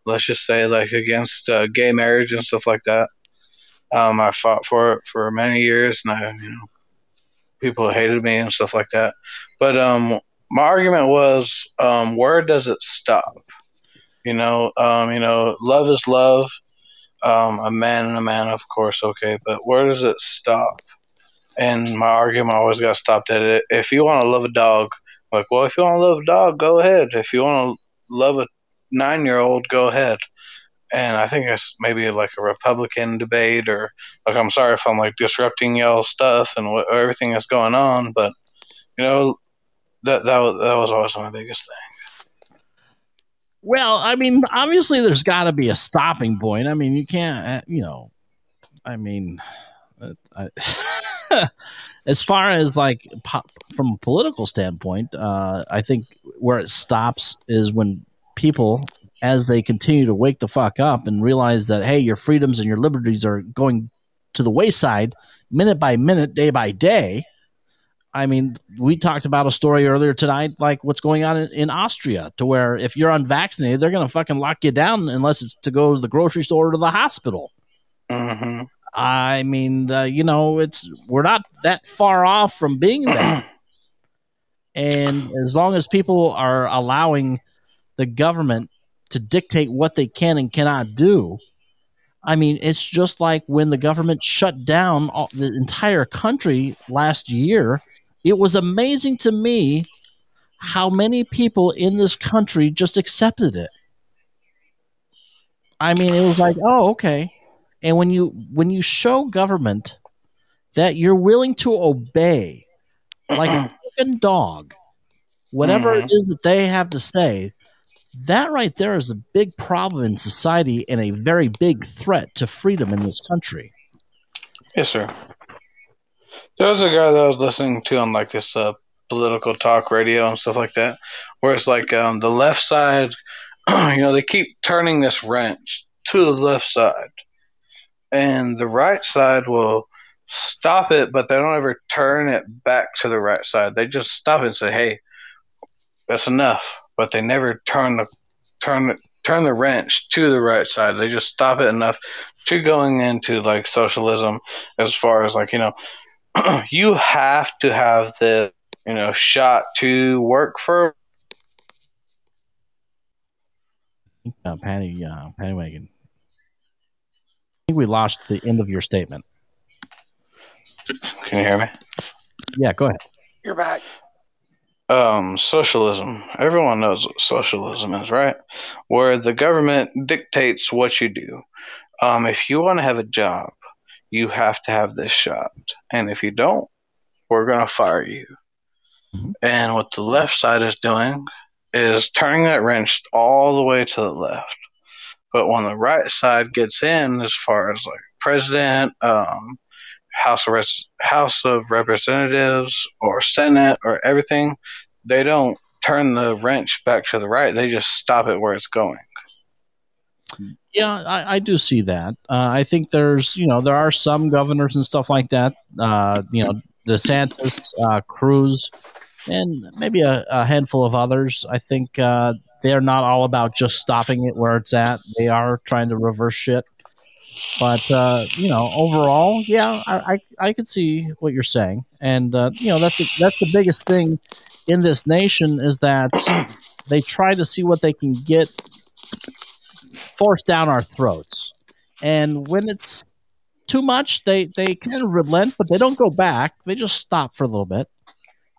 [SPEAKER 11] let's just say like against uh, gay marriage and stuff like that. Um, I fought for it for many years, and I you know people hated me and stuff like that. But um, my argument was, um, where does it stop? You know, you know, love is love um, a man and a man, of course, okay, but where does it stop? And my argument always got stopped at it. If you want to love a dog, like, well, if you want to love a dog, go ahead. If you want to love a nine year old, go ahead. And I think it's maybe like a Republican debate, or like, I'm sorry if I'm like disrupting y'all's stuff and everything that's going on, but you know, that that was, that was always my biggest thing.
[SPEAKER 1] Well, I mean, obviously, there's got to be a stopping point. I mean, you can't, uh, you know, I mean, uh, I, as far as like from a political standpoint, uh, I think where it stops is when people, as they continue to wake the fuck up and realize that hey, your freedoms and your liberties are going to the wayside minute by minute, day by day. I mean, we talked about a story earlier tonight, like what's going on in, in Austria, to where if you're unvaccinated, they're going to fucking lock you down unless it's to go to the grocery store or to the hospital.
[SPEAKER 11] Mm-hmm.
[SPEAKER 1] I mean, uh, you know, it's we're not that far off from being that. and as long as people are allowing the government to dictate what they can and cannot do, I mean, it's just like when the government shut down all, the entire country last year. It was amazing to me how many people in this country just accepted it. I mean, it was like, oh, okay. And when you when you show government that you're willing to obey like a fucking dog whatever
[SPEAKER 11] Mhm.
[SPEAKER 1] it is that they have to say, that right there is a big problem in society and a very big threat to freedom in this country.
[SPEAKER 11] Yes, sir. There was a guy that I was listening to on like this uh, political talk radio and stuff like that, where it's like um, the left side, you know, they keep turning this wrench to the left side, and the right side will stop it, but they don't ever turn it back to the right side. They just stop it and say, "Hey, that's enough," but they never turn the turn the turn the wrench to the right side. They just stop it enough to going into like socialism, as far as like you know, you have to have the you know shot to work for.
[SPEAKER 1] Uh, Patty, uh, Patty Wagon. I think we lost the end of your statement.
[SPEAKER 11] Can you hear me?
[SPEAKER 1] Yeah, go ahead.
[SPEAKER 2] You're back.
[SPEAKER 11] um, socialism. Everyone knows what socialism is, right? Where the government dictates what you do. Um, if you want to have a job, you have to have this shot, and if you don't, we're gonna fire you. And what the left side is doing is turning that wrench all the way to the left. But when the right side gets in, as far as like president, um, House of Res- House of Representatives, or Senate, or everything, they don't turn the wrench back to the right. They just stop it where it's going.
[SPEAKER 1] Yeah, I, I do see that. Uh, I think there's, you know, there are some governors and stuff like that. Uh, you know, DeSantis, uh, Cruz, and maybe a, a handful of others. I think uh, they're not all about just stopping it where it's at. They are trying to reverse shit. But uh, you know, overall, yeah, I, I I see what you're saying, and uh, you know, that's the, that's the biggest thing in this nation is that they try to see what they can get forced down our throats. And when it's too much, they, they kind of relent, but they don't go back. They just stop for a little bit.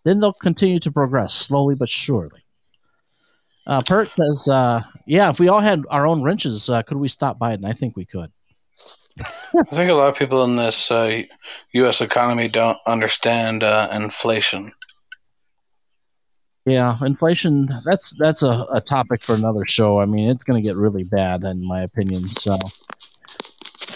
[SPEAKER 1] Then they'll continue to progress slowly but surely. Uh, Pert says, uh, "Yeah, if we all had our own wrenches, uh, could we stop Biden? I think we could."
[SPEAKER 11] I think a lot of people in this uh, U.S. economy don't understand uh, inflation.
[SPEAKER 1] Yeah, inflation. That's that's a, a topic for another show. I mean, it's going to get really bad, in my opinion. So,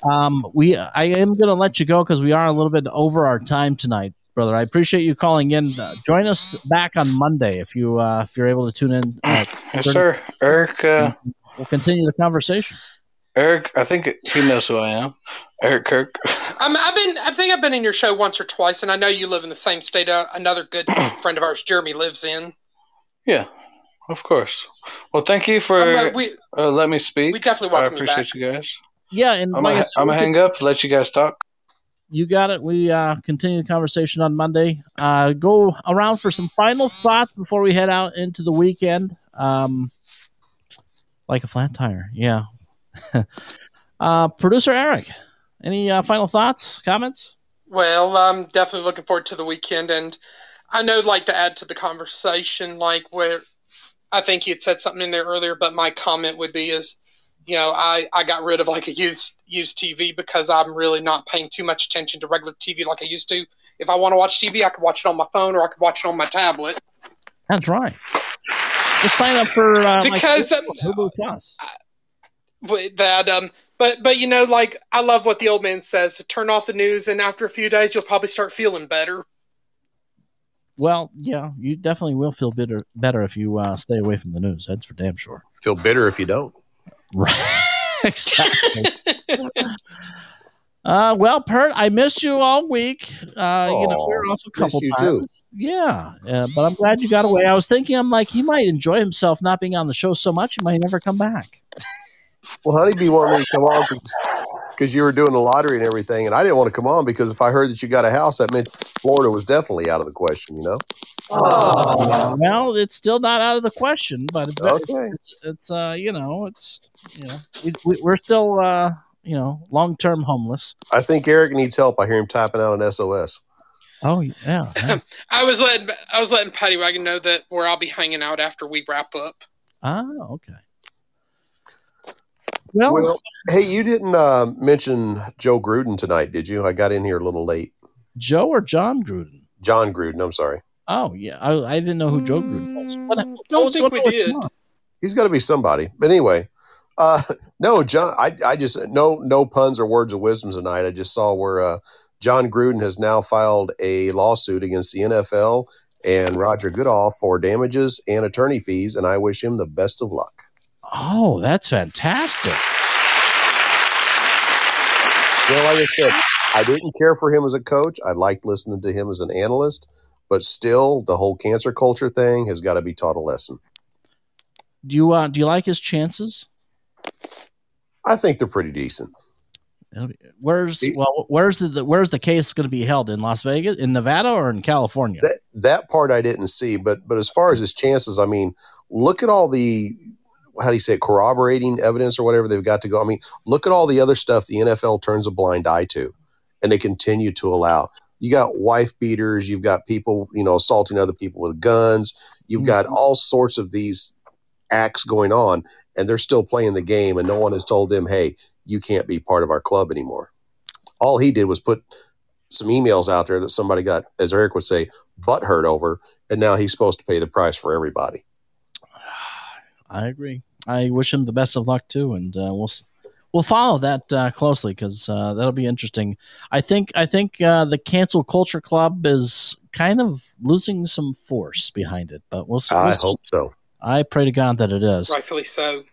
[SPEAKER 1] um, we I am going to let you go because we are a little bit over our time tonight, brother. I appreciate you calling in. Uh, join us back on Monday if you uh, if you're able to tune in. Uh,
[SPEAKER 11] Yes, sir. Eric, uh,
[SPEAKER 1] we'll continue the conversation.
[SPEAKER 11] Eric, I think he knows who I am. Eric Kirk.
[SPEAKER 2] Um, I've been, I think I've been in your show once or twice, and I know you live in the same state. Uh, another good friend of ours, Jeremy, lives in.
[SPEAKER 11] Yeah, of course. Well, thank you for
[SPEAKER 2] Um, uh, we-
[SPEAKER 11] uh, let me speak.
[SPEAKER 2] we definitely
[SPEAKER 11] I
[SPEAKER 2] welcome you
[SPEAKER 11] appreciate
[SPEAKER 2] back.
[SPEAKER 11] you guys.
[SPEAKER 1] Yeah, and
[SPEAKER 11] I'm gonna
[SPEAKER 1] said,
[SPEAKER 11] I'm
[SPEAKER 1] we
[SPEAKER 11] gonna hang up. Let you guys talk.
[SPEAKER 1] You got it. We uh, continue the conversation on Monday. Uh, go around for some final thoughts before we head out into the weekend. Um, like a flat tire, yeah. uh, Producer Eric, any uh, final thoughts, comments?
[SPEAKER 2] Well, I'm definitely looking forward to the weekend, and I know, like, to add to the conversation, like, where I think you had said something in there earlier, but my comment would be is, you know, I, I got rid of like a used used TV because I'm really not paying too much attention to regular TV like I used to. If I want to watch TV, I could watch it on my phone or I could watch it on my tablet.
[SPEAKER 1] That's right. Just sign up for uh, like,
[SPEAKER 2] Because, um,
[SPEAKER 1] Hulu Plus.
[SPEAKER 2] That um but but you know like i love what the old man says turn off the news and after a few days you'll probably start feeling better
[SPEAKER 1] Well, yeah, you definitely will feel better better if you uh, stay away from the news. That's for damn sure.
[SPEAKER 7] Feel bitter if you don't.
[SPEAKER 1] Right. exactly. uh, well, Pert, I missed you all week. Uh, you know, we were off a couple
[SPEAKER 7] missed you too.
[SPEAKER 1] times. Yeah, uh, but I'm glad you got away. I was thinking, I'm like, he might enjoy himself not being on the show so much, he might never come back.
[SPEAKER 7] Well, Honeybee wanted me to come on because you were doing the lottery and everything, and I didn't want to come on because if I heard that you got a house, that meant Florida was definitely out of the question. You know?
[SPEAKER 1] Uh, well, it's still not out of the question, but it's,
[SPEAKER 7] Okay.
[SPEAKER 1] it's, it's uh, you know, it's you know, we, we, we're still uh, you know, long term homeless.
[SPEAKER 7] I think Eric needs help. I hear him typing out an SOS.
[SPEAKER 1] Oh yeah, yeah.
[SPEAKER 2] i was letting i was letting patty wagon know that where i'll be hanging out after we wrap up
[SPEAKER 1] ah, okay. Well,
[SPEAKER 7] Well, hey, you didn't uh, mention Joe Gruden tonight, did you? I got in here a little late.
[SPEAKER 1] Joe or Jon Gruden?
[SPEAKER 7] Jon Gruden. I'm sorry.
[SPEAKER 1] Oh yeah, I, I didn't know who Joe Gruden was. What, what
[SPEAKER 2] Don't
[SPEAKER 1] was
[SPEAKER 2] think
[SPEAKER 1] going
[SPEAKER 2] we did.
[SPEAKER 1] John?
[SPEAKER 7] He's got to be somebody. But anyway, uh, no, John. I, I just no no puns or words of wisdom tonight. I just saw where uh, Jon Gruden has now filed a lawsuit against the NFL and Roger Goodell for damages and attorney fees, and I wish him the best of luck.
[SPEAKER 1] Oh, that's fantastic.
[SPEAKER 7] You know, like I said, I didn't care for him as a coach. I liked listening to him as an analyst, but still, the whole cancer culture thing has got to be taught a lesson.
[SPEAKER 1] Do you uh, do you like his chances?
[SPEAKER 7] I think they're pretty decent.
[SPEAKER 1] Where's well, where's the where's the case going to be held in Las Vegas, in Nevada, or in California?
[SPEAKER 7] That that part I didn't see, but but as far as his chances, I mean, look at all the how do you say it, corroborating evidence or whatever they've got to go. I mean, look at all the other stuff the NFL turns a blind eye to, and they continue to allow. You got wife beaters, you've got people, you know, assaulting other people with guns. You've got mm-hmm. all sorts of these acts going on, and they're still playing the game, and no one has told them, "Hey, you can't be part of our club anymore." All he did was put some emails out there that somebody got, as Eric would say, butt hurt over, and now he's supposed to pay the price for everybody.
[SPEAKER 1] I agree. I wish him the best of luck too, and uh, we'll we'll follow that uh, closely because uh, that'll be interesting. I think I think uh, the cancel culture club is kind of losing some force behind it, but we'll see.
[SPEAKER 7] I
[SPEAKER 1] we'll see.
[SPEAKER 7] hope so.
[SPEAKER 1] I pray to God that it is.
[SPEAKER 2] Rightfully so.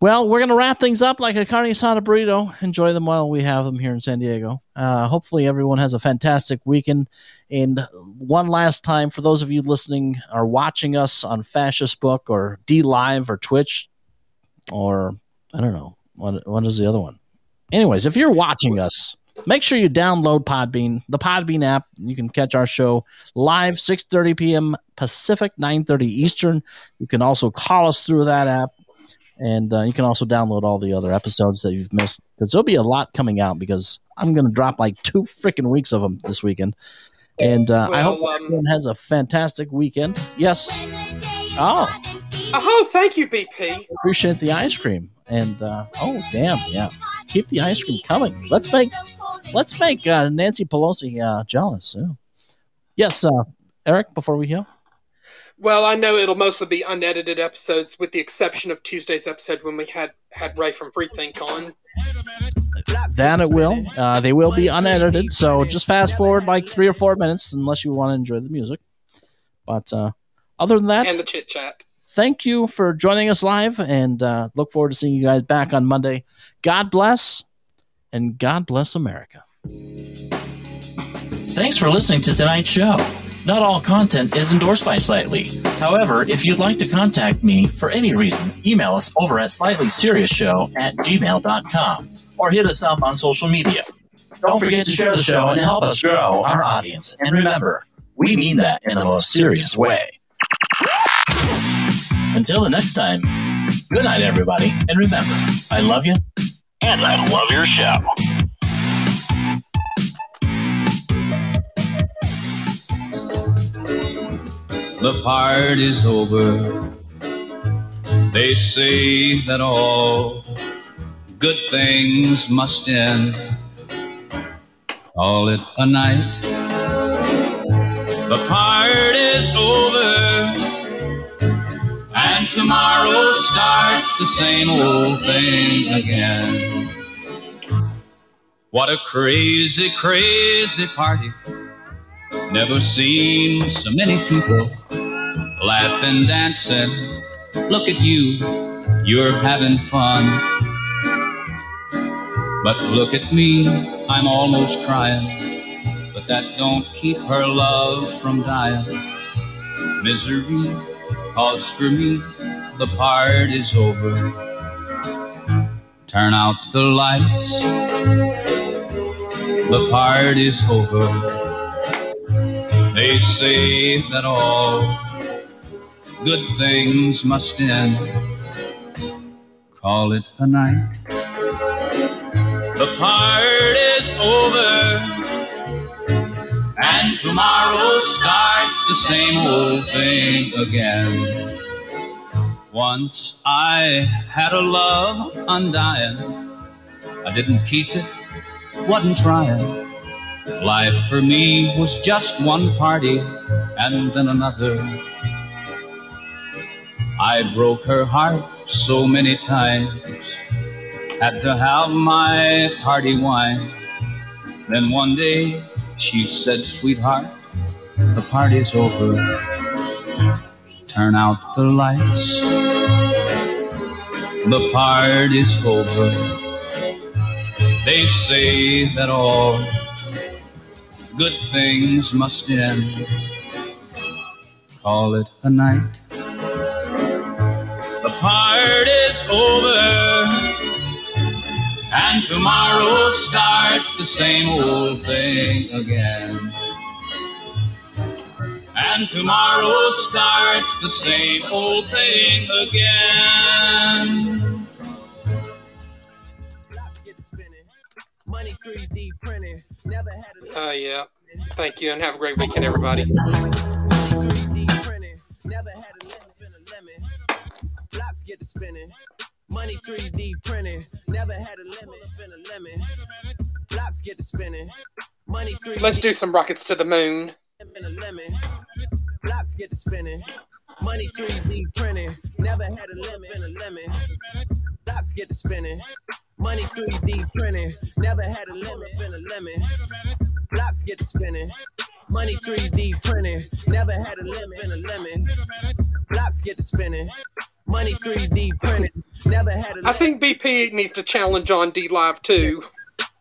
[SPEAKER 1] Well, we're going to wrap things up like a carne asada burrito. Enjoy them while we have them here in San Diego. Uh, hopefully, everyone has a fantastic weekend. And one last time, for those of you listening or watching us on Fascist Book or DLive or Twitch, or I don't know, what, what is the other one? Anyways, if you're watching us, make sure you download Podbean, the Podbean app. You can catch our show live 6:30 p.m. Pacific, 9:30 Eastern. You can also call us through that app and uh, you can also download all the other episodes that you've missed because there'll be a lot coming out because I'm going to drop like two freaking weeks of them this weekend. And uh, I hope
[SPEAKER 2] Well, um,
[SPEAKER 1] everyone has a fantastic weekend. Yes. Oh,
[SPEAKER 2] Oh, thank you, BP.
[SPEAKER 1] appreciate the ice cream. And uh, oh, damn, yeah, keep the ice cream coming. Let's make let's make uh, Nancy Pelosi uh, jealous. Yeah. Yes, uh, Eric. Before we go,
[SPEAKER 2] Well, I know it'll mostly be unedited episodes, with the exception of Tuesday's episode when we had had Ray from Freethink on.
[SPEAKER 1] That it will. Uh, they will be unedited, so just fast forward like three or four minutes, unless you want to enjoy the music. But uh, other than that,
[SPEAKER 2] and the chit chat.
[SPEAKER 1] thank you for joining us live, and uh, look forward to seeing you guys back on Monday. God bless, and God bless America.
[SPEAKER 5] Thanks for listening to tonight's show. Not all content is endorsed by Slightly. However, if you'd like to contact me for any reason, email us over at slightlyseriousshow at gmail.com or hit us up on social media. Don't forget to share the show and help us grow our audience. And remember, we mean that in the most serious way. Until the next time, good night, everybody. And remember, I love you.
[SPEAKER 10] And I love your show.
[SPEAKER 12] The party's over. They say that all good things must end. Call it a night. The party's over. And tomorrow starts the same old thing again. What a crazy, crazy party. Never seen so many people laughing, dancing. Look at you, you're having fun. But look at me, I'm almost crying. But that don't keep her love from dying. Misery, cause for me, the part is over. Turn out the lights, the part is over. They say that all good things must end. Call it a night. The party's over, and tomorrow starts the same old thing again. Once I had a love undying. I didn't keep it, wasn't trying. Life for me was just one party and then another. I broke her heart so many times, had to have my party wine. Then one day she said, Sweetheart, the party's over. Turn out the lights. The party's over. They say that all good things must end. Call it a night. And tomorrow starts the same old thing again. And tomorrow starts the same old thing again.
[SPEAKER 13] Money 3D printing. Never had a
[SPEAKER 2] Uh, yeah. Thank you, and have a great weekend, everybody.
[SPEAKER 13] Money 3D printing. Never had a lemon in a lemon. Blocks get to spinning. Money 3D
[SPEAKER 2] Let's do some rockets to the moon.
[SPEAKER 13] in a lemon. Blocks get to spinning. Money 3D printing. Never had a lemon in a lemon. Blocks get to spinning. Money 3D printing. Never had a lemon in a lemon. Blocks get to spinning. Money 3D printing. Never had a lemon in a lemon. Blocks get to spinning. Money 3D printing. Never had a
[SPEAKER 2] I think BP needs to challenge on DLive too.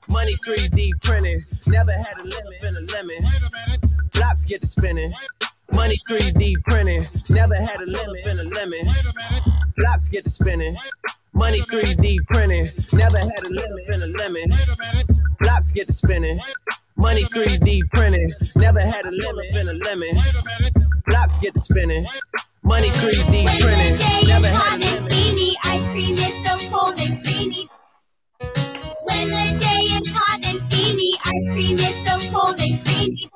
[SPEAKER 13] Money 3D printing. Never had a lemon in a lemon. Blocks get to spinning. Money 3D printing. Never had a lemon in a lemon. Blocks get to spinning. Money 3D printing. Never had a lemon in a lemon. Blocks get to spinning. Money 3D printing. Never had a lemon in a lemon. Blocks get to spinning. Money 3D printing. Never had a lemon.
[SPEAKER 14] steamy, ice cream is so cold and creamy. When the day is hot and steamy, ice cream is so cold and creamy.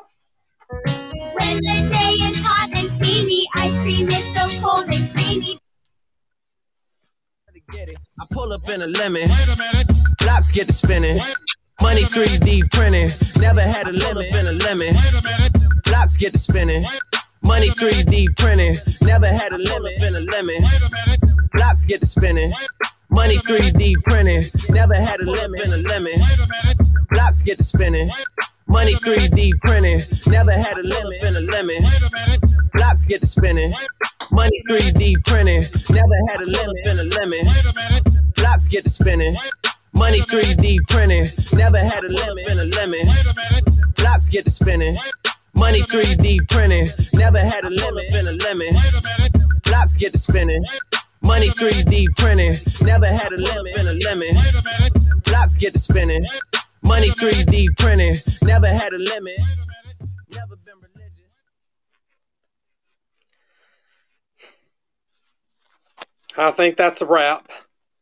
[SPEAKER 14] When the day is hot and steamy, ice cream is so cold and creamy.
[SPEAKER 13] I pull up in a lemon. Blocks get to spinning. Money 3D printing. Never had a lemon in a lemon. Blocks get to spinning. Money 3D printing. Never had a lemon in a lemon. Blocks get to spinning. Money 3D printing. Never had a lemon in a lemon. Blocks get to spinning. Money 3D printing. Never had a lemon in a lemon. Blocks get to spinning. Money 3D printing. Never had a lemon in a lemon. Blocks get to spinning. Money 3D printing. Never had a lemon in a lemon. Blocks get to spinning. Money 3D printing. Never had a limit, in a lemon. Blocks get to spinning. Money 3D printing. Never had a limit, in a lemon. Blocks get to spinning. Money 3D printing. Never had a lemon.
[SPEAKER 2] I think that's a wrap.